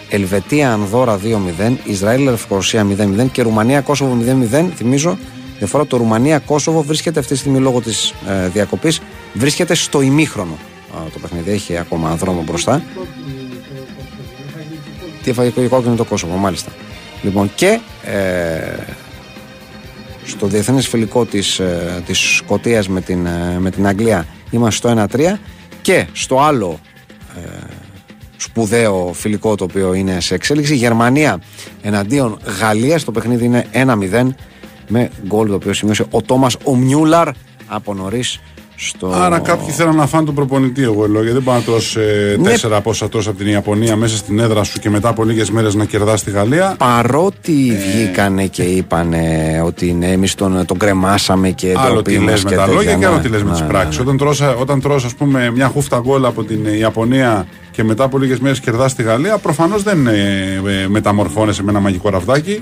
Ελβετία, Ανδόρα 2-0. Ισραήλ, Λευκορωσία 0-0. Και Ρουμανία, Κόσοβο 0-0. Θυμίζω, διαφορά το Ρουμανία-Κόσοβο βρίσκεται αυτή τη στιγμή λόγω της ε, διακοπής. Βρίσκεται στο ημίχρονο α, το παιχνίδι. Έχει ακόμα δρόμο μπροστά. Τι έφαγε και κόκκινο το Κόσοβο, μάλιστα. Λοιπόν, και ε, στο διεθνές φιλικό της ε, της Σκωτίας με την, ε, με την Αγγλία είμαστε στο 1-3 και στο άλλο ε, σπουδαίο φιλικό το οποίο είναι σε εξέλιξη. Γερμανία εναντίον Γαλλίας. Το παιχνίδι είναι 1-0 με γκολ το οποίο σημείωσε ο Τόμας Ομιούλαρ από νωρίς στο. Άρα κάποιοι θέλουν να φάνε τον προπονητή, εγώ λέω. Γιατί δεν πάει να τρώσει Ναι. τέσσερα πόσα τρώσει από την Ιαπωνία μέσα στην έδρα σου και μετά από λίγες μέρες να κερδάς τη Γαλλία. Παρότι Ε. βγήκανε και είπανε ότι ναι, εμείς τον, τον κρεμάσαμε και Άλλο ντροπή τι λες μας με και τα τέτοια, λόγια και ναι. άλλο τι λες με Ναι, τις ναι, πράξεις. ναι. Όταν τρως, όταν τρως, ας πούμε, μια χούφτα γκολ από την Ιαπωνία και μετά από λίγες μέρες κερδάς τη Γαλλία, προφανώς δεν ε, ε, μεταμορφώνεσαι με ένα μαγικό ραβδάκι.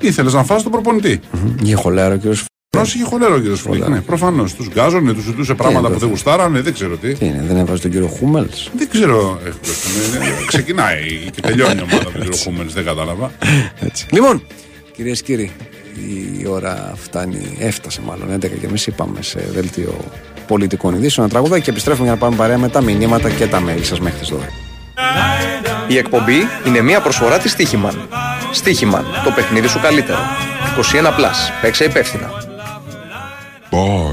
Ήθελες να φας τον προπονητή. Είχε χολέρα ο κύριος Προφανώ είχε χολέρα ο κύριος Φλικ. Ναι, προφανώς. Τους γκάζωνε, τους ζητούσε πράγματα είναι που δεν το- γουστάρανε, δεν ξέρω τι. Τι είναι, δεν έβαζε τον κύριο Χούμελς; Δεν ξέρω. ε, ε, ε, Ξεκινάει και τελειώνει η ομάδα του κύριο Χούμελς, δεν κατάλαβα. Λοιπόν, κυρίες και κύριοι, η ώρα φτάνει, έφτασε μάλλον 11 και εμεί είπαμε σε δελτίο πολιτικών ειδήσεων ένα τραγούδα και επιστρέφουμε για να πάμε παρέα με τα μηνύματα και τα mail σας μέχρι τις 12. Η εκπομπή είναι μια προσφορά της Στίχημαν. Στίχημαν, το παιχνίδι σου καλύτερο. 21+, παίξε υπεύθυνα. Boys.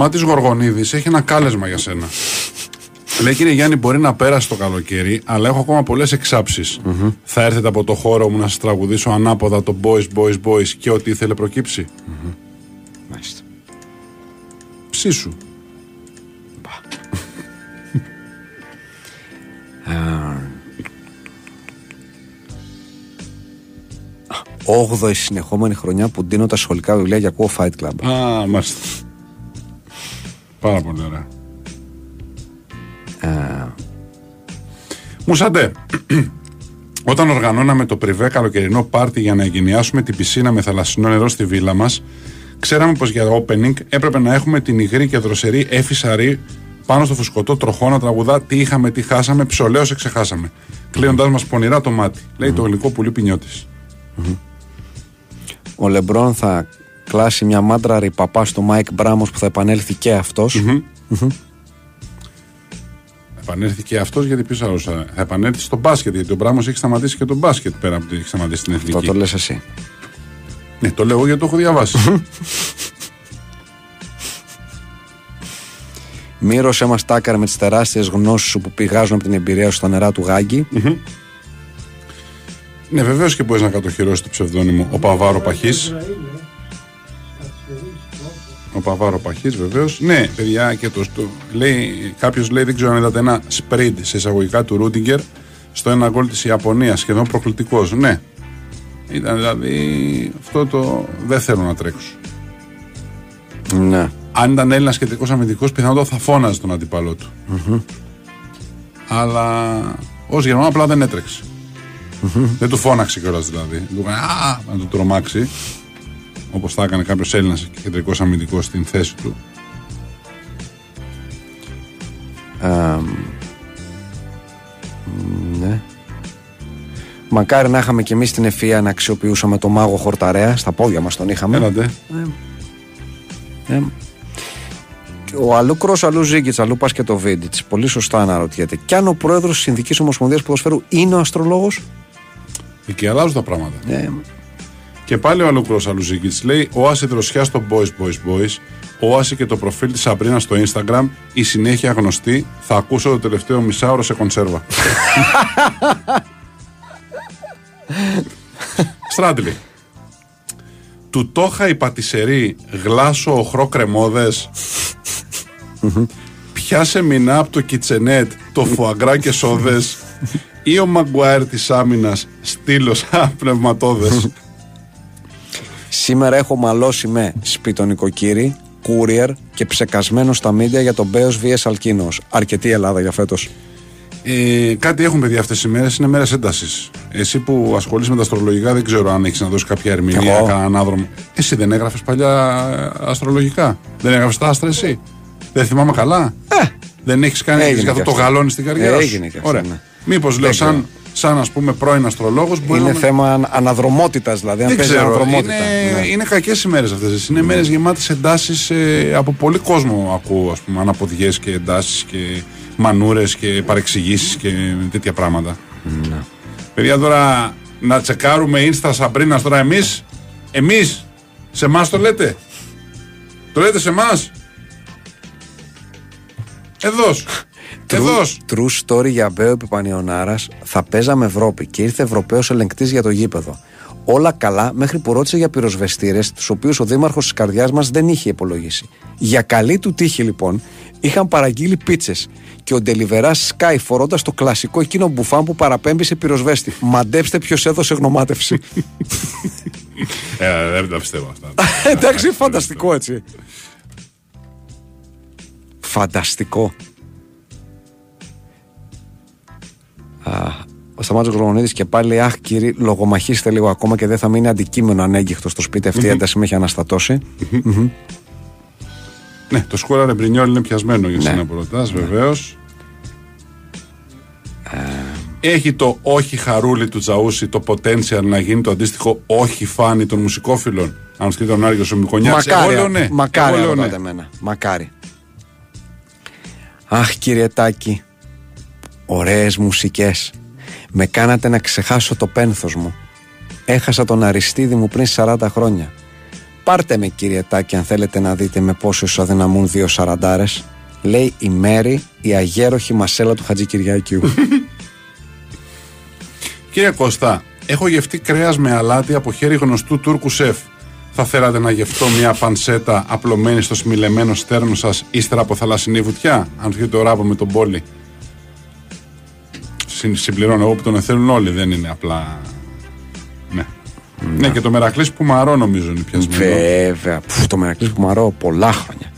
Ο Σταμάτης Γοργονίδης έχει ένα κάλεσμα για σένα. Λέει κύριε Γιάννη, μπορεί να πέρασε το καλοκαίρι, αλλά έχω ακόμα πολλές Θα έρθετε από το χώρο μου να σας τραγουδήσω ανάποδα το boys, boys, boys και ό,τι ήθελε προκύψει. Μάλιστα. Ψήσου. Όγδοη συνεχόμενη χρονιά που ντύνω τα σχολικά βιβλία και ακούω Fight Club. Α, μάλιστα. Πάρα πολύ ωραία. Μουσαντέ, όταν οργανώναμε το πριβέ καλοκαιρινό πάρτι για να εγκαινιάσουμε την πισίνα με θαλασσινό νερό στη βίλα μας, ξέραμε πως για opening έπρεπε να έχουμε την υγρή και δροσερή Εφη Σαρή πάνω στο φουσκωτό τροχό να τραγουδά τι είχαμε, τι χάσαμε, ψολέω σε ξεχάσαμε. Κλείνοντάς μας πονηρά το μάτι, λέει το γλυκό πουλί ποινιώτη. Ο Λεμπρόν θα κλάσει μια μάντρα ρηπαπά στο Μάικ Μπράμο που θα επανέλθει και αυτός. Επανέλθει και αυτός γιατί ποιος άλλος θα θα επανέλθει στο μπάσκετ. Γιατί ο Μπράμο έχει σταματήσει και το μπάσκετ πέρα από ότι έχει σταματήσει την εθνική. Αυτό το λες εσύ. Ναι, το λέω εγώ γιατί το έχω διαβάσει. Μύρωσέ μα τάκαρ με τις τεράστιες γνώσεις σου που πηγάζουν από την εμπειρία σου στα νερά του Γάγκη. ναι, βεβαίως και μπορείς να κατοχυρώσεις το ψευδόνυμο ο Παβάρο Παχής. Ο Παβάρο Παχής, βεβαίως. Ναι, παιδιά, και το, το λέει, κάποιος λέει, δεν ξέρω αν είδατε ένα spread σε εισαγωγικά του Ρούντιγκερ στο ένα γκολ της Ιαπωνίας, σχεδόν προκλητικός. Ναι. Ήταν δηλαδή αυτό το. Δεν θέλω να τρέξω. Ναι. Αν ήταν Έλληνας κεντρικός αμυντικός, πιθανότατα θα φώναζε τον αντίπαλό του. Αλλά ως Γερμανό απλά δεν έτρεξε. Δεν του φώναξε κιόλας δηλαδή. Του έκανε Α, να του τρομάξει. Όπως θα έκανε κάποιος Έλληνας κεντρικός αμυντικός στην θέση του. Αμ, ναι. Μακάρι να είχαμε κι εμείς την ευφυα να αξιοποιούσαμε το μάγο Χορταρέα. Στα πόδια μας τον είχαμε. Έλατε. Ε, και ο αλλού κρό, αλλού Ζήγκητς, αλλού πας και το Βίντιτς. Πολύ σωστά αναρωτιέται. Κι αν ο πρόεδρος της Συνδικής Ομοσπονδίας Ποδοσφαίρου είναι ο αστρολόγος; Εκεί αλλάζουν τα πράγματα. Ε, Και πάλι ο Αλούκρο Αλουζίκητ λέει: Όαση δροσιά στο Boys Boys Boys, όαση και το προφίλ της Σαμπρίνα στο Instagram, η συνέχεια γνωστή. Θα ακούσω το τελευταίο μισάωρο σε κονσέρβα. Στράτλι. Του τόχα η πατησερή γλάσο οχρό κρεμόδες Πιάσε μηνά από το κιτσενέτ το φουαγκρά και σόδες ή ο Μαγκουάερ της άμυνας στήλος πνευματόδες σήμερα έχω μαλώσει με σπίτο νοικοκύρη, courier και ψεκασμένο στα μίντια για τον Μπέος VS Αλκίνος. Αρκετή Ελλάδα για φέτος. Ε, κάτι έχουν παιδιά αυτές οι μέρες, είναι μέρες έντασης. Εσύ που ασχολείσαι με τα αστρολογικά, δεν ξέρω αν έχεις να δώσεις κάποια ερμηνεία, Εγώ. κανέναν άδρομο. Εσύ δεν έγραφες παλιά ε, αστρολογικά; Δεν έγραφες τα άστρα, εσύ; Δεν θυμάμαι καλά; δεν έχεις κάνει Ε, έγινε έχεις και αυτό το αυτό. γαλόνι στην καριέρα σου; Έγινε και αυτό, Ωραία. ναι. Μήπως λέω, Δεν σαν, ξέρω. Σαν ας πούμε πρώην αστρολόγος, μπορεί Είναι να. θέμα αναδρομότητας δηλαδή. Αν Δεν παίζει ξέρω. αναδρομότητα. Είναι, Ναι. είναι κακέ οι μέρες αυτές. Είναι μέρες γεμάτες εντάσεις. Ε, από πολύ κόσμο ακούω ας πούμε, αναποδιές και εντάσεις και μανούρες και παρεξηγήσεις και τέτοια πράγματα. Ναι. Παιδιά τώρα να τσεκάρουμε Insta Σαμπρίνα τώρα εμείς; Εμείς; Σε εμάς το λέτε; Το λέτε σε εμάς; Εδώ. Εδώ. True story για Μπέο Επιπανιονάρα. Θα παίζαμε Ευρώπη και ήρθε Ευρωπαίος ελεγκτής για το γήπεδο. Όλα καλά μέχρι που ρώτησε για πυροσβεστήρες, τους οποίους ο δήμαρχος της καρδιάς μας δεν είχε υπολογίσει. Για καλή του τύχη λοιπόν, είχαν παραγγείλει πίτσες και ο Ντελιβεράς Sky φορώντας το κλασικό εκείνο μπουφάν που παραπέμπει σε πυροσβέστη. Μαντέψτε ποιος έδωσε γνωμάτευση. Ε, δεν τα πιστεύω αυτά. Εντάξει, φανταστικό έτσι. Φανταστικό. Ο Σταμάτης Γρονίδης και πάλι λέει, Αχ, κύριε, λογομαχίστε λίγο ακόμα και δεν θα μείνει αντικείμενο ανέγκυχτο στο σπίτι. Αυτή η ένταση με έχει αναστατώσει. ναι, το σκούρα ρεμπρινιόλ είναι πιασμένο για Ναι. σένα που ρωτάς, βεβαίως. Έχει το όχι χαρούλι του Τζαούσι το potential να γίνει το αντίστοιχο όχι φάνη των μουσικόφιλων. Αν σκεφτεί τον Άργιο ο Μικονιάτης. Εγώ Μακάρι, λέω ναι. μακάρι Εγώ λέω ρωτάτε ναι. εμένα. Μακάρι. Αχ κύριε Τάκη, ωραίες μουσικές. Με κάνατε να ξεχάσω το πένθος μου. Έχασα τον Αριστίδη μου πριν 40 χρόνια. Πάρτε με κύριε Τάκη αν θέλετε να δείτε με πόσο ισοδυναμούν δύο σαραντάρες. Λέει η Μέρη η αγέροχη μασέλα του Χατζη Κυριάκιου. Κύριε Κώστα, έχω γευτεί κρέας με αλάτι από χέρι γνωστού Τούρκου σεφ. Θα θέλατε να γευτώ μια πανσέτα απλωμένη στο σμιλεμένο στέρνο σας ύστερα από θαλασσινή βουτιά, αν βγει το ράπο με τον πόλη; Συν- Συμπληρώνω εγώ που τον θέλουν όλοι, δεν είναι απλά. Ναι. Ναι, και το μερακλής που μαρό νομίζω είναι πιασμένο. Βέβαια. Πφ, το Μερακλής που μαρώ πολλά χρόνια.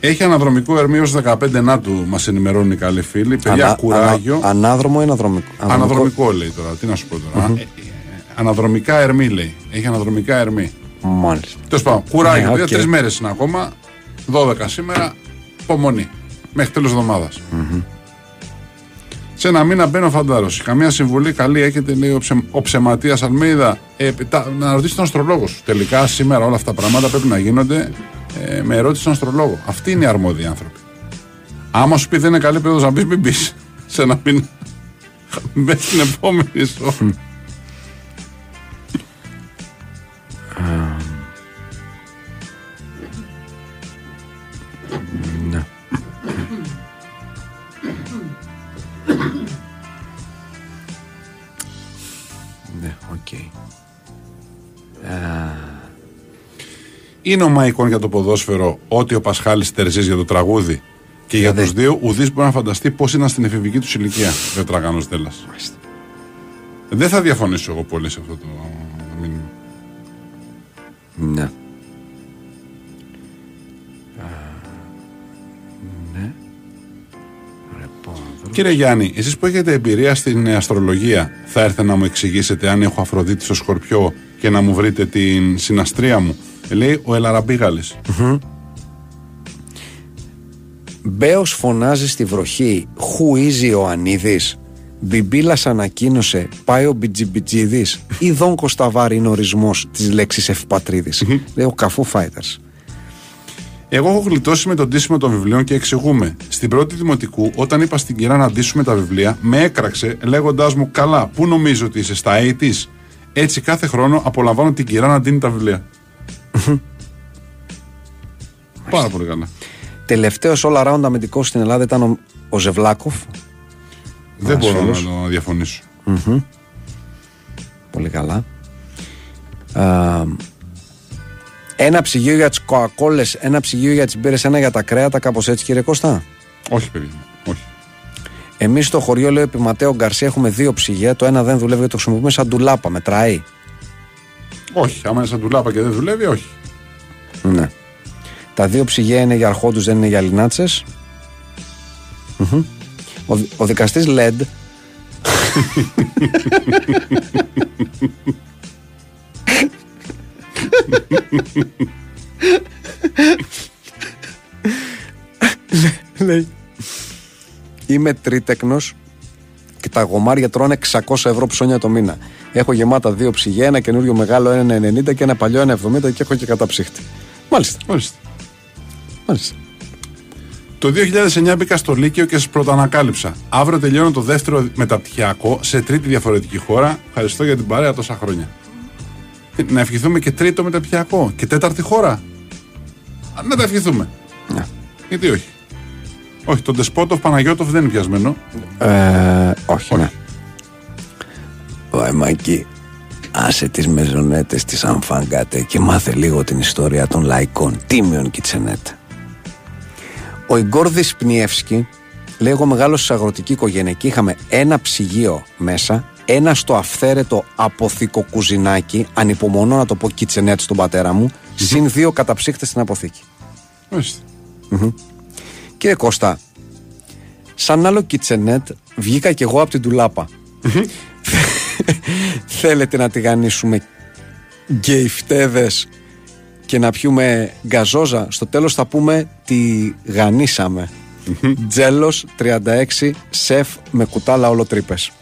Έχει αναδρομικό Ερμή ως 15 Νάτου, μας ενημερώνουν οι καλοί φίλοι. Παιδιά, Ανα- κουράγιο. ανα- ανάδρομο ή αναδρομικό; Αναδρομικό λέει τώρα, τι να σου πω τώρα. Ε, ε, Αναδρομικά Ερμή λέει. Έχει αναδρομικά Ερμή. Μάλιστα. Τέλος πάντων, κουράγιο. Ναι, παιδιά, οκ. τρεις μέρες είναι ακόμα. 12 σήμερα. Υπομονή. Μέχρι τέλος εβδομάδας. Σε ένα μήνα μπαίνω φαντάρο. Καμία συμβουλή καλή έχετε, λέει ο, ψε, ο ψεματίας Αλμέιδα. Ε, τα- να ρωτήσει τον αστρολόγο σου. Τελικά σήμερα όλα αυτά τα πράγματα πρέπει να γίνονται ε, με ερώτηση στον αστρολόγο. Αυτοί είναι οι αρμόδιοι άνθρωποι. Άμα σου πει δεν είναι καλή περίοδος να μπεις, μην μπει. Σε ένα μήνα. Μπες στην επόμενη σου. Είναι ο Μαϊκόν για το ποδόσφαιρο ό,τι ο Πασχάλης Τερζής για το τραγούδι. Και για τους δύο, ουδής μπορεί να φανταστεί πώς ήταν στην εφηβική τους ηλικία. Ο Τραγάνο Δέλλα. Δεν θα διαφωνήσω εγώ πολύ σε αυτό το μήνυμα. Ναι. Α, Ναι. Κύριε Γιάννη, εσείς που έχετε εμπειρία στην αστρολογία, θα έρθετε να μου εξηγήσετε αν έχω Αφροδίτη στο Σκορπιό και να μου βρείτε την συναστρία μου. Ε, Λέει ο Ελαραμπίγαλης. Μπέος φωνάζει στη βροχή Χουίζει ο Ανίδης Μπιμπίλας ανακοίνωσε Πάει ο Μπιτζιμπιτζίδης Ή Δον Κωσταβάρη είναι ορισμός της λέξης ευπατρίδης Λέει ο Καφού Φάιτερς Εγώ έχω γλιτώσει με τον ντύσιμο των βιβλίων και εξηγούμε. Στην πρώτη δημοτικού, όταν είπα στην κυρά να ντύσουμε τα βιβλία, με έκραξε λέγοντάς μου: Καλά, πού νομίζω ότι είσαι, στα 80's. Έτσι κάθε χρόνο απολαμβάνω την κυρά να ντύνει τα βιβλία. Πάρα πολύ καλά. Τελευταίος all around αμυντικός στην Ελλάδα ήταν ο, ο Ζεβλάκοφ Δεν μπορώ να φίλος. το διαφωνήσω. Μμμ. Πολύ καλά. Α, ένα ψυγείο για τις κοακόλες, ένα ψυγείο για τις μπύρες, ένα για τα κρέατα, κάπως έτσι κύριε Κώστα; Όχι, παιδί μου. Όχι. Εμείς στο χωριό, λέει ο Επιματέο Γκαρσία, έχουμε δύο ψυγεία. Το ένα δεν δουλεύει γιατί το χρησιμοποιούμε σαν ντουλάπα. Μετράει. Όχι. Άμα είναι σαν τουλάπα και δεν δουλεύει, όχι. Ναι. Τα δύο ψυγεία είναι για αρχόντους, δεν είναι για λινάτσες. Ο, δι- ο δικαστής LED. Λέει. Είμαι τρίτεκνος και τα γομάρια τρώνε 600 ευρώ ψώνια το μήνα. Έχω γεμάτα δύο ψυγεία, ένα καινούριο μεγάλο 1,90 και ένα παλιό 1,70 και έχω και καταψύχτη. Μάλιστα. Μάλιστα. Μάλιστα. Το 2009 μπήκα στο Λύκειο και σας πρωτοανακάλυψα. Αύριο τελειώνω το δεύτερο μεταπτυχιακό σε τρίτη διαφορετική χώρα. Ευχαριστώ για την παρέα τόσα χρόνια. Ε, Να ευχηθούμε και τρίτο μεταπτυχιακό και τέταρτη χώρα. Α, Να τα ευχηθούμε. Ναι. Γιατί όχι. Όχι, το Ντεσπότοφ Παναγιώτοφ δεν είναι πιασμένο. Ε, όχι, ναι. Ωε Μάκη, άσε τις μεζονέτες της Αμφαγκάτε και μάθε λίγο την ιστορία των λαϊκών τίμιων Κιτσενέτ. Ο Ιγκόρδης Πνιεύσκη λέει εγώ μεγάλος σε αγροτική οικογένεια και είχαμε ένα ψυγείο μέσα, ένα στο αυθαίρετο αποθηκοκουζινάκι, ανυπομονώ να το πω Κιτσενέτ στον πατέρα μου, συν δύο καταψύχτες στην αποθήκη. Ορίστε. Κύριε Κώστα, σαν άλλο κιτσενέτ βγήκα κι εγώ από την τουλάπα. Θέλετε να τηγανίσουμε γκέιφτέδες και να πιούμε γκαζόζα; Στο τέλος θα πούμε τι γανίσαμε. Τζέλος 36 σεφ με κουτάλα όλο τρύπες.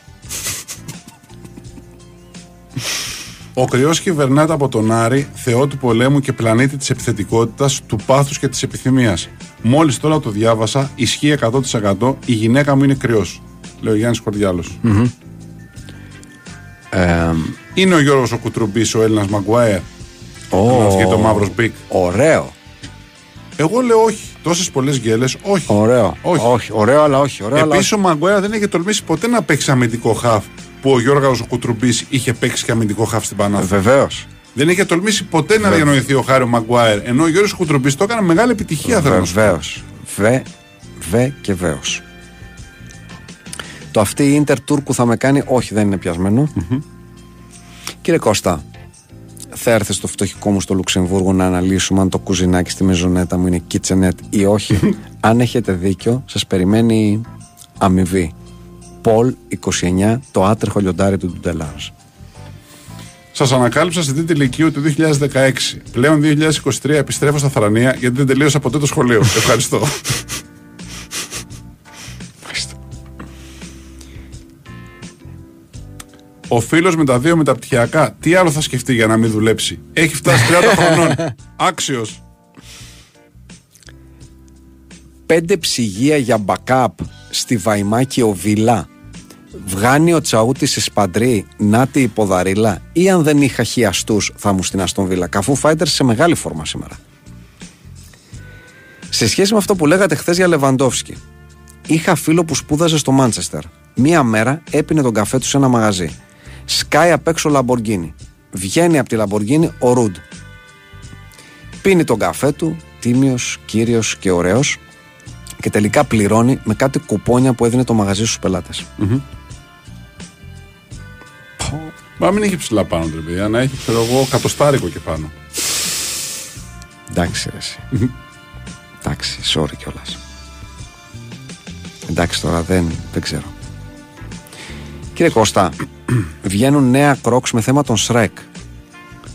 Ο κρυός κυβερνάται από τον Άρη, θεό του πολέμου και πλανήτη της επιθετικότητας, του πάθους και της επιθυμίας. Μόλις τώρα το διάβασα, ισχύει 100%. Η γυναίκα μου είναι κριός. Λέει ο Γιάννης Κορδιάλος. Ε, Είναι ο Γιώργος ο Κουτρουμπής ο Έλληνας Μαγκουάερ. Ω. Να βγει το μαύρος μπικ. Ωραίο. Εγώ λέω όχι. Τόσες πολλές γκέλες, όχι. Ωραίο. Όχι. όχι. Ωραίο, αλλά όχι. Ωραίο, αλλά Επίσης ο Μαγκουέρα δεν είχε τολμήσει ποτέ να παίξει αμυντικό χαφ που ο Γιώργος Κουτρουμπής είχε παίξει και αμυντικό χαφ στην Πανάθα. Βεβαίως. Δεν είχε τολμήσει ποτέ να διανοηθεί ο Χάρι ο Μαγκουάερ. Ενώ ο Γιώργος Κουτρουμπής το έκανε μεγάλη επιτυχία, θέλω να σου πω. Βεβαίως. Βε, βε και βέβαιο. Το αυτή η Ίντερ Τούρκου θα με κάνει. Όχι, δεν είναι πιασμένο. Κύριε Κώστα, θα έρθει στο φτωχικό μου στο Λουξεμβούργο να αναλύσουμε αν το κουζινάκι στη μεζονέτα μου είναι kitchenette ή όχι. αν έχετε δίκιο, σας περιμένει αμοιβή. Πολ 29, το άτρεχο λιοντάρι του Ντουντελάρ. Σας ανακάλυψα στην τρίτη ηλικίου του 2016. Πλέον 2023 επιστρέφω στα Θρανία γιατί δεν τελείωσα ποτέ το σχολείο. Ευχαριστώ. Ο φίλος με τα δύο μεταπτυχιακά, τι άλλο θα σκεφτεί για να μην δουλέψει; Έχει φτάσει 30 χρονών. Άξιος. Πέντε ψυγεία για backup στη Βαϊμάκη ο Βιλά. Βγάνει ο Τσαούτη σε σπαντρί, νάτι η ποδαρίλα, ή αν δεν είχα χιαστούς θα μου στην Αστον Βίλα. Καφού Φάιτερ σε μεγάλη φόρμα σήμερα. Σε σχέση με αυτό που λέγατε χθες για Λεβαντόφσκι, είχα φίλο που σπούδαζε στο Μάντσεστερ. Μία μέρα έπινε τον καφέ του σε ένα μαγαζί. Σκάει απ' έξω Λαμποργκίνη. Βγαίνει από τη Λαμποργκίνη ο Ρουντ. Πίνει τον καφέ του, τίμιος, κύριος και ωραίος, και τελικά πληρώνει με κάτι κουπόνια που έδινε το μαγαζί στους πελάτες. Μα μην έχει ψηλά πάνω, ρε παιδιά, να έχει, ξέρω εγώ, κατοστάρικο και πάνω. Εντάξει, ρε, εσύ. Εντάξει, sorry κιόλας. Εντάξει τώρα, δεν, δεν ξέρω. Κύριε Κώστα, βγαίνουν νέα κρόξ με θέμα τον Σρέκ.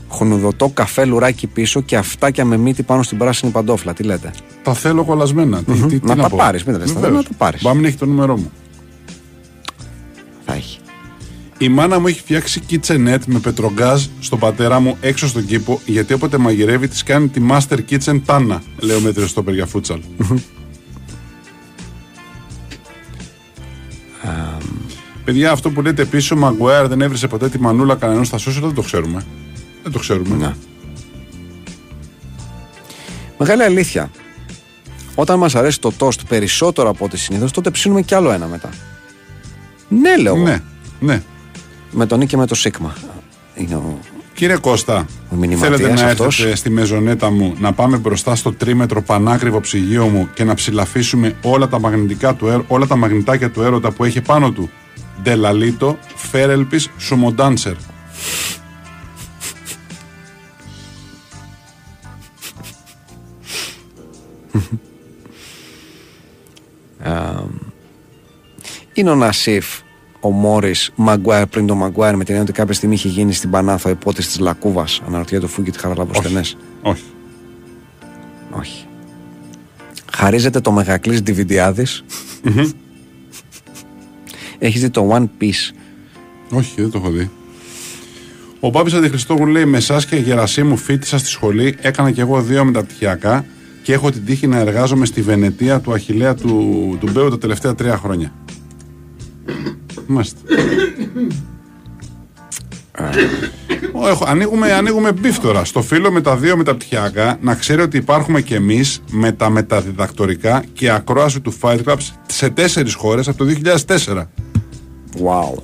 Χονουδωτό καφέ λουράκι πίσω και αυτάκια με μύτη πάνω στην πράσινη παντόφλα. Τι λέτε; Τα θέλω κολλασμένα. Τι, τι, τι Να τα πω. πάρεις, μην τα λες, θα Βεβαίως. να τα πάρεις. Μπα μην έχει το νούμερό μου. Θα έχει. Η μάνα μου έχει φτιάξει kitchenette με πετρογκάζ στον πατέρα μου έξω στον κήπο γιατί όποτε μαγειρεύει της κάνει τη master kitchen τάνα, λέει ο μέτριο στο για φούτσαλ. Παιδιά, αυτό που λέτε επίση, ο Μαγκουέρ δεν έβρισε ποτέ τη μανούλα κανενό στα social, δεν το ξέρουμε. Δεν το ξέρουμε. Ναι. Μεγάλη αλήθεια. Όταν μας αρέσει το τόστ περισσότερο από ό,τι συνήθως, τότε ψήνουμε κι άλλο ένα μετά. Ναι, λέω. εγώ. ναι. ναι. Με τον Νί και με το Σίγμα. Είναι ο... Κύριε Κώστα, Ο μηνυματίας θέλετε να αυτός. έρθετε στη μεζονέτα μου να πάμε μπροστά στο τρίμετρο πανάκριβο ψυγείο μου και να ψηλαφίσουμε όλα τα, μαγνητικά του, έ- όλα τα μαγνητάκια του έρωτα που έχει πάνω του. Ντελαλίτο, Φέρελπης, Σουμοντάνσερ. Είναι ο Νασίφ, ο Μόρις Μαγκουάιρ πριν τον Μαγκουάιρ με την έννοια ότι κάποια στιγμή είχε γίνει στην Πανάθα ο υπότης της Λακούβας. Αναρωτιέται ο Φούγκη τη Χαραλαμποσθενέ. Όχι. Όχι. Χαρίζεται το μεγακλής Ντιβιντιάδης Έχεις δει το One Piece; Όχι, δεν το έχω δει. Ο Πάπης Αντιχριστόγλου λέει: Με εσάς και Γερασίμου φοίτησα στη σχολή, έκανα κι εγώ δύο μεταπτυχιακά και έχω την τύχη να εργάζομαι στη Βενετία του Αχιλλέα του, του Μπέου τα τελευταία τρία χρόνια. Μάλιστα. Ω, έχω- ανοίγουμε, ανοίγουμε beef τώρα. Στο φίλο με τα δύο μεταπτυχιακά να ξέρει ότι υπάρχουμε κι εμείς με τα μεταδιδακτορικά και ακρόαση του Fight Club σε τέσσερις χώρες από το 2004. Wow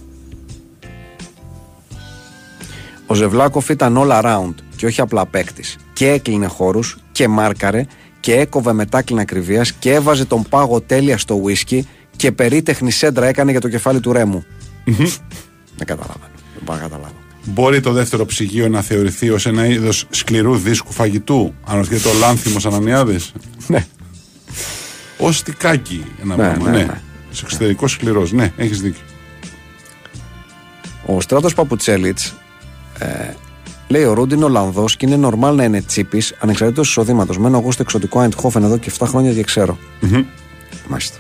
Ο Ζευλάκοφ ήταν all around και όχι απλά παίκτης. Και έκλεινε χώρους και μάρκαρε και έκοβε μετάκλιν ακριβίας και έβαζε τον πάγο τέλεια στο whisky και περίτεχνη σέντρα έκανε για το κεφάλι του ρέμου. Δεν καταλαβαίνω. Δεν πάω να καταλάβω. Μπορεί το δεύτερο ψυγείο να θεωρηθεί ως ένα είδος σκληρού δίσκου φαγητού, αναρωτιέται ο Λάνθιμος Ανανιάδης; Ναι. Ω τικάκι ένα Ναι, πράγμα. ναι, Ναι, ναι. Σε εξωτερικός σκληρός. Ναι, έχεις δίκιο. Ο Στράτος Παπουτσέλιτς ε, λέει: Ο Ρούντ είναι Ολλανδό και είναι νορμάλ να είναι τσίπης ανεξαρτήτως εισοδήματος. Μένω εγώ στο εξωτικό Αϊντχόφεν εδώ και 7 χρόνια και ξέρω. Μάλιστα.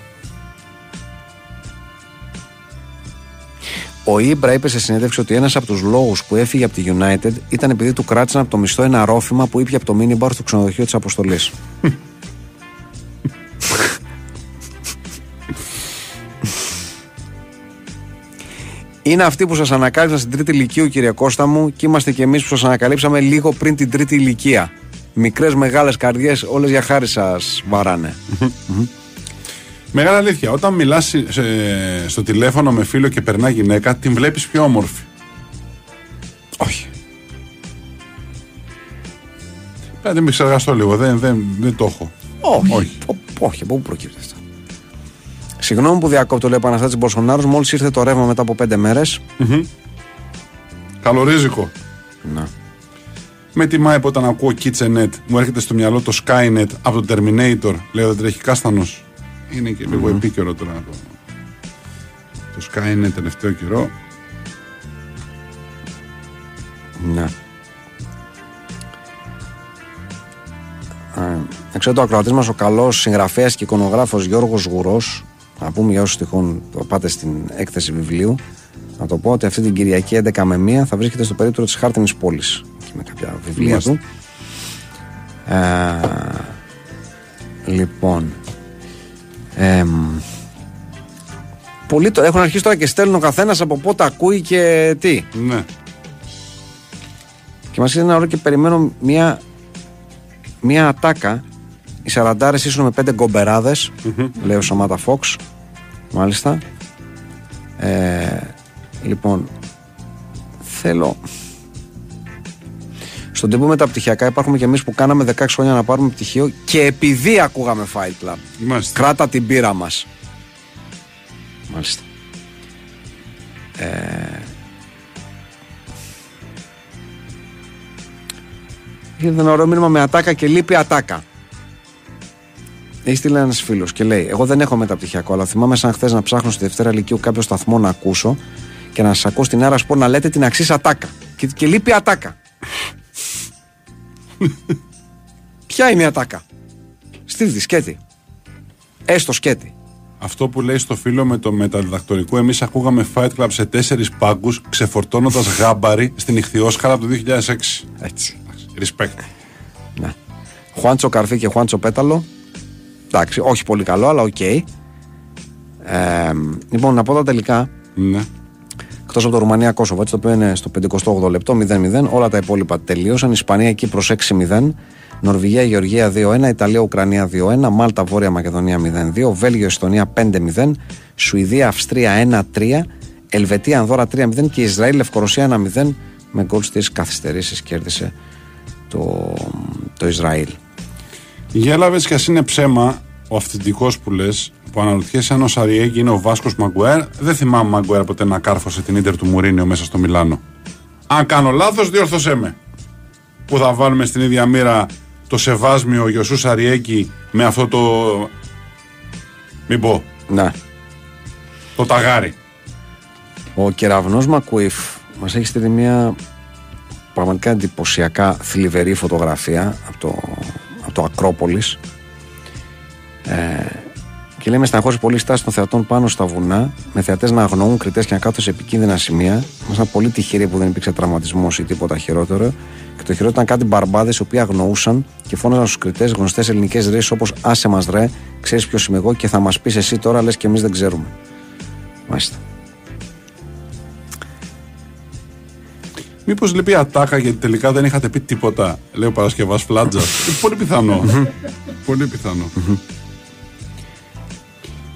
Ο Ήμπρα είπε σε συνέντευξη ότι ένας από τους λόγους που έφυγε από τη United ήταν επειδή του κράτησαν από το μισθό ένα ρόφημα που ήπια από το μίνιμπαρ στο ξενοδοχείο της Αποστολής. Είναι αυτοί που σας ανακάλυψαν στην τρίτη ηλικία, κύριε Κώστα μου, και είμαστε κι εμείς που σας ανακαλύψαμε λίγο πριν την τρίτη ηλικία. Μικρές, μεγάλες καρδιές, όλες για χάρη σας βαράνε. Μεγάλη αλήθεια. Όταν μιλάς στο τηλέφωνο με φίλο και περνά γυναίκα, την βλέπεις πιο όμορφη. Όχι. Πρέπει να την επεξεργαστώ λίγο. Δεν, δεν, δεν το έχω. Όχι. Όχι. Ω, όχι, από πού προκύπτει αυτό. Συγγνώμη που διακόπτω, λέει ο Παναστάτης Μπολσονάρος. Μόλις ήρθε το ρεύμα μετά από πέντε μέρες. Καλορίζικο. Να. Με τιμάει που όταν ακούω KitchenNet μου έρχεται στο μυαλό το Skynet από το Terminator. Λέω δεν τρέχει κάστανος. Είναι και λίγο επίκαιρο τώρα το, το Skynet τελευταίο καιρό. Ναι. Εξώ το ακροατής μας ο καλός συγγραφέας και εικονογράφος Γιώργος Γουρός. Να πούμε για όσους τυχόν το πάτε στην έκθεση βιβλίου. Να το πω ότι αυτή την Κυριακή 11 με 1 θα βρίσκεται στο περίπτωρο της Χάρτινης Πόλης. Και με κάποια βιβλία Μάλιστα. του. Ε, λοιπόν. Εμ, πολλοί το, έχουν αρχίσει τώρα και στέλνουν ο καθένας από πότε ακούει και τι. Ναι. Και μας ένα ώρα και περιμένω μια, μια ατάκα. Οι σαραντάρες ήσουν με πέντε γκομπεράδες, λέει ο Σαμάτα Φόξ. Μάλιστα. Ε, λοιπόν, θέλω. Στον τύπο με τα πτυχιακά υπάρχουμε και εμείς που κάναμε 16 χρόνια να πάρουμε πτυχίο και επειδή ακούγαμε Fight Club. Μάλιστα. Κράτα την πείρα μας. Μάλιστα. Ε, Ήρθε ένα ωραίο μήνυμα με ατάκα και λείπει ατάκα. Έχει στείλει ένας φίλος και λέει: Εγώ δεν έχω μεταπτυχιακό, αλλά θυμάμαι σαν χθες να ψάχνω στη Δευτέρα Λυκείου κάποιο σταθμό να ακούσω και να σας ακούω στην άρας πω να λέτε την αξής ατάκα. Και, και λείπει ατάκα. Ποια είναι η ατάκα; Στείλ τη σκέτη. Έστω σκέτη. Αυτό που λέει στο φίλο με το μεταδιδακτορικό, εμείς ακούγαμε Fight Club σε τέσσερις πάγκους, ξεφορτώνοντας γάμπαρη στην Ιχθυόσκαλα από το 2006. Έτσι. Respect. Ναι. Χουάντσο καρφί και Χουάντσο πέταλο. Εντάξει, όχι πολύ καλό, αλλά οκ. Ε, λοιπόν, να πω τα τελικά. Ναι. Εκτός από το Ρουμανία Κόσοβο, έτσι, το οποίο είναι στο 58 λεπτό, 0-0. Όλα τα υπόλοιπα τελείωσαν. Ισπανία Κύπρο 6-0. Νορβηγία, Γεωργία 2-1. Ιταλία, Ουκρανία 2-1. Μάλτα, Βόρεια Μακεδονία 0-2. Βέλγιο, Εστονία 5-0. Σουηδία, Αυστρία 1-3. Ελβετία, Ανδώρα 3-0. Και Ισραήλ, Λευκορωσία 1-0. Με γκολ στις καθυστερήσεις κέρδισε το, το Ισραήλ. Γέλαβες και ας είναι ψέμα ο αυθεντικός που λες, που αναρωτιέσαι αν ο Σαριέγκη είναι ο Βάσκος Μαγκουέρ. Δεν θυμάμαι Μαγκουέρ ποτέ να κάρφωσε την ντερ του Μουρίνιο μέσα στο Μιλάνο. Αν κάνω λάθος, διόρθωσέ με. Που θα βάλουμε στην ίδια μοίρα το σεβάσμιο Γιωσού Σαριέγκη με αυτό το. Μην πω. Ναι. Το ταγάρι. Ο κεραυνός Μακουίφ μας έχει στείλει μια πραγματικά εντυπωσιακά θλιβερή φωτογραφία από το, από το Ακρόπολης ε, και λέει με στεναχώρησε πολύ η στάση των θεατών πάνω στα βουνά με θεατές να αγνοούν κριτές και να κάθονται σε επικίνδυνα σημεία ήμασταν πολύ τυχεροί που δεν υπήρξε τραυματισμός ή τίποτα χειρότερο και το χειρότερο ήταν κάτι μπαρμπάδες οι οποίοι αγνοούσαν και φώναζαν στους κριτές γνωστές ελληνικές ρήσεις όπως άσε μας ρε, ξέρεις ποιος είμαι εγώ και θα μας πεις εσύ τώρα λες και εμείς δεν ξέρουμε Μάλιστα Μήπως λείπει ατάκα γιατί τελικά δεν είχατε πει τίποτα, λέει ο Παρασκευάς Φλάτζα. Είναι πολύ πιθανό. πολύ πιθανό.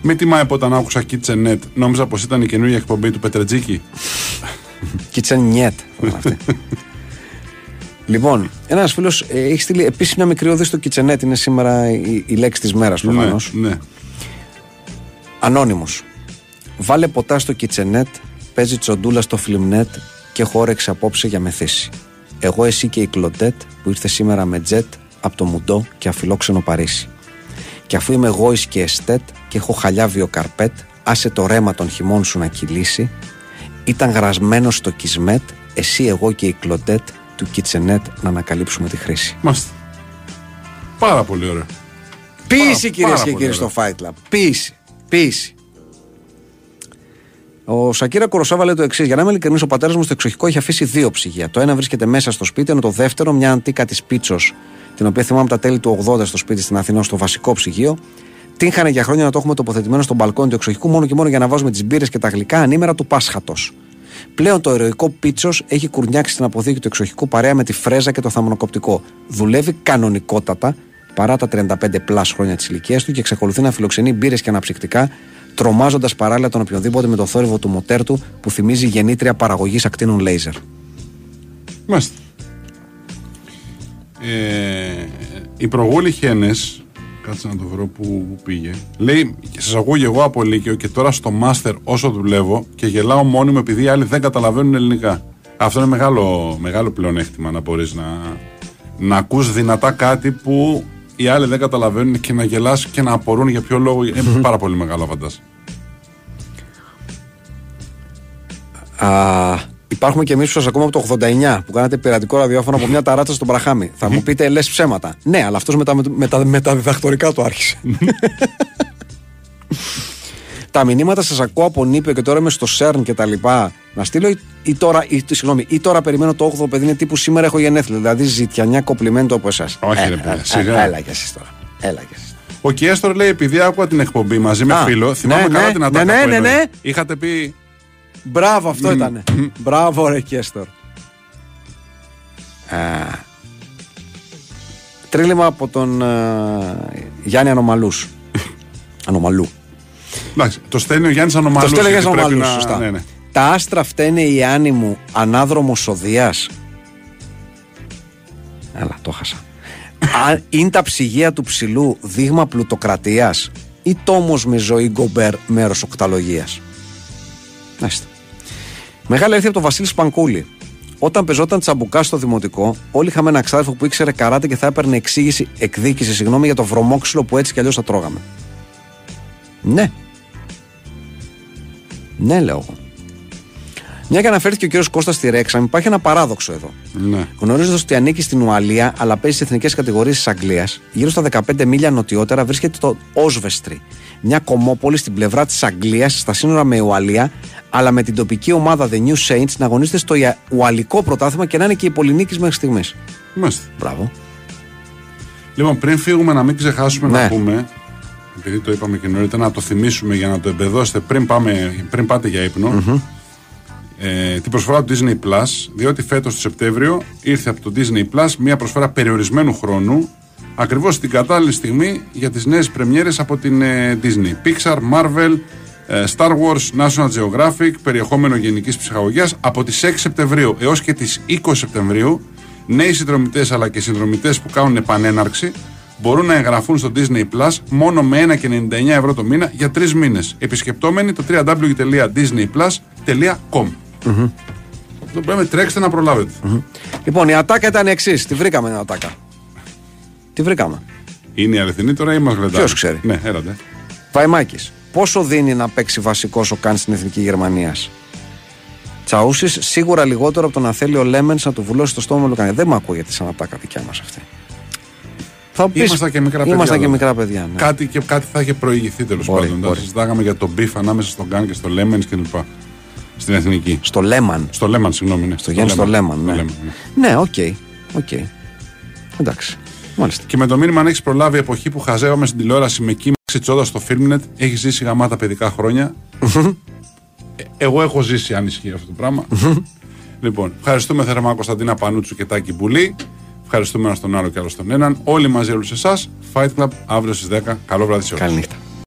Με τιμάει που όταν άκουσα KitchenNet, νόμιζα πως ήταν η καινούργια εκπομπή του Πετρετζίκη. Kitchen Net. λοιπόν, ένας φίλος έχει στείλει επίση μια μικρή οδή στο Kitchenet. Είναι σήμερα η, η λέξη της μέρας ναι, προφανώς. ναι. Ανώνυμος. Βάλε ποτά στο Kitchenet, παίζει τσοντούλα στο Flimnet και χόρεξε απόψε για μεθύση. Εγώ, εσύ και η Κλοντέτ που ήρθε σήμερα με τζετ από το Μουντό και αφιλόξενο Παρίσι. Και αφού είμαι εγώ και εστέτ και έχω χαλιάβιο καρπέτ, άσε το ρέμα των χειμών σου να κυλήσει. Ήταν γρασμένος στο Κισμέτ, εσύ, εγώ και η Κλοντέτ του Kitchenet να ανακαλύψουμε τη χρήση. Μάλιστα. Πάρα πολύ ωραίο. Ποίηση κυρίες πάρα και πολύ κύριοι στο ωραίο. Fight Club. Ποίηση. Ποίηση. Ο Σακύρα Κοροσάβα λέει το εξής: Για να είμαι ειλικρινής, ο πατέρας μου στο εξοχικό έχει αφήσει δύο ψυγεία. Το ένα βρίσκεται μέσα στο σπίτι, ενώ το δεύτερο, μια αντίκα της Πίτσος, την οποία θυμάμαι από τα τέλη του 80 στο σπίτι στην Αθηνά, στο βασικό ψυγείο. Την για χρόνια να το έχουμε τοποθετημένο στον μπαλκόνι του εξοχικού, μόνο και μόνο για να βάζουμε τις μπύρες και τα γλυκά ανήμερα του Πάσχατος. Πλέον το ηρωικό Πίτσος έχει κουρνιάξει στην αποθήκη του εξοχικού παρέα με τη φρέζα και το θαμνοκοπτικό. Δουλεύει κανονικότατα παρά τα 35 plus χρόνια της ηλικίας του και εξακολουθεί να φιλοξενεί μπύρες και αναψυκτικά, τρομάζοντας παράλληλα τον οποιονδήποτε με το θόρυβο του μοτέρ του που θυμίζει γεννήτρια παραγωγής ακτίνων λέιζερ. Μάλιστα. Ε, οι προγόλοι χένες, κάτσε να το βρω που, που πήγε. Λέει, σας ακούω και εγώ από Λύκειο και τώρα στο μάστερ όσο δουλεύω και γελάω μόνοι μου επειδή οι άλλοι δεν καταλαβαίνουν ελληνικά. Αυτό είναι μεγάλο, μεγάλο πλεονέκτημα να μπορείς να, να ακούς δυνατά κάτι που οι άλλοι δεν καταλαβαίνουν και να γελάς και να απορούν για ποιο λόγο. Είναι πάρα πολύ μεγάλο φαντάζομαι. Α, υπάρχουν και εμείς που σα ακούμε από το 89 που κάνατε πειρατικό ραδιόφωνο από μια ταράτσα στον Πραχάμι. Θα μου πείτε λες ψέματα. Ναι, αλλά αυτός με τα, με, τα, με τα διδακτορικά του άρχισε. τα μηνύματα σας ακούω από Νίπιο και τώρα είμαι στο ΣΕΡΝ και τα λοιπά. Να στείλω ή, ή τώρα, ή, συγγνώμη, ή τώρα περιμένω το 8ο παιδί είναι τύπου σήμερα έχω γενέθλια. Δηλαδή ζητιανιά κοπλιμέντο από εσάς. Όχι, ρε παιδί, σιγά. Έλα κι εσείς τώρα. Έλα κι εσείς. Ο Κιέστορ λέει: Επειδή άκουγα την εκπομπή μαζί με Α, φίλο, θυμάμαι ναι, καλά ναι, την ναι, ατάκα ναι, που ναι, έλεγε. ναι. Είχατε πει. Μπράβο, αυτό ήταν. Μπράβο, ρε Κέστορ. Α, τρίλημα από τον α, Γιάννη Ανομαλούς. Ανομαλού. Εντάξει, το στέλνει ο Γιάννης Ανομαλού. Το στέλνει ο Γιάννης Ανομαλούς, σωστά. Ναι, ναι. Τα άστρα φταίνε η άνη μου ανάδρομος οδείας. Έλα, το χάσα. Α, είναι τα ψυγεία του ψηλού δείγμα πλουτοκρατίας ή τόμος με ζωή γκομπέρ μέρος οκταλογίας. Μάλιστα. Μεγάλη αλήθεια από τον Βασίλη Σπανκούλη. Όταν πεζόταν τσαμπουκά στο δημοτικό, όλοι είχαμε ένα ξάδερφο που ήξερε καράτε και θα έπαιρνε εξήγηση, εκδίκηση συγγνώμη, για το βρωμόξυλο που έτσι κι αλλιώς θα τρώγαμε. Ναι. Ναι, λέω εγώ. Μια και αναφέρθηκε ο κύριος Κώστας στη Ρέξαμ, υπάρχει ένα παράδοξο εδώ. ναι. Γνωρίζοντας ότι ανήκει στην Ουαλία, αλλά παίζει στις εθνικές κατηγορίες της Αγγλίας, γύρω στα 15 μίλια νοτιότερα βρίσκεται το Όσβεστρι. Μια κομμόπολη στην πλευρά της Αγγλίας, στα σύνορα με Ουαλία, αλλά με την τοπική ομάδα The New Saints να αγωνίζεται στο Ια- Ουαλικό πρωτάθλημα και να είναι και η Πολυνίκης μέχρι στιγμής. Μάλιστα. Μπράβο. Λοιπόν, πριν φύγουμε, να μην ξεχάσουμε Ναι. να πούμε, επειδή το είπαμε και νωρίτερα, να το θυμίσουμε για να το εμπεδώσετε πριν, πάμε, πριν πάτε για ύπνο. Ε, την προσφορά του Disney Plus, διότι φέτος το Σεπτέμβριο ήρθε από το Disney Plus μια προσφορά περιορισμένου χρόνου, ακριβώς την κατάλληλη στιγμή για τις νέες πρεμιέρες από την ε, Disney. Pixar, Marvel, ε, Star Wars, National Geographic, περιεχόμενο γενικής ψυχαγωγίας από τις 6 Σεπτεμβρίου έως και τις 20 Σεπτεμβρίου νέοι συνδρομητές αλλά και συνδρομητές που κάνουν επανέναρξη μπορούν να εγγραφούν στο Disney Plus μόνο με 1,99 ευρώ το μήνα για τρεις μήνες επισκεπτόμενοι το www.disneyplus.com Το πρέπει τρέξτε να προλάβετε. Λοιπόν, η ατάκα ήταν η εξής. Τη βρήκαμε την ατάκα. Τη βρήκαμε. Είναι η αληθινή τώρα ή μας γλεντάνε. Ποιος ξέρει; Ναι, έρατε. Βαϊμάκης, πόσο δίνει να παίξει βασικός ο Καν στην εθνική Γερμανίας; Τσαούσης σίγουρα λιγότερο από το να θέλει ο Λέμενς να του βουλώσει το στόμα με λουκάνικα. Δεν μου ακούγεται σαν ατάκα δικιά μας αυτή. Θα πεις, Ήμασταν και μικρά παιδιά. Ήμασταν και τότε. μικρά παιδιά. Ναι. Κάτι, και, κάτι θα είχε προηγηθεί τέλος Μπορεί, πάντων. μπορεί. Θα συζητάγαμε για τον beef ανάμεσα στον Καν και στο Λέμεν κλπ. Στην εθνική. Στο Λέμαν. Στο Λέμαν, συγγνώμη. Ναι. Στο Γιάννη στο Λέμαν. Ναι, Λέμαν, ναι. ναι, OK. OK. Εντάξει. Μάλιστα. Και με το μήνυμα αν έχεις προλάβει η εποχή που χαζεύαμε στην τηλεόραση με κύμαξη τσόντα στο Filmnet, έχεις ζήσει γαμάτα παιδικά χρόνια. Ε, Εγώ έχω ζήσει, αν ισχύει αυτό το πράγμα. λοιπόν, ευχαριστούμε θερμά Κωνσταντίνα Πανούτσου και Τάκη Μπουλή. Ευχαριστούμε ένα τον άλλο και άλλο τον έναν. Όλοι μαζί όλους εσάς. Fight Club αύριο στις 10. Καλό βράδυ σε όλους. Καληνύχτα.